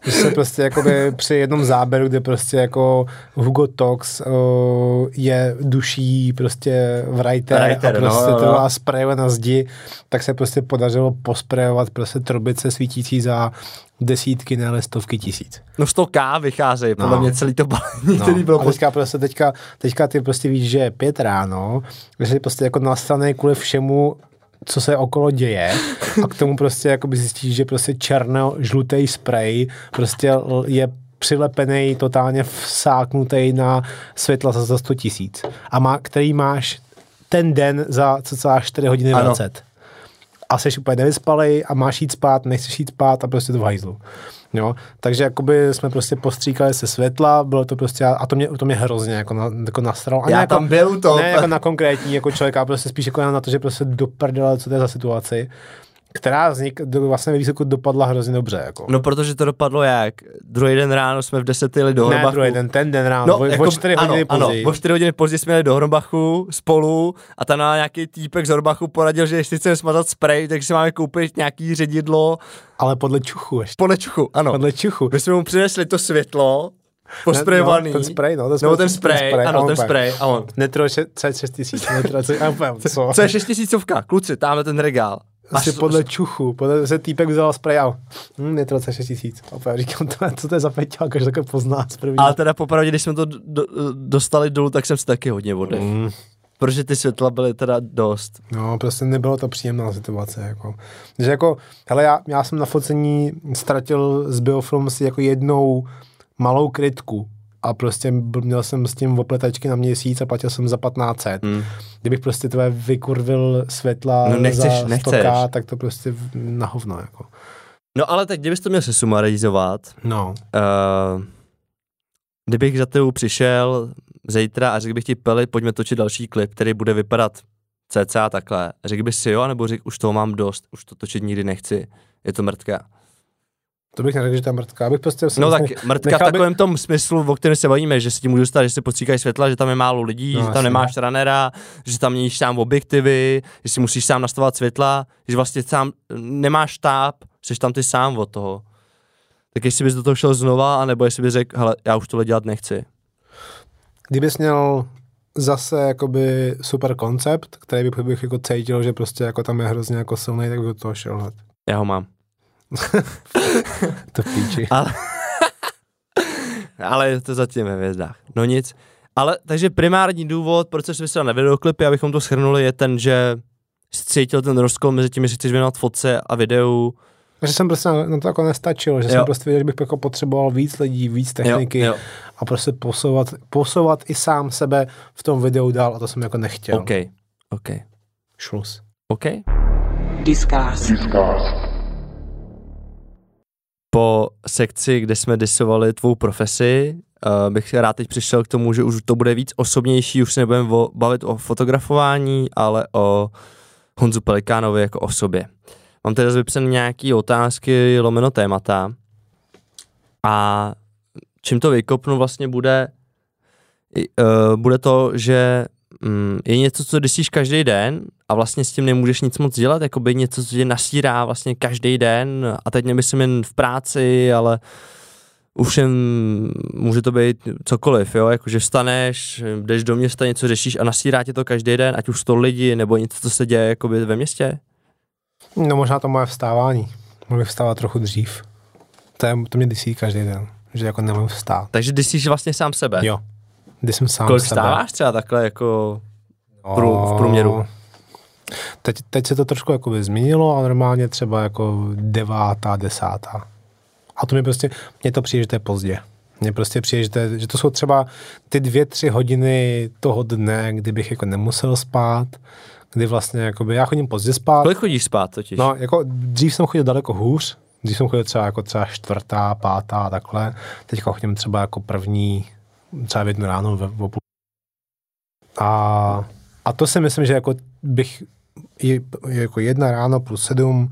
že se prostě jakoby při jednom záběru, kde prostě jako Hugo Tox uh, je duší prostě writer, Writer, a no, prostě no, to no. a sprejuje na zdi, tak se prostě podařilo posprejovat prostě trubice svítící za desítky, ne stovky tisíc. no 100k vycházejí, podle No. mě celý to balení, který bylo a teďka prostě teďka, teďka ty prostě víš, že je pět ráno, že jsi prostě jako nastavený kvůli všemu, co se okolo děje a k tomu prostě jakoby zjistíš, že prostě černo-žlutý spray prostě je přilepený, totálně vsáknutý na světla za, za 100 tisíc. A má, který máš ten den za cca 4 hodiny Ano. 20 a jsi úplně nevyspalej a máš jít spát, nechceš jít spát a prostě to v hajzlu. Jo? Takže jakoby jsme prostě postříkali se světla, bylo to prostě, a to mě, to mě hrozně jako, na, jako nastralo. A Já jako, tam byl to. Ne jako na konkrétní jako člověka, prostě spíš jako na to, že prostě do prdele, co to je za situaci, která vznik, do, vlastně ve výsledku dopadla hrozně dobře. Jako. No protože to dopadlo jak? Druhý den ráno jsme v 10 jeli do ne Horbachu. druhý den, ten den ráno, No, o, jako, o 4 ano, hodiny ano, později. o 4 hodiny později jsme jeli do Horbachu spolu a tam nám nějaký týpek z Horbachu poradil, že jestli chceme smazat spray, tak si máme koupit nějaký ředidlo Ale podle čuchu ještě. podle čuchu, ano. Podle čuchu. My jsme mu přinesli to světlo, posprejovaný. No, ten spray, no, ten Nebo spray, ten spray, ten spray, ano, ten spray, a on. Netro C6 tisíc, netro C, a úplně, co? Co je šestisícovka? Kluci, tamhle ten regál. Asi Až- podle čuchu, podle se týpek vzal spray a hm, netro C6 tisíc. A říkám, to, co to je za peťák, že takhle pozná z první. Ale teda popravdě, když jsme to do, dostali dolů, tak jsem si taky hodně vodech. Mm. Protože ty světla byly teda dost. No, prostě nebylo to příjemná situace, jako. Že jako, hele, já, já jsem na focení ztratil z biofilmu si jako jednou malou krytku a prostě měl jsem s tím opletačky na měsíc a platil jsem za 1500. Mm. Kdybych prostě tvé vykurvil světla No nechceš, za 100 nechceš. tak to prostě na hovno, jako. No ale tak kdybys to měl se sumarizovat, No, uh, kdybych za tebou přišel zítra a řekl bych ti, Peli, pojďme točit další klip, který bude vypadat cca takhle. Řekl bys si jo, nebo řekl, už toho mám dost, už to točit nikdy nechci, je to mrtka. To bych neřekl, že ta mrtka. Já bych prostě si No vlastně- tak mrtka v nechal takovém tom smyslu, o kterém se bavíme, že se ti můžu stát, že se potříkají světla, že tam je málo lidí, No, že tam nemáš runnera, že tam měníš sám objektivy, že si musíš sám nastavovat světla, že vlastně sám nemáš štáb, jsi tam ty sám od toho. Tak jestli bys do toho šel znova, anebo jestli bys řekl, hele, já už tohle dělat nechci. Kdybys měl zase jakoby super koncept, který bych, bych jako cítil, že prostě jako tam je hrozně jako silný, tak bych do toho šel hned. Já ho mám. To píči. Ale, ale je to zatím ve hvězdách. No nic. Ale takže primární důvod, proč jsem si myslel na videoklipy, abychom to shrnuli, je ten, že jsi cítil ten rozkol mezi tím, že chceš věnovat fotce a videu. Že jsem prostě na, na to jako nestačil, že Jo. jsem prostě věděl, že bych jako potřeboval víc lidí, víc techniky Jo, jo. a prostě posouvat, posouvat i sám sebe v tom videu dál a to jsem jako nechtěl. OK, OK, Šlus. OK. Discuss. Discuss. Po sekci, kde jsme disovali tvou profesi, uh, bych rád teď přišel k tomu, že už to bude víc osobnější, už se nebudeme bavit o fotografování, ale o Honzu Pelikánovi jako osobě. Mám tady vypsané nějaké otázky, lomeno témata a čím to vykopnu vlastně bude, uh, bude to, že mm, je něco, co disíš každý den a vlastně s tím nemůžeš nic moc dělat, jako by něco, co tě nasírá vlastně každý den a teď nemyslím jen v práci, ale už jen může to být cokoliv, jo, jakože vstaneš, jdeš do města, něco řešíš a nasírá tě to každý den, ať už to lidi nebo něco, co se děje jakoby ve městě. No možná to moje vstávání. Bych vstávat trochu dřív. To, je, to mě disí každý den, že jako nemůžu vstát. Takže disíš vlastně sám sebe. Jo. Když jsem sám Kolik sebe. vstáváš třeba takhle jako No, prů- v průměru? Teď, teď se to trošku jakoby změnilo a normálně třeba jako devátá, desátá. A to mi prostě, mně to přijde, že to je pozdě. Mně prostě přijde, že to, je, že to jsou třeba ty dvě, tři hodiny toho dne, kdybych jako nemusel spát, kdy vlastně jakoby, já chodím pozdě spát. Kolik chodíš spát totiž? No, jako dřív jsem chodil daleko hůř, dřív jsem chodil třeba jako třeba čtvrtá, pátá a takhle. Teďka chodím třeba jako první, třeba v jednu ráno ve, v půl. A, a to si myslím, že jako bych je, jako jedna ráno plus sedm,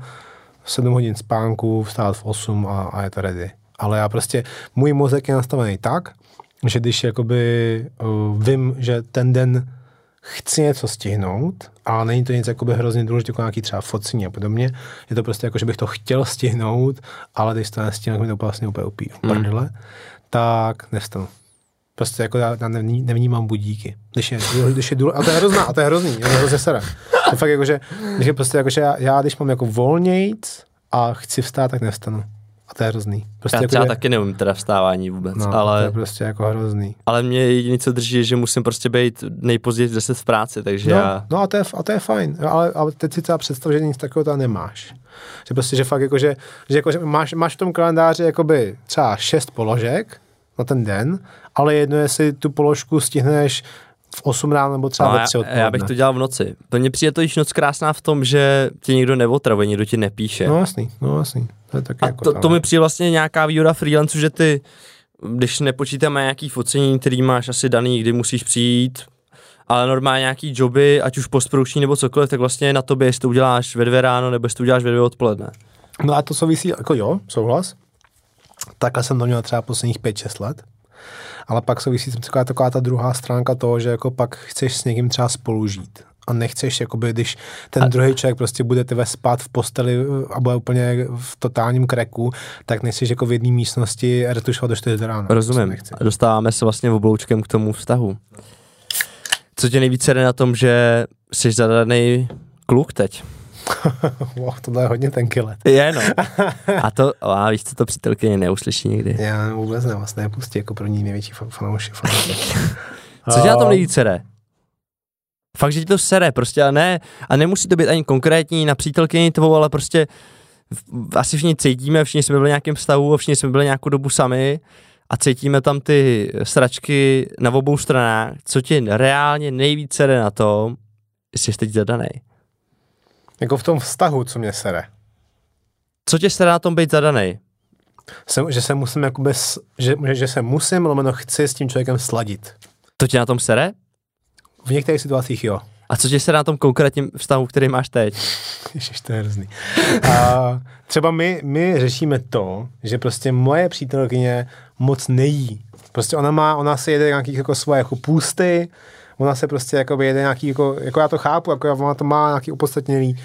sedm hodin spánku, vstát v osm a, a je to ready. Ale já prostě, můj mozek je nastavený tak, že když jakoby uh, vím, že ten den chci něco stihnout, ale není to nic jakoby hrozně důležité, jako nějaký třeba focení a podobně. Je to prostě jako, že bych to chtěl stihnout, ale když to nestihnu, tak mi to vlastně úplně upí v prdele, tak nevstanu. Prostě jako já, já nevní, nevnímám budíky. Když je, když je důle, a to je hrozná, a to je hrozný, je to hrozně sere. To fakt jako, že, když je prostě jako, že já, já, když mám jako volnějc a chci vstát, tak nevstanu. A to je hrozný. Prostě Já jako, třeba že- taky nevím teda vstávání vůbec, no, to ale, je prostě jako hrozný. ale mě jediné, co drží, je, že musím prostě být nejpozději v 10 v práci, takže No, já... no a, to je, a to je fajn, ale, ale teď si třeba představ, že nic takového tam nemáš. Že prostě, že fakt jako, že, že, jako, že máš, máš v tom kalendáři jakoby třeba šest položek na ten den, ale jedno, jestli tu položku stihneš v 8 ráno nebo třeba No, ve já, 3 já odpoledne. bych to dělal v noci. To mně přijde to již noc krásná v tom, že tě někdo neotravuje, někdo ti nepíše. No jasný, no jasný. To je taky A jako to, tam. to mi přijde vlastně nějaká výhoda freelancu, že ty, když nepočítáme nějaký focení, který máš asi daný, kdy musíš přijít, ale normálně nějaký joby, ať už postprouční nebo cokoliv, tak vlastně na tobě, jestli to uděláš ve dvě ráno, nebo jestli to uděláš ve dvě odpoledne. No a to souvisí, jako jo, souhlas. Takhle jsem to měl třeba posledních 5-6 let. Ale pak souvisí s taková, taková ta druhá stránka toho, že jako pak chceš s někým třeba spolužít. A nechceš, jakoby, když ten a... druhý člověk prostě bude tebe spát v posteli a bude úplně v totálním kreku, tak nechceš jako v jedné místnosti retušovat do 4 ráno. Rozumím. Nechci. A dostáváme se vlastně obloučkem k tomu vztahu. Co tě nejvíce jde na tom, že jsi zadaný kluk teď? wow, tohle je hodně tenký let. Je, no. A to, a víš, co to přítelkyně neuslyší nikdy. Já vůbec ne, vlastně nepustí jako první největší fa- fanouši. Co tě na tom A- nejvíc sere? Fakt, že ti to sere, prostě a ne, a nemusí to být ani konkrétní na přítelkyni tvou, ale prostě v- asi všichni cítíme, všichni jsme byli v nějakém stavu a všichni jsme byli nějakou dobu sami a cítíme tam ty sračky na obou stranách, co ti reálně nejvíc sere na tom, jestli jsi teď zadaný. Jako v tom vztahu, co mě sere. Co tě sere na tom být zadaný? Jsem, že se musím jakoby, že, že, že se musím, lomeno chci s tím člověkem sladit. To tě na tom sere? V některých situacích jo. A co tě sere na tom konkrétním vztahu, který máš teď? Ježiš, to je hrozný. A třeba my, my řešíme to, že prostě moje přítelkyně moc nejí. Prostě ona má, ona si jede nějaký jako svoje jako půsty, ona se prostě jako jede nějaký, jako, jako já to chápu, jako ona to má nějaký opodstatněný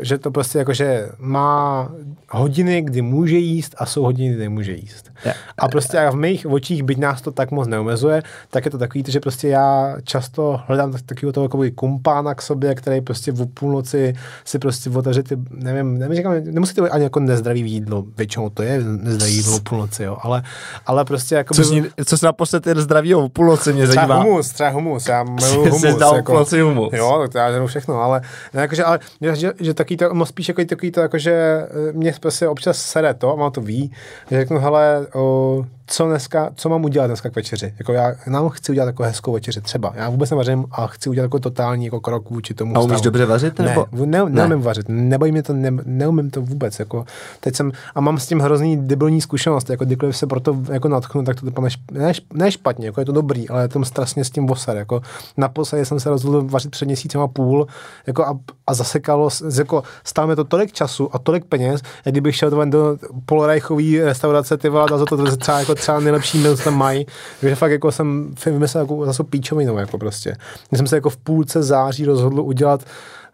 že to prostě jako, že má hodiny, kdy může jíst a jsou hodiny, kdy nemůže jíst. Je. A prostě a v mých očích, byť nás to tak moc neomezuje, tak je to takový, že prostě já často hledám tak- takového toho takový kumpána k sobě, který prostě v půlnoci si prostě otevře ty, nevím, nevím, říkám, nemusí to být ani jako nezdravý jídlo, většinou to je nezdravý jídlo o půlnoci, jo, ale, ale prostě jako Co jsi, co jsi naposled jen zdravýho v půlnoci mě Třeba zajímá. humus, třeba humus, já miluji Jsi humus. dal jako. humus. Jo, tak to já všechno, ale, ne, jakože, ale že, že, že taky to, moc spíš jako takový to, jakože eh, mě prostě občas sere to, a má to ví, že řeknu, hele, o, co dneska, co mám udělat dneska k večeři. Jako já nám chci udělat jako hezkou večeři, třeba. Já vůbec nevařím a chci udělat jako totální jako krok vůči tomu A umíš stavu. dobře vařit? Nebo? Ne, ne, neumím vařit, nebojí mě to, ne, neumím to vůbec, jako, teď jsem, a mám s tím hrozný debilní zkušenost, jako kdykoliv se proto jako natknu, tak to dopadne, ne, šp- ne, špatně, jako je to dobrý, ale je to strašně s tím voser, jako naposledy jsem se rozhodl vařit před měsícem a půl, jako a, a zasekalo, jako stálo mi to tolik času a tolik peněz, jak kdybych šel do polorajchový restaurace, ty vole, a za to třeba, jako třeba nejlepší meal, co tam mají, takže fakt jako jsem vymyslel jako zase píčovinou, jako prostě. Já jsem se jako v půlce září rozhodl udělat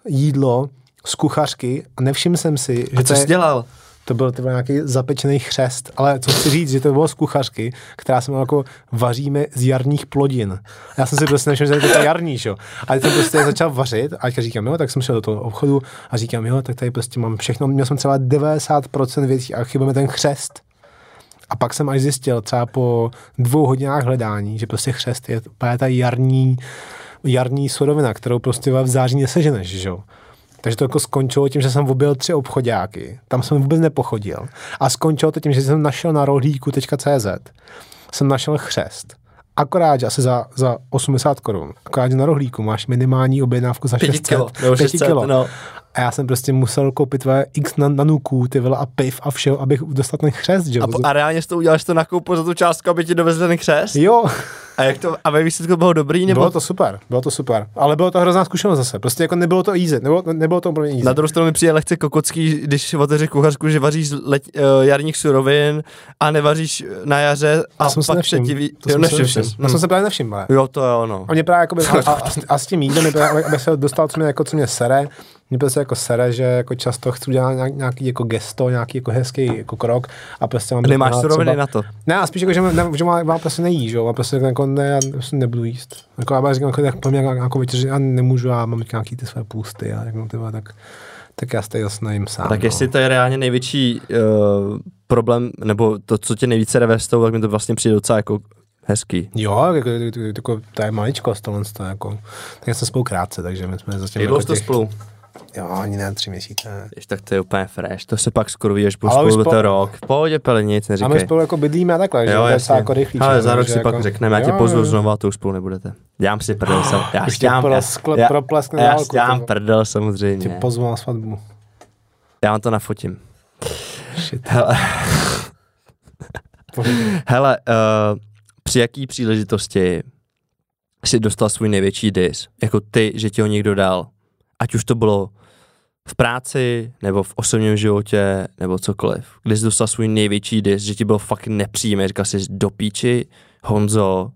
jídlo z kuchařky a nevšiml jsem si, že A to, co je, jsi dělal? to byl to byl nějaký zapečený chřest, ale co chci říct, že to bylo z kuchařky, která se jako vaříme z jarních plodin. Já jsem si prostě nevšiml, že to je jarní, že jo. A teď jsem prostě začal vařit a teďka říkám, jo, tak jsem šel do toho obchodu a říkám, jo, tak tady prostě mám všechno, měl jsem třeba 90% věcí a chybí mi ten chřest. A pak jsem až zjistil třeba po dvou hodinách hledání, že prostě chřest je úplně ta jarní, jarní surovina, kterou prostě v září neseženeš, že jo. Takže to jako skončilo tím, že jsem objel tři obchodáky. Tam jsem vůbec nepochodil. A skončilo to tím, že jsem našel na rohlíku.cz jsem našel chřest. Akorát, že asi za, za 80 korun. Akorát, že na rohlíku máš minimální objednávku za Pěti 600. kilo, nebo 5 600, kilo. no. A já jsem prostě musel koupit tvé x na, nanuků, ty vole, a piv a všeho, abych dostal ten chřest, že. A, po, a reálně jsi to udělal, že to nakoupil za tu částku, aby ti dovezli ten křest? Jo, A jak to, a ve výsledku bylo dobrý, nebo bylo to super, bylo to super. Ale bylo to hrozná zkušenost zase. Prostě jako nebylo to easy, nebylo, nebylo to úplně easy. Na druhou stranu mi přijde lehce kokocký, když otevřeš kuchařku, že vaříš z let, uh, jarních surovin a nevaříš na jaře a To jsem pak se ti ví... To jo, jsem nevšiml. ses. To jsem se právě nevšiml. ale. Jo, to jo, no. A mě právě jako by, a, a, a, s tím jídlem, abych se dostal, co mě, jako, co mě sere, mě prostě jako sere, že jako často chci udělat nějak, nějaký jako gesto, nějaký jako hezký jako krok a prostě mám... Nemáš třeba- suroviny na to. Ne, a spíš jako, že, ne, že má, má prostě nejí, že jo, a prostě jako ne, já prostě nebudu jíst. Jako já říkám, jako, jak po mě nějakou večeři, já nemůžu, já mám nějaký ty své půsty a řeknu, ty vole, tak, tak já stejně nejím sám. Tak no. jestli to je reálně největší uh, problém, nebo to, co tě nejvíce vztahu, tak mi to vlastně přijde docela jako hezký. Jo, jako, jako, jako, to je maličkost tohle, to jako, tak já jsem spolu krátce, takže my jsme zatím Jak dlouho jako jste to spolu? Jo, ani ne tři měsíce. Jež, tak to je úplně fresh, to se pak skoro až Ale už spolu po- to rok. V pohodě, pele, nic A my neříkej. spolu jako bydlíme a takhle, že Jo, je jasně. jako rychlý. Ale že? za rok si pak jako- řekneme, já tě pozvu znovu a to už spolu nebudete. Dělám si prdel, sam, já Už si tě dělám, já, proskle- já, já, dálku, si dělám prdel Tě samozřejmě. pozvu na svatbu. Já vám to nafotím. Shit. Hele, hele uh, při jaký příležitosti si dostal svůj největší dis? Jako ty, že ti ho někdo dal? Ať už to bylo v práci, nebo v osobním životě, nebo cokoliv. Kdy jsi dostal svůj největší dis, že ti bylo fakt nepříjemné, říkal jsi do píči, Honzo,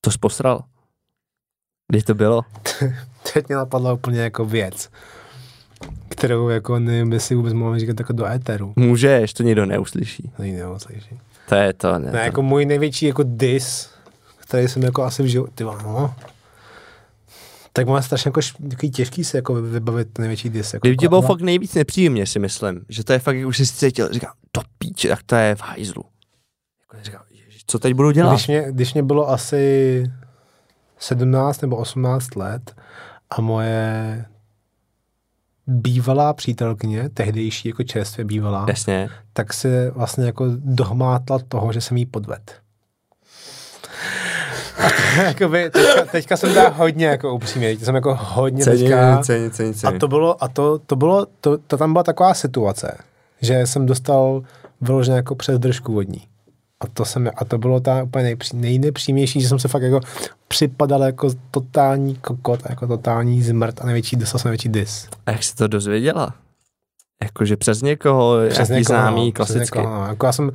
to jsi posral? Kdy to bylo? Teď mě napadla úplně jako věc, kterou jako nevím, jestli vůbec můžeme říkat jako do éteru. Můžeš, to nikdo neuslyší. To nikdy neuslyší. To je to, ne. Ne, to. jako můj největší jako dis, který jsem jako asi v životě, no. Tak má strašně jako takový těžký se jako vybavit největší dis. Jako, Kdyby ti bylo fakt nejvíc nepříjemně, si myslím, že to je fakt, jak už jsi cítil, říkám, to píče, tak to je v hajzlu. Jako říkám, ježiš, co teď budu dělat? Když mě, když mě bylo asi 17 nebo 18 let a moje bývalá přítelkyně, tehdejší jako čerstvě bývalá, Jasně. tak se vlastně jako dohmátla toho, že jsem jí podved. Jakoby, teďka, teďka, jsem dá hodně jako upřímně, jsem jako hodně teďka, cením, cením, a to bylo, a to, to bylo, to, to tam byla taková situace, že jsem dostal vyloženě jako přes držku vodní. A to, jsem, a to bylo ta úplně nejpří, nejnepříjemnější, že jsem se fakt jako připadal jako totální kokot, jako totální zmrt a největší dostal jsem největší dis. A jak jsi to dozvěděla? Jakože přes někoho, Přes někoho, známý, no, přes klasicky. někoho, no. Jako já jsem,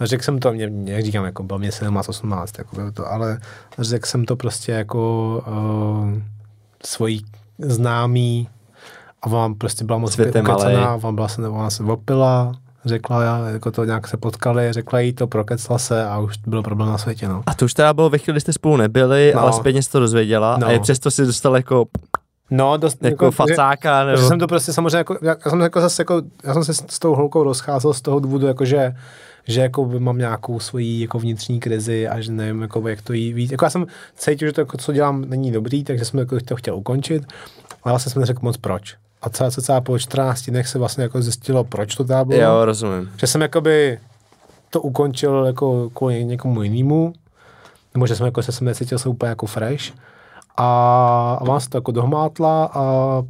řekl jsem to, mě, jak říkám, jako bylo mě 17, 18, jako bylo to, ale řekl jsem to prostě jako uh, svojí známý a vám prostě byla moc Světem malej. vám byla se, ona se opila, řekla, já, jako to nějak se potkali, řekla jí to, prokecla se a už byl problém na světě, no. A to už teda bylo ve chvíli, kdy jste spolu nebyli, No. ale zpětně jsi to dozvěděla No. a je přesto si dostal jako, No, dost, jako facáka, Nebo... nebo... jsem to prostě samozřejmě jako, já, já jsem jako zase jako, já jsem se s, s tou holkou rozcházel z toho důvodu, jako že, že jako by mám nějakou svoji jako vnitřní krizi a že nevím, jako jak to jí víc. Jako já jsem cítil, že to, jako, co dělám, není dobrý, takže jsem jako to chtěl ukončit, ale vlastně jsem neřekl moc proč. A celá, celá po 14 dnech se vlastně jako zjistilo, proč to teda bylo. Jo, rozumím. Že jsem jakoby to ukončil jako kvůli někomu jinému, nebo že jsem jako se jsem necítil se úplně jako fresh. A, a vám se to jako dohmátla a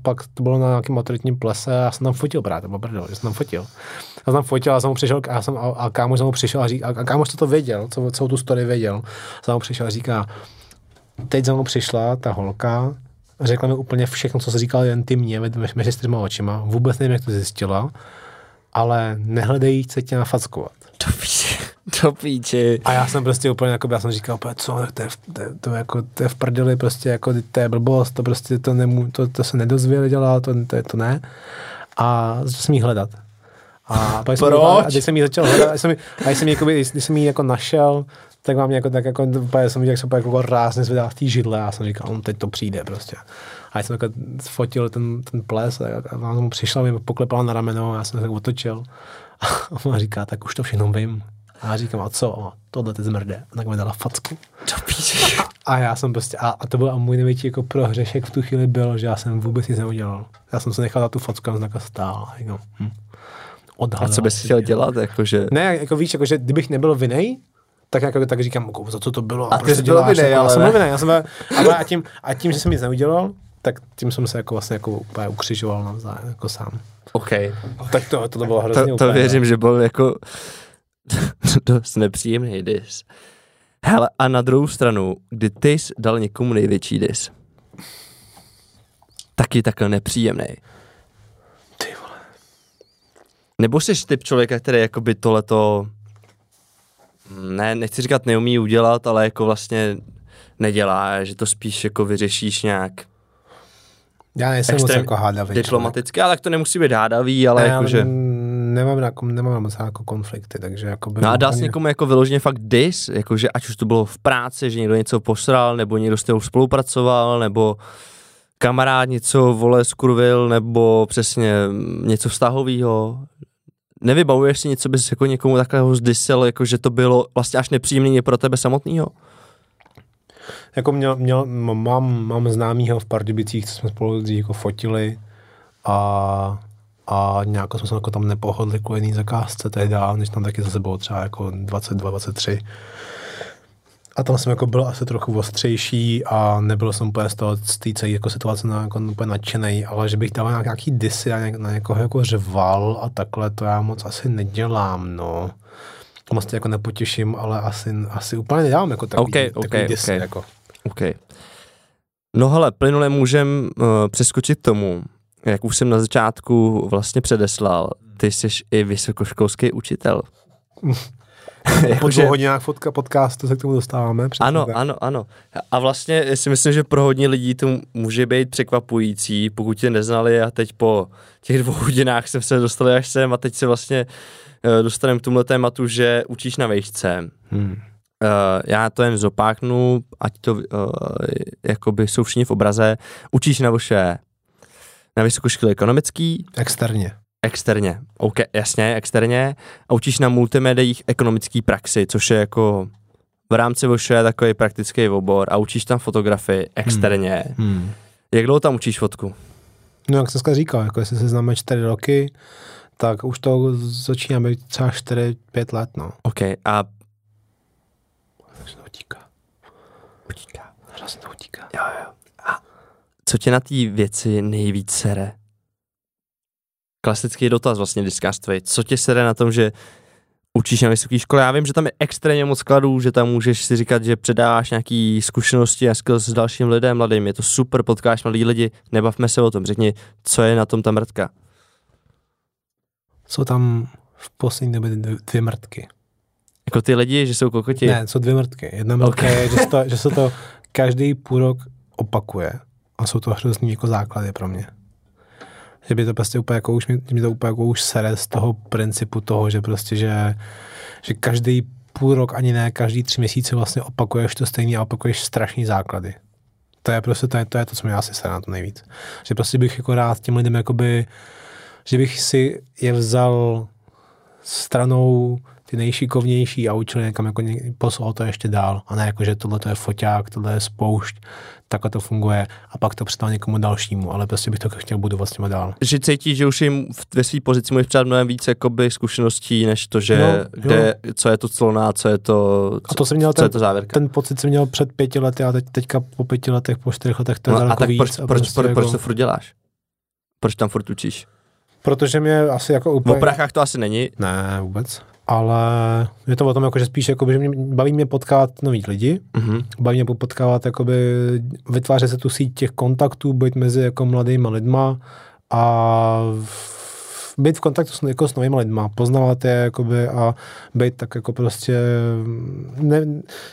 pak to bylo na nějakém maturitním plese a já jsem tam fotil to bylo prdel, že jsem tam fotil. Já jsem tam fotil a jsem mu přišel, a, jsem, a, a kámoš za mnou přišel a, říká, a kámoš to, to věděl, co, celou tu story věděl. Za mnou přišel a říká, teď za mnou přišla ta holka, řekla mi úplně všechno, co se říkal jen ty mě mezi, čtyřma očima. Vůbec nevím, jak to zjistila, ale nehledej, chce tě nafackovat. Do píči, do píči. A já jsem prostě úplně, jako, já jsem říkal, úplně, co, to je, v- to, je, to, je jako, to je v prdeli, prostě, jako, to je blbost, to prostě, to, nemů, to, to se nedozvěděla, dělá, to, to, to ne. A začal jsem jí hledat. A pak jsem jí- Proč? A když jsem jí začal hledat, a jsem jí, a jsem jí, jakoby, když jsem jí jako našel, tak mám jako, tak jako, úplně jsem viděl, jak se úplně jako rázně zvedá v té židle a jsem říkal, on teď to přijde prostě. A já jsem jako fotil ten, ten ples a, a ona mu přišla, mi poklepala na rameno a já jsem se tak otočil. A ona říká, tak už to všechno vím. A já říkám, a co? A tohle ty zmrde. A tak mi dala facku. Píči. A já jsem prostě, a, a to byl a můj největší jako prohřešek v tu chvíli byl, že já jsem vůbec nic neudělal. Já jsem se nechal na tu facku a takhle stál. A říkám, hm. A co bys chtěl dělat, jakože... Ne, jako víš, jako, že kdybych nebyl vinej, tak, jako, tak říkám, za co to bylo. A ty jsi to byl vinej, jako, ale já jsem ne. byl vinej, já jsem byl, ale a tím, a tím, že jsem nic neudělal, tak tím jsem se jako vlastně jako úplně ukřižoval navzájem, jako sám. OK. Tak to, to bylo hrozně To, to úplně, věřím, že byl jako dost nepříjemný dis. Hele, a na druhou stranu, kdy ty jsi dal někomu největší dis, taky takhle nepříjemný. Ty vole. Nebo jsi typ člověka, který jakoby tohleto, ne, nechci říkat neumí udělat, ale jako vlastně nedělá, že to spíš jako vyřešíš nějak Já nejsem moc jako hádavý. diplomaticky, ale tak to nemusí být hádavý, ale jakože... nemám, jako, nemám moc jako konflikty, takže jako by No a jsi úplně- někomu jako vyloženě fakt dis, jakože ať už to bylo v práci, že někdo něco posral, nebo někdo s tebou spolupracoval, nebo kamarád něco vole skurvil, nebo přesně něco vztahového. Nevybavuješ si něco, bys jako někomu takového zdisil, jako že to bylo vlastně až nepříjemný pro tebe samotného? Jako měl, měl, mám, mám známýho v Pardubicích, co jsme spolu jako fotili a, a nějak jsme se jako tam nepohodli kvůli jedné zakázce tehdy, než tam taky zase bylo třeba jako 22, 23. A tam jsem jako byl asi trochu ostřejší a nebyl jsem úplně z toho, z té celé jako situace na, jako úplně nadšenej, ale že bych dal nějak- nějaký disy a nějak- na někoho jako řval a takhle, to já moc asi nedělám, no. Moc to jako nepotěším, ale asi, asi úplně nedělám jako takový, Ok, takový ok, disy, ok. jako. OK. No hele, plynule můžem uh, přeskočit k tomu, jak už jsem na začátku vlastně předeslal, ty jsi i vysokoškolský učitel. Po Jakože- dvou hodinách fotka podcastu se k tomu dostáváme. přesně Ano, tak. ano, ano. A vlastně si myslím, že pro hodně lidí to může být překvapující, pokud tě neznali a teď po těch dvou hodinách jsme se dostali až sem a teď se vlastně eh, dostaneme k tomuhle tématu, že učíš na vejšce. Hmm. Uh, já to jen zopáknu, ať to uh, jakoby jsou všichni v obraze. Učíš na VŠE, na vysokoškole ekonomický, Externě. externě, OK, jasně, externě, a učíš na multimediích ekonomický praxi, což je jako v rámci VŠE takový praktický obor a učíš tam fotografii externě. Hmm. Hmm. Jak dlouho tam učíš fotku? No jak jsem dneska říkal, jako jestli se známe čtyři roky, tak už to začíná být třeba 4-5 let, no. OK, a to utíká. utíká. Hrozně to utíká. Jo, jo. Co tě na té věci nejvíc sere? Klasický dotaz vlastně diskáství. Co tě sere na tom, že učíš na vysoké škole? Já vím, že tam je extrémně moc skladů, že tam můžeš si říkat, že předáváš nějaký zkušenosti a skills s dalším lidem mladým. Je to super, potkáš mladý lidi, nebavme se o tom. Řekni, co je na tom ta mrtka. Jsou tam v poslední době dvě, mrtky. Jako ty lidi, že jsou kokoti. Ne, jsou dvě mrtky. Jedna mrtka Ok. je, že se, to, že se to každý půl rok opakuje. A jsou to hrozný jako základy pro mě. Že by to prostě úplně jako už, mě, to úplně jako už sere z toho principu toho, že prostě, že, že každý půl rok, ani ne, každý tři měsíce vlastně opakuješ to stejný a opakuješ strašný základy. To je prostě, to je to, je to co mě asi sere na to nejvíc. Že prostě bych jako rád těm lidem jakoby, že bych si je vzal stranou ty nejšikovnější a učil někam jako poslal to ještě dál. A ne jako, že tohle to je foťák, tohle je spoušť, takhle to funguje a pak to předal někomu dalšímu, ale prostě bych to chtěl budovat s těma dál. Že cítíš, že už jim v- ve své pozici můžeš přát mnohem víc jakoby, zkušeností, než to, že jo. kde, co je to clona, co je to, co, A to jsem měl co je ten, to závěrka. ten pocit jsem měl před pěti lety a teď, teďka po pěti letech, po čtyřech letech to je no, a daleko tak víc. proč, a proč, prostě proč, jako, proč to furt děláš? Proč tam furt učíš? Protože mě asi jako V úplně... oprachách to asi není. Ne, vůbec. Ale je to o tom, jako, že spíš jako, že mě, baví mě potkávat nový lidi, Mhm. baví mě potkávat, jakoby, vytvářet se tu síť těch kontaktů, být mezi jako mladýma lidma a v- být v kontaktu s, jako s novými lidma, poznávat je jakoby, a být tak jako prostě, ne,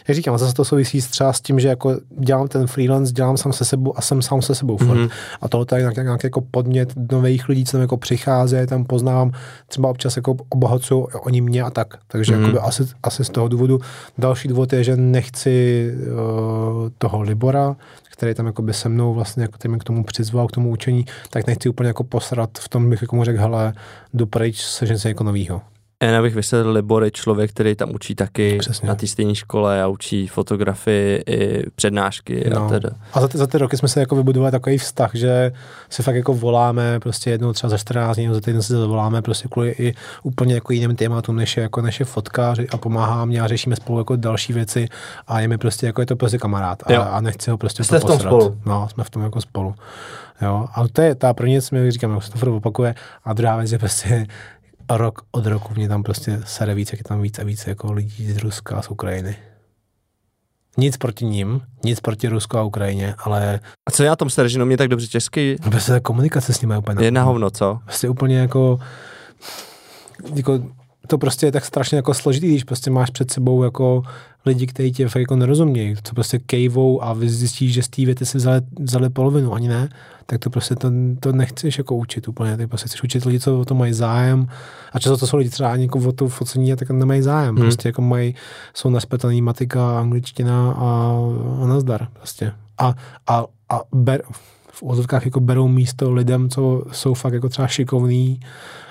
jak říkám, zase to souvisí třeba s tím, že jako dělám ten freelance, dělám sám se sebou a jsem sám se sebou furt. Mhm. A tohle je nějaký, nějaký jako podnět nových lidí, co tam jako přichází, tam poznávám, třeba občas jako obohacují oni mě a tak. Takže Mhm. mm. asi, asi z toho důvodu. Další důvod je, že nechci uh, toho Libora, který tam jako by se mnou vlastně, jako mě k tomu přizval, k tomu učení, tak nechci úplně jako posrat v tom, bych jako mu řekl, hele, jdu pryč, sežen se jako novýho. Jen abych vysvětlil, Libor je člověk, který tam učí taky Přesně. na té stejné škole a učí fotografii i přednášky a No. teda. A za ty, za ty roky jsme se jako vybudovali takový vztah, že si fakt jako voláme prostě jednou třeba za 14 dní, za týden si zavoláme prostě kvůli i úplně jako jiným tématům, než je, jako je fotka a pomáhá mě a řešíme spolu jako další věci a je mi prostě jako je to prostě kamarád a, Jo. a nechci ho prostě Jste to v tom spolu. No, jsme v tom jako spolu. Jo, ale to je ta první věc, mi říkám, jak se to opakuje a druhá věc je prostě rok od roku mě tam prostě sere víc, jak je tam víc a víc jako lidí z Ruska a z Ukrajiny. Nic proti ním, nic proti Rusku a Ukrajině, ale A co na tom že no mě tak dobře česky? prostě ta komunikace s nimi je úplně Je na hovno, co? Prostě úplně jako, jako to prostě je tak strašně jako složitý, když prostě máš před sebou jako lidi, kteří tě fakt jako nerozumějí, co prostě kejvou a vy zjistíš, že z té věty si vzali, vzali polovinu, ani ne, tak to prostě to, to nechceš jako učit úplně, ty prostě chceš učit lidi, co o to mají zájem a často to jsou lidi třeba ani jako o to focení a tak nemají zájem, Hmm. prostě jako mají, jsou naspetaný matika, angličtina a, a nazdar prostě. A, a, a ber, v úzovkách jako berou místo lidem, co jsou fakt jako třeba šikovní.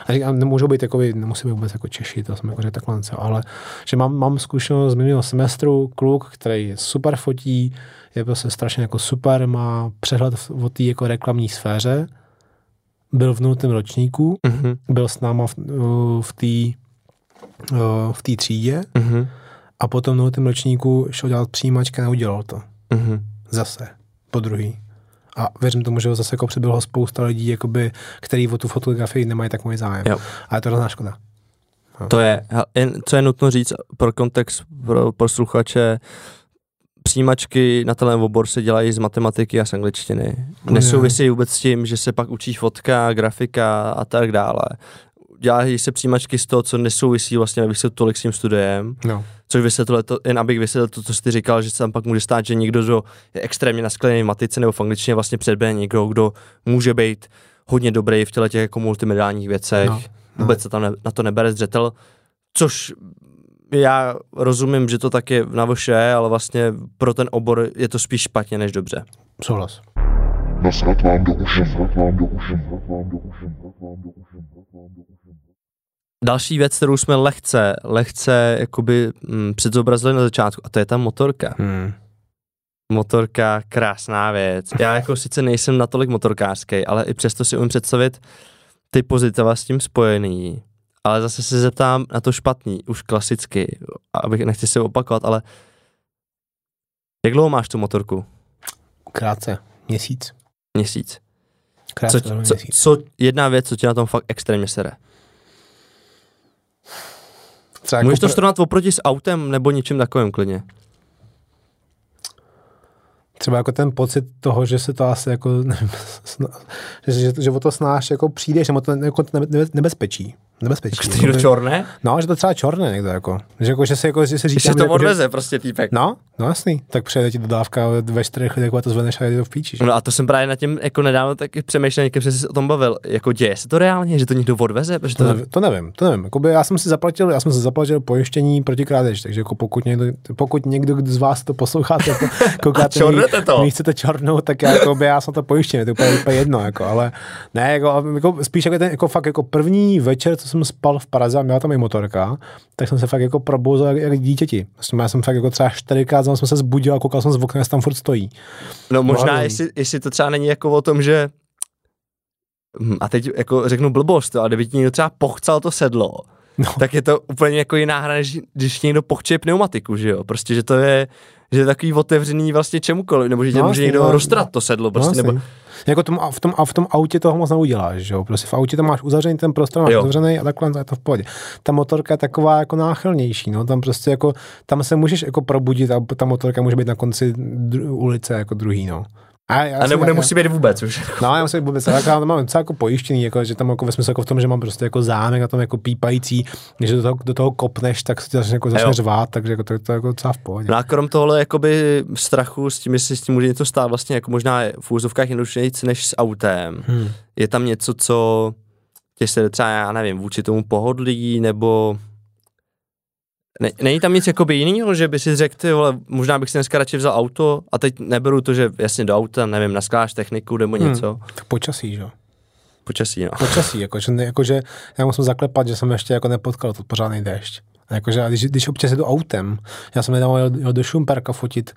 A říkám, nemůžou být jako, nemusí být vůbec jako Češi, to jsem jako řekl takhle, ale že mám, mám zkušenost z minulého semestru, kluk, který super fotí, je prostě strašně jako super, má přehled v- o té jako reklamní sféře, byl v nultém ročníku, Mhm. byl s náma v, v té v té třídě Mhm. a potom v nultém ročníku šel dělat přijímačka a neudělal to. Mhm. Zase, po druhý. A věřím tomu, že ho zase jako přibylo spousta lidí, jakoby, který o tu fotografii nemají tak můj zájem. Jo. A je to hrozná škoda. To je, co je nutno říct pro kontext pro posluchače, přijímačky na tenhle obor se dělají z matematiky a z angličtiny. Nesouvisí vůbec s tím, že se pak učí fotka, grafika a tak dále. Dělají se přijímačky z toho, co nesouvisí vlastně vysvětlit tolik s tím studiem, No. Což vysvětluje to, jen abych vysvětlil to, co jsi ty říkal, že se tam pak může stát, že někdo, kdo je extrémně nasklený v matice nebo v angličtině vlastně předběhne někdo, kdo může být hodně dobrý v těle těch jako multimediálních věcech. No, No. Vůbec se tam ne, na to nebere zřetel, což já rozumím, že to tak je na vše, ale vlastně pro ten obor je to spíš špatně než dobře. Souhlas. Nasrat vám do uši, nasrat vám do uši, nasrat vám do uši, nasrat vám do uši, nasrat vám do uši. Další věc, kterou jsme lehce, lehce jakoby mm, předzobrazili na začátku, a to je ta motorka. Hmm. Motorka, krásná věc. Já jako sice nejsem natolik motorkářský, ale i přesto si umím představit ty pozitiva s tím spojený. Ale zase se zeptám na to špatný, už klasicky, abych nechci se opakovat, ale jak dlouho máš tu motorku? Krátce. Měsíc. Měsíc. Krátce, Co, velmi co, měsíc. co, jedna věc, co tě na tom fakt extrémně sere. Třeba Můžeš to pr- srovnat oproti s autem nebo něčím takovým klidně. třeba jako ten pocit toho, že se to asi jako, nevím, že, že, že o to snáš jako přijdeš, nebo to jako nebe- nebezpečí. Nebezpečí. Jako to někdo čorné? No, že to třeba čorné někdo, jako. Že, jako, že se, jako, že se říká, se to jako, že- odveze prostě týpek. No, no jasný. Tak přijede ti dodávka ve čtyřech a to zvedneš a jde to v píči. že? No a to jsem právě nad tím jako nedávno taky přemýšlel, někdy jsem se o tom bavil. Jako děje se to reálně, že to někdo odveze? Protože To, to, nevím, to nevím, to nevím. Jakoby já jsem si zaplatil, já jsem si zaplatil pojištění proti krádeži, takže jako pokud někdo, pokud někdo z vás to posloucháte, jako, koukáte, čornete my- to. my chcete čornout, tak já, jakoby, já jsem to pojištěný, to je úplně, úplně jedno, jako, ale ne, jako, jako, spíš jako, ten, jako fakt jako první večer, co jsem spal v Praze a měla tam i motorka, tak jsem se fakt jako probouzel jak, jak dítěti. Vlastně já jsem fakt jako třeba čtyřikrát jsem se zbudil a koukal jsem z okna, jestli tam furt stojí. no možná, Hlavně. jestli, jestli, to třeba není jako o tom, že Hm, a teď jako řeknu blbost, ale kdyby ti někdo třeba pochcal to sedlo, No. tak je to úplně jako jiná hra, než když někdo pochče pneumatiku, že jo? Prostě, že to je, že je takový otevřený vlastně čemukoliv, nebo že tě No, může někdo no, roztrat to sedlo, prostě, no, nebo... Jako tom, v tom, a v tom autě toho moc neuděláš, že jo? Prostě v autě tam máš uzavřený ten prostor, máš Jo. uzavřený a takhle je to v pohodě. Ta motorka je taková jako náchylnější, no, tam prostě jako, tam se můžeš jako probudit a ta motorka může být na konci dru, ulice jako druhý, no. A, já a nebo nemusí být vůbec už. No, já musím vůbec, tak já to mám docela jako pojištěný, jako, že tam jako ve smyslu jako v tom, že mám prostě jako zámek na tom jako pípající, když do toho, do toho kopneš, tak se ti začne, jako, začne řvát, takže jako to, to je jako docela v pohodě. No a krom tohle jakoby strachu s tím, jestli s tím může něco stát, vlastně jako možná v úzovkách jednodušeji než s autem. Hmm. Je tam něco, co tě se třeba, já nevím, vůči tomu pohodlí, nebo ne, není tam nic jakoby jiného, že by si řekl, ty vole, možná bych si dneska radši vzal auto a teď neberu to, že jasně do auta, nevím, naskládáš techniku nebo něco. Hmm. Tak počasí, že jo. Počasí, no. počasí, jakože, jakože já musím zaklepat, že jsem ještě jako nepotkal to pořádný déšť. Jakože, když, když občas jedu autem, já jsem nedával jel, jel do Šumperka fotit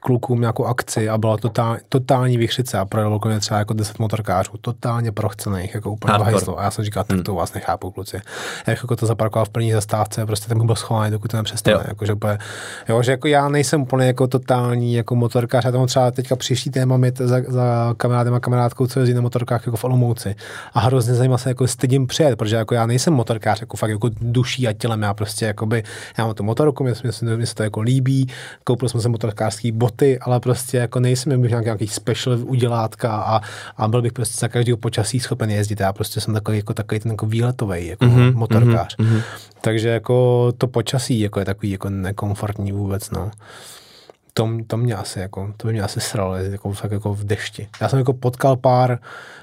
klukům nějakou akci a byla totál, totální vychřice a projelo okolo mě třeba jako 10 motorkářů, totálně prochcených, jako úplně hajzlo. A já jsem říkal, tak to u vás nechápu, kluci. Já jako to zaparkoval v první zastávce, prostě ten byl schovaný, dokud to nepřestane. Jo. Jako, že, úplně, jo, že jako já nejsem úplně jako totální jako motorkář, já tam třeba teďka příští téma mít za, za kamarádem a kamarádkou, co jezdí na motorkách jako v Olomouci. A hrozně zajímá se jako stydím přijet, protože jako já nejsem motorkář, jako fakt jako duší a tělem, já prostě jakoby, já mám tu motorku, mě, mě, mě se to jako líbí, koupil jsem si motorkářské boty, ale prostě jako nejsem bych nějaký, nějaký special udělátka a, a byl bych prostě za každého počasí schopen jezdit. Já prostě jsem takový, jako takový ten jako výletový jako Mhm, mm-hmm, motorkář. mhm, mhm. Takže jako to počasí jako je takový jako nekomfortní vůbec, no. To, to mě asi jako, to by mě asi sralo, jezdit jako, fakt jako v dešti. Já jsem jako potkal pár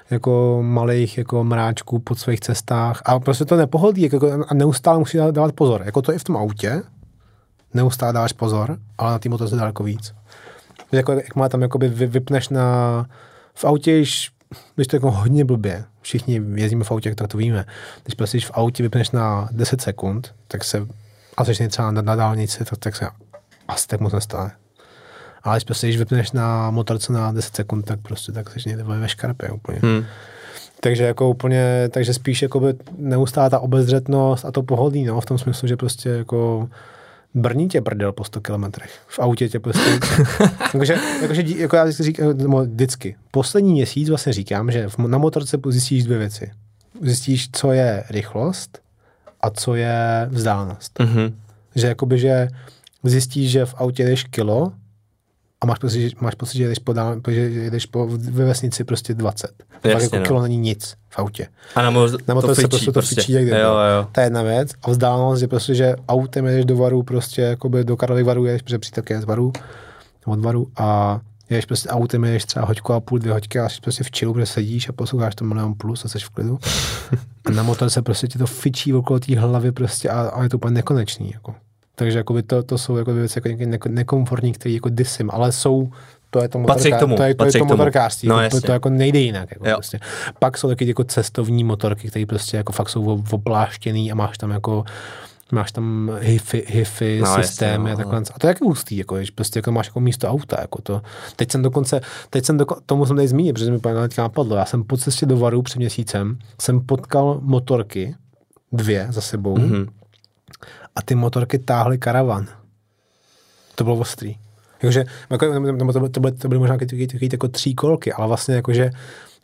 jako malých jako mráčků po svých cestách a prostě to nepohodlí jako, a neustále musí dá- dávat pozor. Jako to i v tom autě, neustále dáváš pozor, ale na té motorce daleko víc. Jako, jak má tam jakoby vy, vypneš na, v autě, když, když to jako hodně blbě, všichni jezdíme v autě, tak to víme, když prostě v autě vypneš na 10 sekund, tak se, a jsi třeba na, na dálnici, tak, tak se asi tak moc nestane. Ale když prostě, když vypneš na motorce na 10 sekund, tak prostě tak jsi někde ve škarpě úplně. Hmm. Takže jako úplně, takže spíš jako by neustálá ta obezřetnost a to pohodlí, no, v tom smyslu, že prostě jako brní tě prdel po 100 kilometrech. V autě tě prostě... jakože, jakože, jako já vždycky říkám, nebo vždycky. Poslední měsíc vlastně říkám, že na motorce zjistíš dvě věci. Zjistíš, co je rychlost a co je vzdálenost. Mhm. Že jakoby, že zjistíš, že v autě jdeš kilo a máš pocit, že, máš pocit, že jdeš po, dál, že jedeš po, ve vesnici prostě 20. Jasně, Jasně, jako no. kilo není nic v autě. A na, mo- Na motorce to prostě fičí, to fičí jak. Jo, jo. To je jedna věc. A vzdálenost je prostě, že autem jedeš do varu, prostě jakoby do Karlových varů jedeš, protože přítelky je z varu, od varu a jedeš prostě autem, jedeš třeba hoďku a půl, dvě hoďky a jsi prostě v chillu, protože sedíš a posloucháš to milion plus a jsi v klidu. A na motorce prostě ti to fičí okolo té hlavy prostě a, a, je to úplně nekonečný. Jako. Takže jakoby to, to jsou jako věci jako nějaké neko- nekomfortní, které jako disím, ale jsou to je to, Patří k tomu, to, je, to, je to k tomu. motorkářství. No, jako, to, to, jako nejde jinak. Jako Jo. prostě. Pak jsou taky jako cestovní motorky, které prostě jako fakt jsou obláštěný a máš tam jako máš tam hifi, hifi No, no, systémy no, a takhle. A to je jak hustý, jako, že prostě jako máš jako místo auta. Jako to. Teď jsem dokonce, teď jsem doko, tomu jsem tady zmínil, protože mi teďka napadlo. Já jsem po cestě do Varu před měsícem, jsem potkal motorky, dvě za sebou, mm-hmm. A ty motorky táhly karavan. To bylo ostrý. Jakože, jako, to, to, byly, to byly možná takový, takový jako tří kolky, ale vlastně jakože,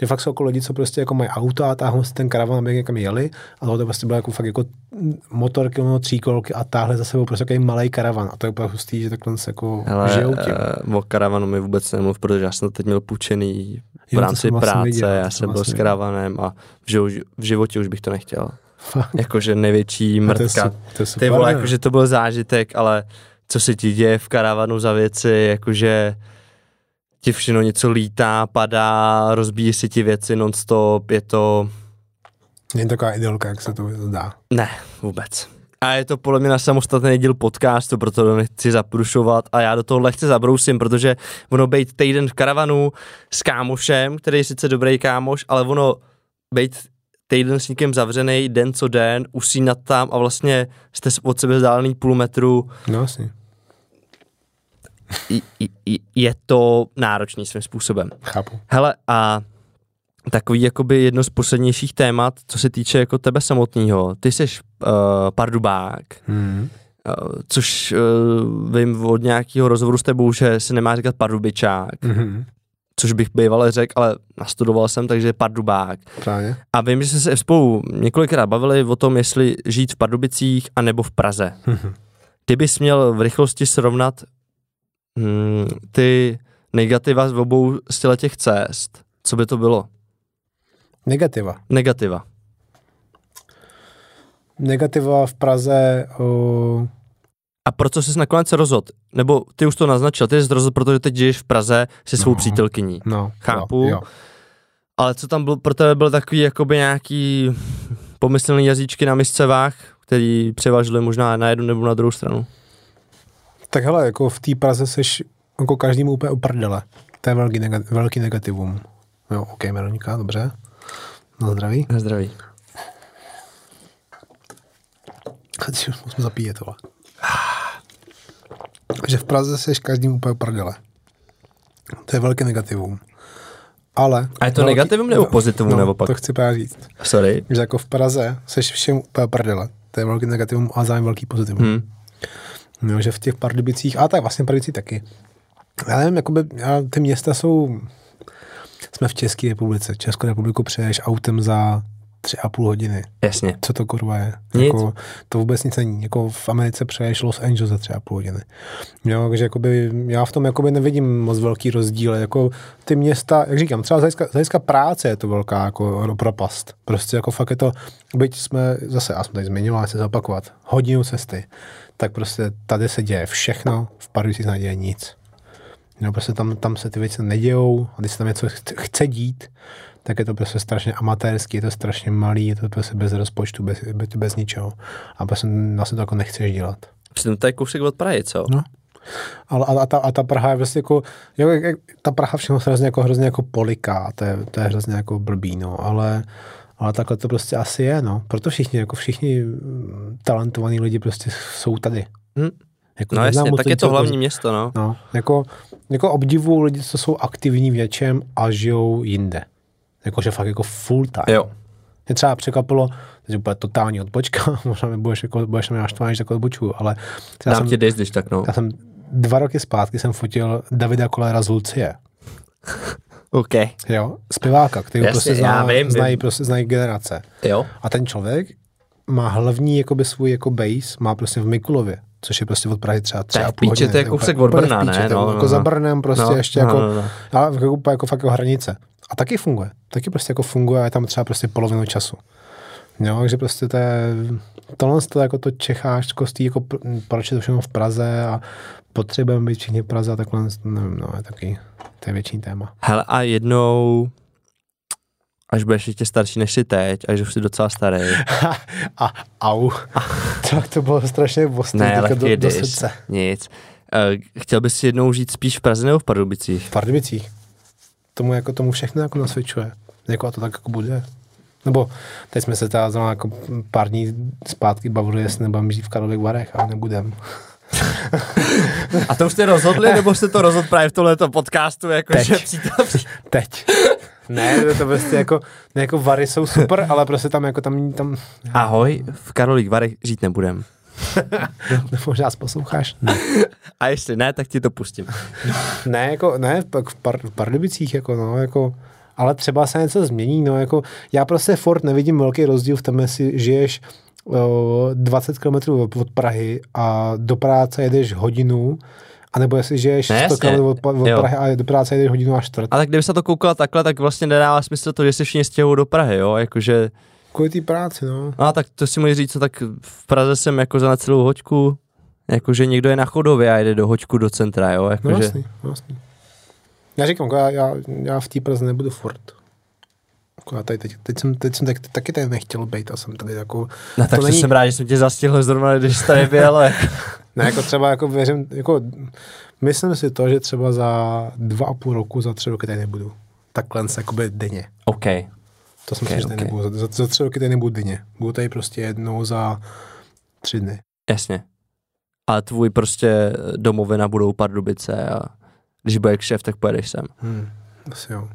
že fakt jsou jako lidi, co prostě jako mají auta a táhnou si ten karavan, aby někam jeli a tohle to prostě bylo jako fakt jako motorky, ono tří kolky a táhli za sebou prostě takový malý karavan a to je úplně hustý, že takhle se jako Hele, žijou tím. uh, o karavanu mi vůbec nemluv, protože já jsem to teď měl půjčený v Jo, rámci jsem vlastně práce, viděl, já jsem byl vlastně s viděl. karavanem a v životě už bych to nechtěl. Jakože největší to je mrtka. to je super, Ty vole, ne? jakože to byl zážitek, ale co se ti děje v karavanu za věci, jakože ti všechno něco lítá, padá, rozbíjí si ti věci nonstop, je to... Není taková idylka, jak se to zdá. Ne, vůbec. A je to podle mě na samostatný díl podcastu, proto to nechci zaprušovat a já do toho lehce zabrousím, protože ono být týden v karavanu s kámošem, který je sice dobrý kámoš, ale ono být týden s někým zavřený den co den, usínat tam a vlastně jste od sebe vzdálený půl metru, No asi. i- i- i- je to náročný svým způsobem. Chápu. Hele, a takový jakoby jedno z poslednějších témat, co se týče jako tebe samotného. Ty jsi uh, pardubák, Hmm. uh, což uh, vím od nějakého rozhovoru s tebou, že se nemá říkat pardubičák, Mm-hmm. Což bych býval řekl, ale nastudoval jsem, takže pardubák. Právě. A vím, že jste se spolu několikrát bavili o tom, jestli žít v Pardubicích a nebo v Praze. Kdybys měl v rychlosti srovnat hmm, ty negativa z obou z těch cest, co by to bylo? Negativa. Negativa. Negativa v Praze, o, A proč jsi nakonec rozhodl? Nebo ty už to naznačil, ty jsi rozhodl, protože teď žiješ v Praze se svou No. přítelkyní. no. Chápu. Jo, jo. Ale co tam byl, pro tebe byl takový jakoby nějaký pomyslný jazyčky na miscevách, který převažili možná na jednu nebo na druhou stranu? Tak hele, jako v té Praze seš jako každému úplně uprdele. To je velký, nega- velký negativum. Jo, OK, Veronika, dobře. Na zdraví. Na zdraví. Musím zapíjet tohle. Že v Praze seš každému úplně uprdele. To je velké negativum. Ale... A je to negativum nebo pozitivum, no, nebo pak? To chci právě říct. Sorry. Že jako v Praze seš všem úplně prdele. To je velký negativum a zájem velký pozitivum. Hmm. No, že v těch Pardubicích, a tak vlastně Pardubicí taky. Já nevím, jakoby, já, ty města jsou, jsme v České republice. Českou republiku přeješ autem za tři a půl hodiny. Jasně. Co to kurva je? Nic. Jako, to vůbec nic není. Jako v Americe přeješ Los Angeles za tři a půl hodiny. Jo, takže jakoby, já v tom jakoby nevidím moc velký rozdíl. Jako ty města, jak říkám, třeba z hlediska- z hlediska práce je to velká jako propast. Prostě jako fakt je to, byť jsme zase, já jsem tady zmiňoval, se zopakovat, hodinu cesty, tak prostě tady se děje všechno, v Pardubicích se neděje nic. No, prostě tam, tam se ty věci nedějou a když se tam něco chce, chce dít, tak je to prostě strašně amatérský, je to strašně malý, je to prostě bez rozpočtu, bez, bez, bez ničeho. A prostě vlastně to jako nechceš dělat. Přitom to je kousek od Prahy, co? No. Ale a, a, ta, a ta Praha je prostě jako, jo, jak, jak, ta Praha všechno hrozně jako, hrozně jako poliká, to je, to je hrozně jako blbý, no, ale, ale takhle to prostě asi je, no. Proto všichni, jako všichni mm, talentovaní lidi prostě jsou tady. Hm. Jako No jasně, tak je to hlavní město, no. No, jako, jako obdivu lidi, co jsou aktivní v něčem a žijou jinde. Jakože fakt jako full time. Jo. Mě třeba překvapilo, teď úplně totální odbočka, možná mi budeš, jako, budeš na mě naštvaný, že tak odbočuju, ale já Dám jsem, ti dis, když tak, no. já jsem dva roky zpátky jsem fotil Davida Kolera z Lucie. OK. Jo, zpěváka, který Jasně, prostě zná, vím, znají, vím. prostě znají generace. Jo. A ten člověk má hlavní jakoby svůj jako base, má prostě v Mikulově, což je prostě od Prahy třeba tři je a v půl hodiny. to je kousek od Brna, ne? je No, jako no, za no. Brnem prostě No, ještě no, jako, no, no. ale jako, úplně jako fakt jako hranice. A taky funguje. Taky prostě jako funguje a je tam třeba prostě polovinu času. Jo, takže prostě to je, tohle to jako to čecháčkostí, jako pr- proč je to všechno v Praze a potřebujeme být všichni v Praze a takhle, nevím, no, je taky, to je větší téma. Hele, a jednou, až budeš ještě starší než jsi teď, až už jsi docela starý. a au, tak to bylo strašně ostrý ne, ale do, do srdce. nic. Uh, chtěl bys si jednou žít spíš v Praze nebo v Pardubicích? V Pardubicích. Tomu, jako, tomu všechno jako nasvědčuje. Jako a to tak jako bude. Nebo teď jsme se teda zrovna jako pár dní zpátky bavili, jestli nebudeme žít v Karlových Varech, ale nebudem. A to už jste rozhodli, nebo jste to rozhodli právě v tomto podcastu, jako Teď. že přítel... Teď. Ne, to, to prostě jako, ne, jako Vary jsou super, ale prostě tam jako tam, tam Ahoj, v Karolích Varech žít nebudem. možná nás posloucháš? Ne. A jestli ne, tak ti to pustím. Ne, jako, ne, pak v, par, v Pardubicích, jako, no, jako, ale třeba se něco změní, no, jako, já prostě furt nevidím velký rozdíl v tom, jestli žiješ o, 20 km od Prahy a do práce jedeš hodinu, anebo jestli žiješ Ne, 100 jasně, km od, od jo. Prahy a do práce jedeš hodinu a čtvrt. A tak kdyby se to koukala takhle, tak vlastně nedává smysl to, že se všichni stěhují do Prahy, jo, jakože Kvůli té práci, no. A tak to si můžeš říct, tak v Praze jsem jako za celou hoďku, jakože někdo je na chodově a jede do hoďku do centra, jo, No jakože. no jasný. Já říkám, jako já, já, já v té Praze nebudu furt. Jako já tady teď, teď, jsem, teď jsem tak, taky tady nechtěl být a jsem tady jako... no tak to není- jsem rád, že jsem tě zastihl zrovna, když jsi tady byl, ale Ne, jako třeba jako věřím, jako myslím si to, že třeba za dva a půl roku, za tři roky tady nebudu. Takhle se jakoby denně. OK. To si Ok, myslím, že tady ok. nebudu. Za, za, za tři roky tady nebudu denně. Budu tady prostě jednou za tři dny. Jasně. Ale tvůj prostě domovina budou Pardubice a když bude kšef, tak pojedeš sem. Hmm. Asi jo.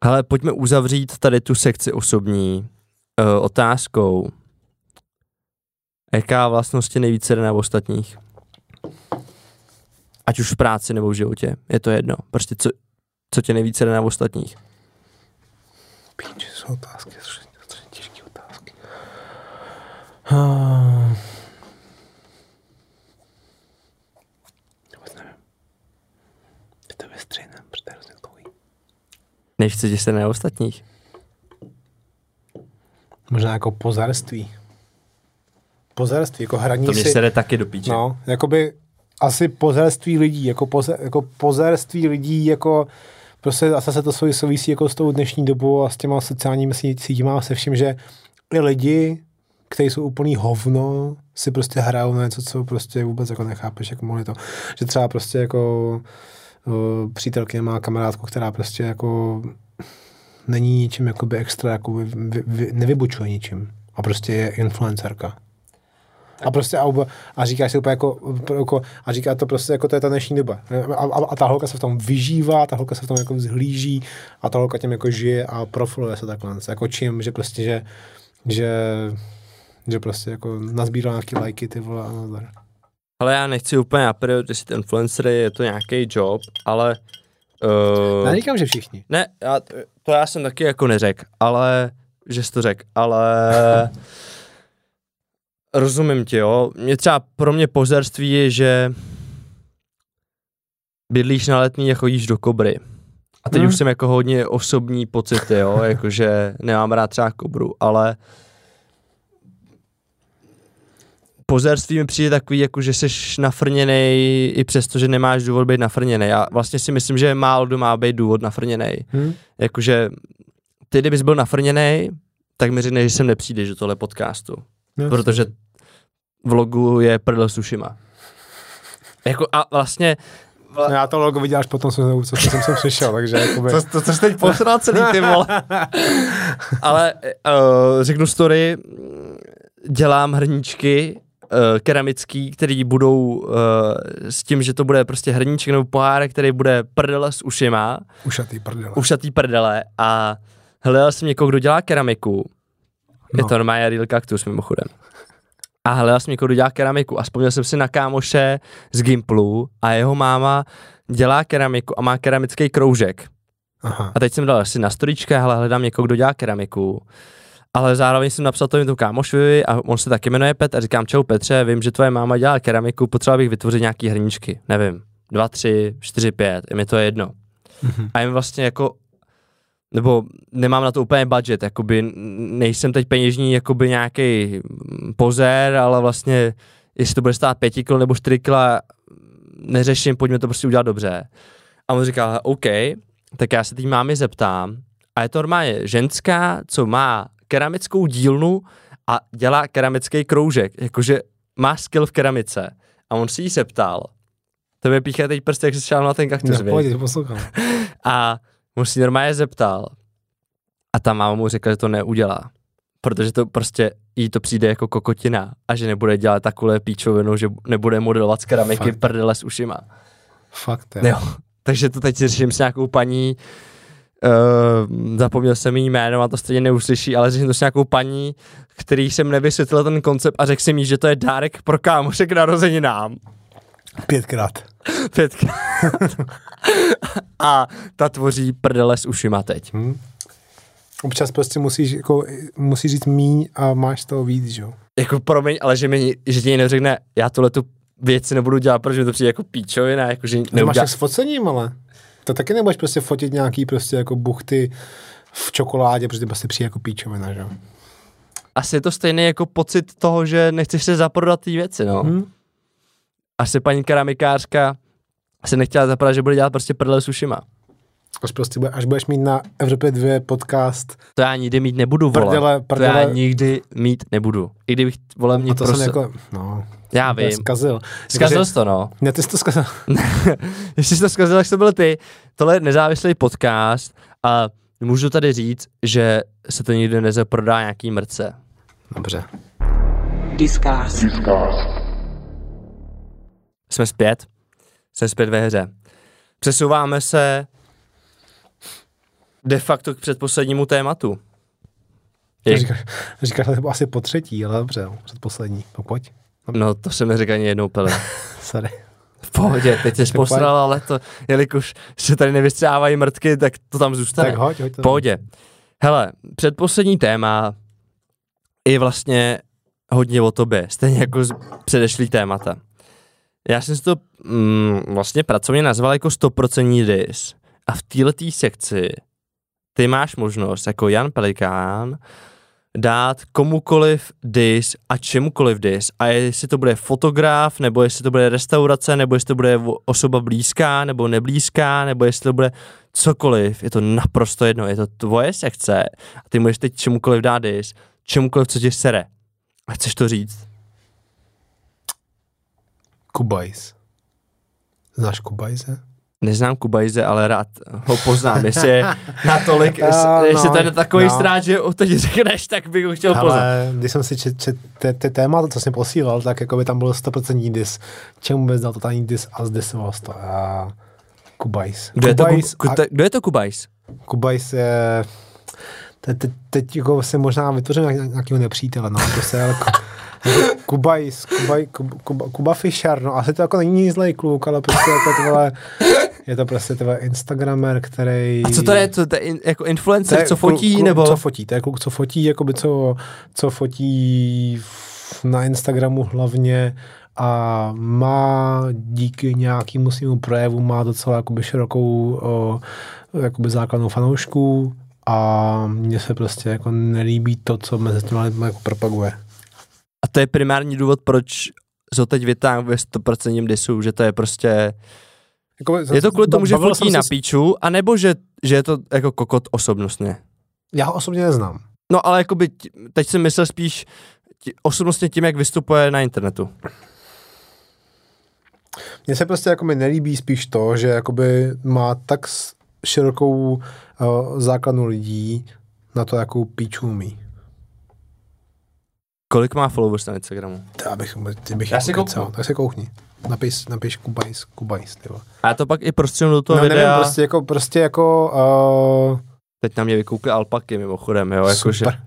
Ale pojďme uzavřít tady tu sekci osobní uh, otázkou. Jaká vlastnost tě nejvíce jde na ostatních? Ať už v práci nebo v životě. Je to jedno. Prostě co, co tě nejvíce jde na ostatních? Píči, jsou otázky, strašně, těžké otázky. Hmm. Vůbec nevím. Je to ve stejném, protože to je hrozně dlouhý. Nejvíce tě se na ostatních? Možná jako pozarství. Pozarství, jako hraní To mě si... se jde taky do píče. No, jakoby asi pozerství lidí, jako, poze, jako pozerství lidí, jako prostě asi se to souvisí, jako s tou dnešní dobou a s těma sociálními sí- sítěma a se vším, že i lidi, kteří jsou úplný hovno, si prostě hrajou na něco, co prostě vůbec jako nechápeš, jak mohli to. Že třeba prostě jako přítelkyně má kamarádku, která prostě jako není ničím jakoby extra, jako vy, vy, vy, nevybučuje ničím. A prostě je influencerka. A prostě a, oba- a říká si úplně jako, jako, a říká to prostě jako to je ta dnešní doba. A, a, a ta holka se v tom vyžívá, ta holka se v tom jako vzhlíží a ta holka tím jako žije a profiluje se takhle. Jako čím, že prostě, že, že, že prostě jako nazbírá nějaký lajky, ty vole, a nazdar. Ale já nechci úplně naprioritit influencery, je to nějaký job, ale... Uh, Já říkám, že všichni. Ne, já, to já jsem taky jako neřekl, ale, že jsi to řekl, ale rozumím ti, jo. Mě třeba pro mě pozerství je, že bydlíš na letní a chodíš do kobry. A teď Hmm. už jsem jako hodně osobní pocity, jo, jakože nemám rád třeba kobru, ale pozerství mi přijde takový, jako že jsi nafrněnej i přesto, že nemáš důvod být nafrněnej. Já vlastně si myslím, že málo kdo má být důvod nafrněnej. Hm? Jakože ty, kdybys byl nafrněnej, tak mi řekne, že sem nepřijdeš do tohle podcastu. No, Protože vlogu je prdel s ušima. Jako a vlastně No, já to logo viděl až potom, co, co jsem sem přišel, takže jakoby... To, to, jsi teď posral celý ty vole. Ale uh, řeknu story, dělám hrníčky uh, keramický, který budou uh, s tím, že to bude prostě hrníček nebo pohárek, který bude prdele s ušima, Ušatý prdele. ušatý prdele a hledal jsem někoho, kdo dělá keramiku. Je No. to normálně real cactus mimochodem. A hledal jsem někoho, kdo dělá keramiku a vzpomněl jsem si na kámoše z Gimplu a jeho máma dělá keramiku a má keramický kroužek. Aha. A teď jsem dal asi na storička, hele, hledám někoho, kdo dělá keramiku. Ale zároveň jsem napsal to tomu kámošovi a on se taky jmenuje Pet a říkám, čau Petře, vím, že tvoje máma dělá keramiku, potřeboval bych vytvořit nějaký hrníčky, nevím, dva, tři, čtyři, pět, je mi to jedno. Mhm. A jim vlastně jako, nebo nemám na to úplně budget, jakoby nejsem teď peněžní jakoby nějaký pozér, ale vlastně jestli to bude stát pěti kilo nebo čtyři kila, neřeším, pojďme to prostě udělat dobře. A on říká, OK, tak já se té mámy zeptám, a je to normálně ženská, co má keramickou dílnu a dělá keramický kroužek, jakože má skill v keramice. A on si jí zeptal, to mi píchá teď prsty, jak se šel na ten kaktus, No, pojď, poslouchám. A on si normálně zeptal. A ta máma mu řekla, že to neudělá. Protože to prostě jí to přijde jako kokotina a že nebude dělat takovou píčovinu, že nebude modelovat z keramiky Fakt. prdele s ušima. Fakt, jo. Jo. Takže to teď řeším s nějakou paní, uh, zapomněl jsem jí jméno a to stejně neuslyší, ale řeším to s nějakou paní, který jsem nevysvětlil ten koncept a řekl jsem jí, že to je dárek pro k narozeninám. Pětkrát. Pětkrát. a ta tvoří prdele s ušima teď. Hm? Občas prostě musíš, jako, musíš říct míň a máš toho víc, že jo? Jako promiň, ale že, mi, že ti neřekne, já tohle tu věci nebudu dělat, protože mi to přijde jako píčovina, jako že neudělá... tak s focením, ale to taky nebudeš prostě fotit nějaký prostě jako buchty v čokoládě, protože to prostě přijde jako píčovina, že jo? asi je to stejný jako pocit toho, že nechceš se zaprodat té věci, no. Hm? Asi paní keramikářka se nechtěla zapadat, že bude dělat prostě prdele s ušima. Až, prostě, bude- až budeš mít na Evropě 2 podcast, To já nikdy mít nebudu, vole. Prdele, To já prdele. nikdy mít nebudu. I kdybych, vole, a mě to prostě... jsem jako, no, Já vím. zkazil. Zkazil Takže- jsi to, no. Ne, ty jsi to zkazil. Jestli jsi to zkazil, tak to byl ty. Tohle je nezávislý podcast a můžu tady říct, že se to nikdy nezaprodá nějaký mrce. Dobře. Discuss. Discuss. Jsme zpět. Jsme zpět ve hře. Přesouváme se de facto k předposlednímu tématu. Říkáš, říkáš to asi po třetí, ale dobře, no, předposlední. No pojď. No to jsem neřekl ani jednou pele. Sorry. V pohodě, teď jsi posral, ale to, jelikož se tady nevystřávají mrtky, tak to tam zůstane. Tak hoď, hoď to. V pohodě. Hele, předposlední téma je vlastně hodně o tobě, stejně jako z předešlý témata. Já jsem si to mm, vlastně pracovně nazval jako 100% dis. A v této sekci ty máš možnost jako Jan Pelikán dát komukoliv dis a čemukoliv dis. A jestli to bude fotograf, nebo jestli to bude restaurace, nebo jestli to bude osoba blízká, nebo neblízká, nebo jestli to bude cokoliv, je to naprosto jedno, je to tvoje sekce a ty můžeš teď čemukoliv dát dis, čemukoliv, co tě sere. A chceš to říct? Kubajs. Znáš Kubajse? Neznám Kubajze, ale rád ho poznám. Jestli je natolik, A, jestli, jestli no, to je takový no. strát, že ho teď řekneš, tak bych ho chtěl poznat. Ale když jsem si čet, čet ty, ty témata, co jsem posílal, tak jako by tam bylo 100% dis. Čemu bys dal totální dis a jsi to. A Kubajs. Kdo je to, Kubajs, Ku- kdo, kdo je to Kubajs? Kubajs je... Teď, teď, teď jako si možná vytvořím nějak- nějakého nepřítele, no, ale ku, jako Kubajs, Kubaj, Kuba, Kuba, Kuba Fischer, no, asi to jako není zlej kluk, ale prostě jako tyhle, je to prostě tyhle Instagramer, který... A co to je? To, to je jako To influencer, je co fotí, kluk, nebo? Co fotí, to je kluk, co fotí, jakoby co, co fotí na Instagramu hlavně a má díky nějakému svému projevu má docela jakoby širokou o, jakoby základnou fanoušků a mně se prostě jako nelíbí to, co mezi těmi jako propaguje. A to je primární důvod, proč ho teď vytáhnu ve 100% disu, že to je prostě... Jako, Je to kvůli tomu, že fotí na se s- píču, anebo že, že je to jako kokot osobnostně? Já ho osobně neznám. No ale jakoby, teď jsem myslel spíš tí, osobnostně tím, jak vystupuje na internetu. Mně se prostě jako mi nelíbí spíš to, že jakoby má tak širokou uh, základnu lidí na to, jakou píču umí. Kolik má followers na Instagramu? Já bych, ty bych Já jako si kouknu. Tak se koukni. Napiš, napiš Kubajs, Kubajs, ty vole. A já to pak i prostřenu do toho No videa. nevím, prostě jako, prostě jako, uh, Teď na mě vykoukly alpaky mimochodem, jo, jakože... super.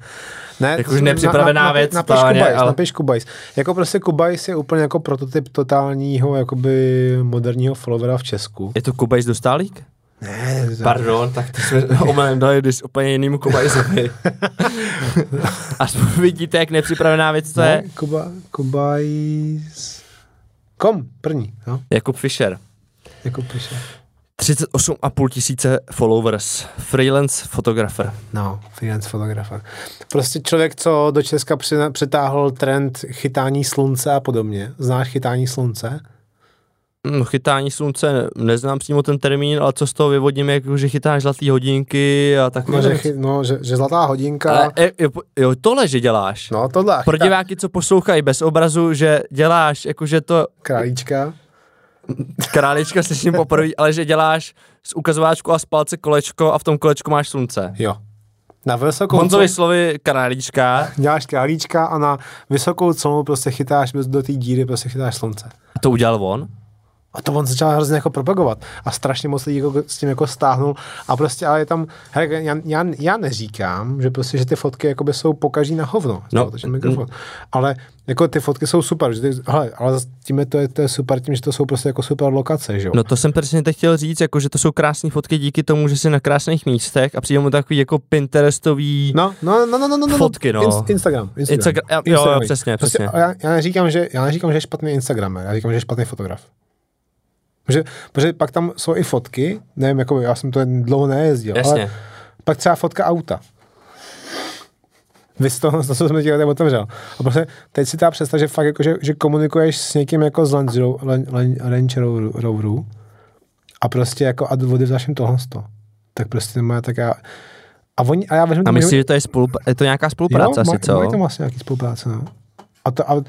Ne, Jakože to- nepřipravená napi- věc, Napiš totálně, Kubajs, ale- napiš Kubajs. Jako prostě Kubajs je úplně jako prototyp totálního, jakoby moderního followera v Česku. Je to Kubajs dostálík? Ne, to- Pardon, tak to jsme omylem dali dis úplně jinýmu Kubajsovi. Aspoň vidíte, jak nepřipravená věc to je. Ne, Kuba, Kubajs. Kom, první, no, Jakub Fischer. jako píše. 38,5 tisíce followers. Freelance fotografer. No, freelance fotografer. Prostě člověk, co do Česka přitáhl trend chytání slunce a podobně. Znáš chytání slunce? No, chytání slunce, neznám přímo ten termín, ale co z toho vyvodím, jako, že chytáš zlatý hodinky a No, takové že, věci. chy, no, že, že zlatá hodinka. Ale, e, jo, jo, tohle, že děláš. no, tohle. a Pro chytá- diváky, co poslouchají bez obrazu, že děláš, jakože to Králíčka. králička slyším poprvé, ale že děláš z ukazováčku a z palce kolečko a v tom kolečku máš slunce. Jo. Na vysokou Honzovi cenu slovy králíčka. děláš králíčka a na vysokou cenu prostě chytáš bez- do té díry, prostě chytáš slunce. A to udělal on? A to on začal hrozně jako propagovat a strašně moc lidí jako s tím jako stáhnul a prostě ale je tam, hele, já, já, já neříkám, že prostě, že ty fotky jakoby jsou pokaží na hovno, No, no, mikrofon, ale jako ty fotky jsou super, že ty, hele, ale tím je to, je, to je super tím, že to jsou prostě jako super lokace, že jo. No to jsem přesně teď chtěl říct, jako že to jsou krásné fotky díky tomu, že jsi na krásných místech a přijde mu takový jako Pinterestový No, no, no, no, no, no, no. Fotky, no. Inst- Instagram. Instagram. Instagram, jo, jo, Instagram. přesně, Prostě, přesně. já, já, neříkám, že, já neříkám, že je špatný Instagramer, já říkám, že je špatný fotograf. Protože, protože pak tam jsou i fotky, nevím, jako já jsem to dlouho nejezdil, Jasně. ale pak třeba fotka auta. Vy z toho, toho co jsme ti otevřel. A prostě teď si ta představ, že fakt jako, že, že komunikuješ s někým jako z Land Range Ro- Roveru a prostě jako a odevzdáš jim tohle to. Tak prostě má tak já, a, oni, a já vezmu, A myslíš, že to je, spolupra- je to nějaká spolupráce asi, má, co? Mají tam asi nějaký spolupráce, no. A to, a,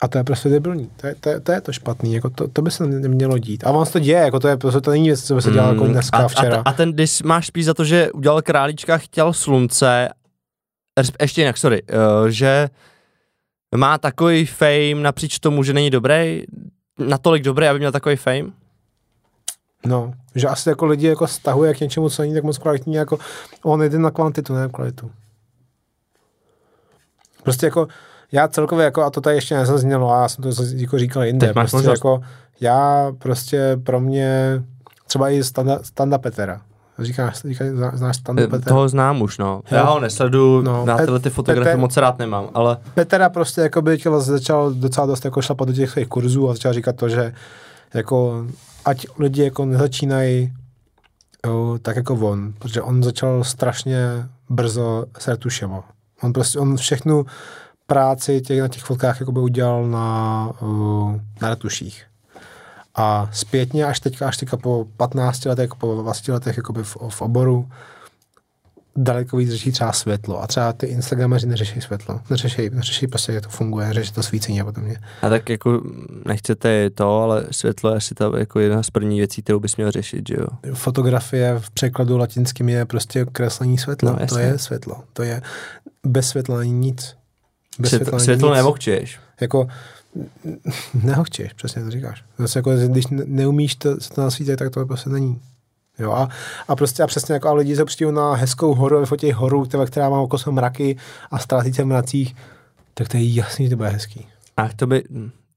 a to je prostě debilní. To je, to, je, to, je to špatný, jako to, to by se nemělo dít. A on se to děje, jako to je prostě to není věc, co by se dělalo jako Mm, dneska a, včera. A, a ten dis máš spíš za to, že udělal králíčka, chtěl slunce, ještě jinak, sorry, uh, že má takový fame napříč tomu, že není dobrý, natolik dobrý, aby měl takový fame? No, že asi jako lidi jako stahuje k něčemu, co není tak moc kvalitní, jako on jde na kvantitu, ne na kvalitu. Prostě jako já celkově, jako, a to tady ještě nezaznělo, a já jsem to jako říkal jinde, Teď prostě možnost. jako já prostě pro mě, třeba i Standa, Standa Petera, říkáš, říkáš znáš Standa Eh, Petera? Toho znám už, no. Já ho nesledu, No, na tyhle ty fotografie Petr- moc rád nemám, ale Petera prostě jako by začal docela dost jako šlapat do těch svých kurzů a začal říkat to, že jako ať lidi jako nezačínají jo, tak jako on, protože on začal strašně brzo se retušovat. On prostě, on všechnu práci těch, na těch fotkách jako by udělal na, uh, na retuších. A zpětně až teďka, až teďka po 15 letech, po 20 letech jakoby v, v oboru, daleko víc řeší třeba světlo. A třeba ty Instagrameři neřeší světlo. Neřeší, neřeší prostě, jak to funguje, neřeší to svícení a podobně. a tak jako nechcete to, ale světlo je asi ta jako jedna z prvních věcí, kterou bys měl řešit, že jo? Fotografie v překladu latinským je prostě kreslení světla. No, to je světlo. To je bez světla není nic. Bez Světlo, není světlo nic. Jako nehochčeš, přesně to říkáš. Zase jako, když ne- neumíš to, se to nasvítit, tak to prostě není. Jo, a, a prostě a přesně jako a lidi se přijdou na hezkou horu a vyfotí horu, která, která má okolo mraky a ztrácí se v mracích, tak to je jasný, že to bude hezký. A to by,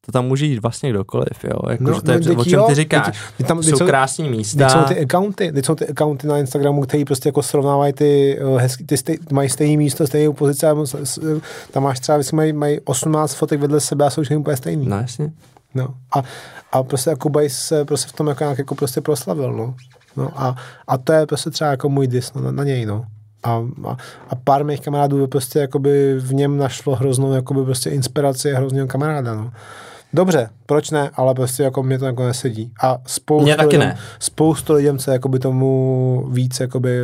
to tam může jít vlastně kdokoliv, jo? Jako, No, že to je, no, o teď čem jo, ty říkáš. teď- teď tam- teď jsou jsou- krásní Teď místa. jsou ty accounty, teď jsou ty accounty na Instagramu, který prostě jako srovnávají ty, uh, hezky, ty stej, mají stejné místo, stejnou pozici, a s- s- tam máš třeba, vždycky mají, mají 18 fotek vedle sebe a jsou všechny úplně stejný. No jasně. No. A, a prostě jako Bajs se prostě v tom jako nějak jako prostě proslavil, no. no a, a, to je prostě třeba jako můj dis no, na, na, něj, no. A, a, a, pár mých kamarádů prostě jakoby v něm našlo hroznou jakoby prostě inspiraci a hrozného kamaráda, no. Dobře, proč ne, ale prostě jako mě to jako nesedí. A spoustu Mně taky lidem, ne. spoustu lidem, co jakoby tomu víc jakoby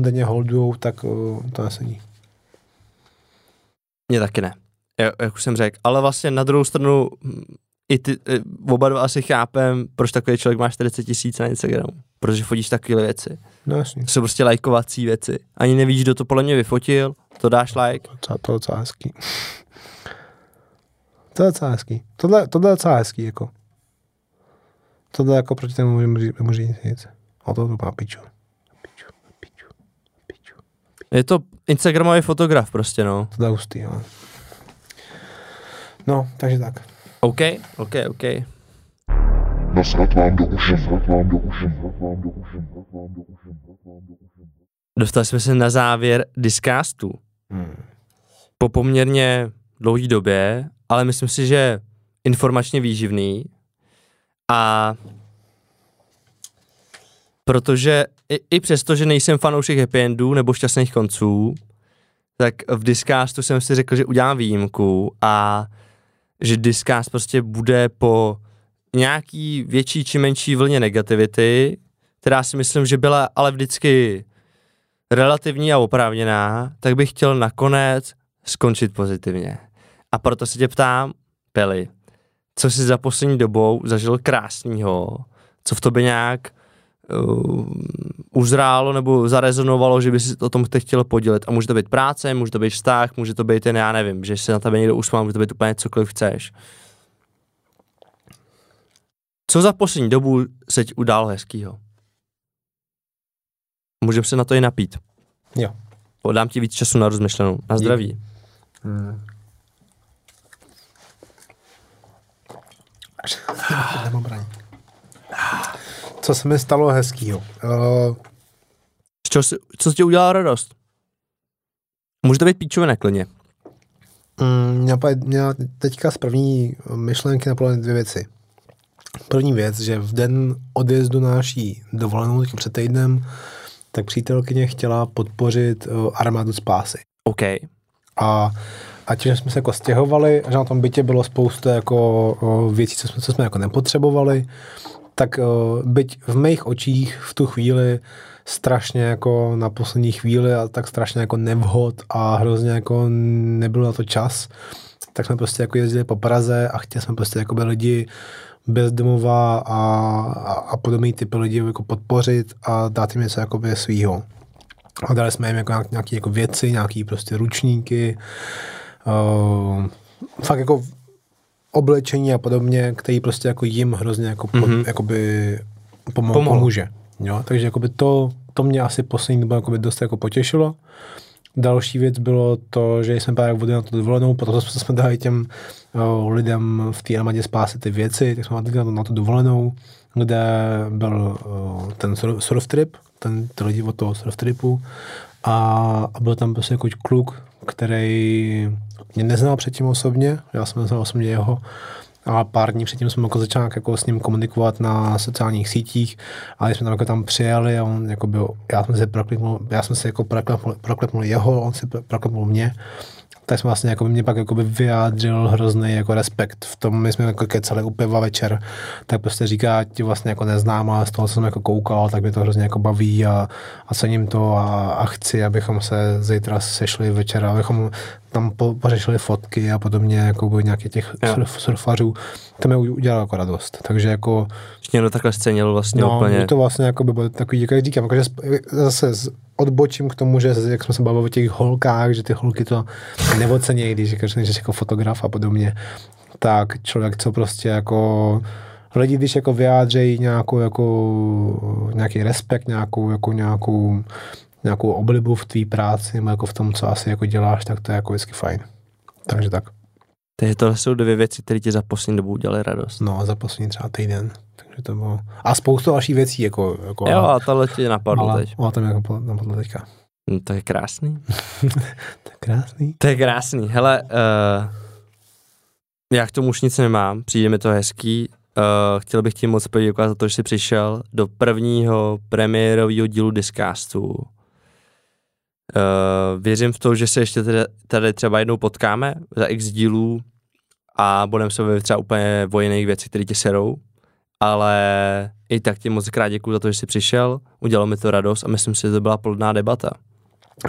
denně holdujou, tak uh, to nesedí. Mně taky ne. Jak, už jsem řekl. Ale vlastně na druhou stranu hm, i ty, eh, oba dva asi chápem, proč takový člověk má 40 tisíc na Instagramu. Protože fotíš takové věci. No jasně. To jsou prostě lajkovací věci. Ani nevíš, kdo to podle mě vyfotil, to dáš like. To je docela hezký. To je docela hezký. Tohle, tohle je docela hezký, jako. Tohle jako proti tomu říct, nemůžu říct nic. O to to má piču. Piču, piču, piču. Je to Instagramový fotograf prostě, no. Tohle je hustý, ale. No, takže tak. OK, OK, OK. Nasrat vám do uši, nasrat vám do uši, nasrat vám do uši, nasrat vám do uši, nasrat vám do uši. Dostali jsme se na závěr discastu. Hmm. Po poměrně dlouhé době, ale myslím si, že informačně výživný. A protože i, i přesto, že nejsem fanoušek happy endů nebo šťastných konců, tak v Discastu jsem si řekl, že udělám výjimku a že Discast prostě bude po nějaký větší či menší vlně negativity, která si myslím, že byla ale vždycky relativní a oprávněná, tak bych chtěl nakonec skončit pozitivně. A proto se tě ptám, Peli, co jsi za poslední dobou zažil krásného, co v tobě nějak uh, uzrálo nebo zarezonovalo, že by si o tom teď chtěl podělit. A může to být práce, může to být vztah, může to být ten, já nevím, že se na tebe někdo usmál, může to být úplně cokoliv chceš. Co za poslední dobu se ti událo hezkýho? Můžeme se na to i napít. Jo. Podám ti víc času na rozmyšlenou. Na zdraví. Hmm. Nemám braní. Co se mi stalo hezkýho? Uh, čeho si, co tě udělalo radost? Může to být píčovina klidně. Mm, Měla, měla teďka z první myšlenky napadly dvě věci. První věc, že v den odjezdu na naší dovolenou teďka před týdnem, tak přítelkyně chtěla podpořit uh, armádu spásy. OK. A a tím, jsme se jako stěhovali, že na tom bytě bylo spousta jako věcí, co jsme, co jsme jako nepotřebovali, tak byť v mých očích v tu chvíli strašně jako na poslední chvíli a tak strašně jako nevhod a hrozně jako nebyl na to čas, tak jsme prostě jako jezdili po Praze a chtěli jsme prostě jako by lidi bezdomová a, a, a podobný typy lidí jako podpořit a dát jim něco jakoby svýho. A dali jsme jim jako nějaké jako věci, nějaké prostě ručníky, uh, fakt jako oblečení a podobně, který prostě jako jim hrozně jako pod, mm-hmm. jakoby pomo- pomůže. Jo? Takže jakoby to, to mě asi poslední dobu jakoby dost jako potěšilo. Další věc bylo to, že jsme právě vodili na tu dovolenou, proto jsme dali těm uh, lidem v té armádě spásit ty věci, tak jsme dali na, to, na tu dovolenou, kde byl uh, ten surf trip, ten ty lidi od toho surf tripu a, a byl tam prostě jako kluk, který mě neznal předtím osobně, já jsem neznal osobně jeho, a pár dní předtím jsem jako začal jako s ním komunikovat na sociálních sítích, ale jsme tam jako tam přijeli a on jako byl, já jsem se proklepnul, já jsem se jako proklepnul, proklepnul jeho, on si proklepnul mě tak jsme vlastně jako mě pak jako by vyjádřil hrozný jako respekt v tom, my jsme jako kecali u piva večer, tak prostě říká, ti vlastně jako neznám, ale z toho, co jsem jako koukal, tak mě to hrozně jako baví a, a cením to a, a chci, abychom se zítra sešli večer, abychom tam po, pořešili fotky a podobně, jako by nějakých těch surf, surfařů, to mi udělalo jako radost. Takže jako... Že to takhle scenil vlastně no, úplně. to vlastně jako by bylo takový, jak říkám, jako, že zase odbočím k tomu, že jak jsme se bavili o těch holkách, že ty holky to neocenějí, když říkáš jako fotograf a podobně, tak člověk, co prostě jako lidi, když jako vyjádřejí nějakou, jako, nějaký respekt, nějakou, jako nějakou, nějakou oblibu v tvý práci, nebo jako v tom, co asi jako děláš, tak to je jako vždycky fajn. Takže tak. Takže to jsou dvě věci, které ti za poslední dobu udělaly radost. No, za poslední třeba týden. Takže to bylo... A spoustu dalších věcí, jako... jako jo, a tohle ti napadlo ale, teď. To mě jako napadlo teďka. No, to je krásný. to je krásný. To je krásný. Hele, uh, já k tomu už nic nemám, přijde mi to hezký. Uh, chtěl bych ti moc poděkovat za to, že jsi přišel do prvního premiérového dílu Discastu. Uh, věřím v to, že se ještě tady, tady třeba jednou potkáme za x dílů a budeme se bavit třeba úplně o jiných věcech, které tě serou ale i tak ti moc krát děkuji za to, že jsi přišel, udělalo mi to radost a myslím si, že to byla plodná debata.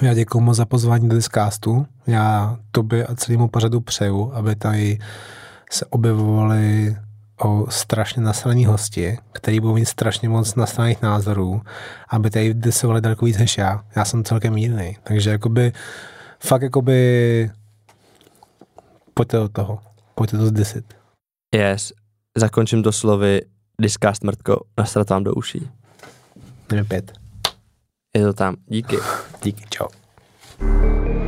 Já děkuji moc za pozvání do Discastu. Já tobě a celému pořadu přeju, aby tady se objevovali o strašně nasraný hosti, který budou mít strašně moc nasraných názorů, aby tady disovali daleko víc než já. Já jsem celkem mírný, takže jakoby fakt jakoby pojďte do toho, pojďte to zdisit. Yes, zakončím to slovy Discast mrtko, nastrat vám do uší. Jdeme pět. Je to tam. Díky. Díky, čau.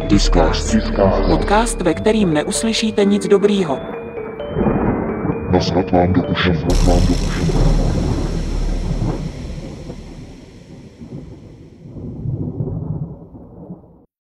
Discast. Podcast, ve kterým neuslyšíte nic dobrýho. Nasrat vám do uši, nasrat vám do uši.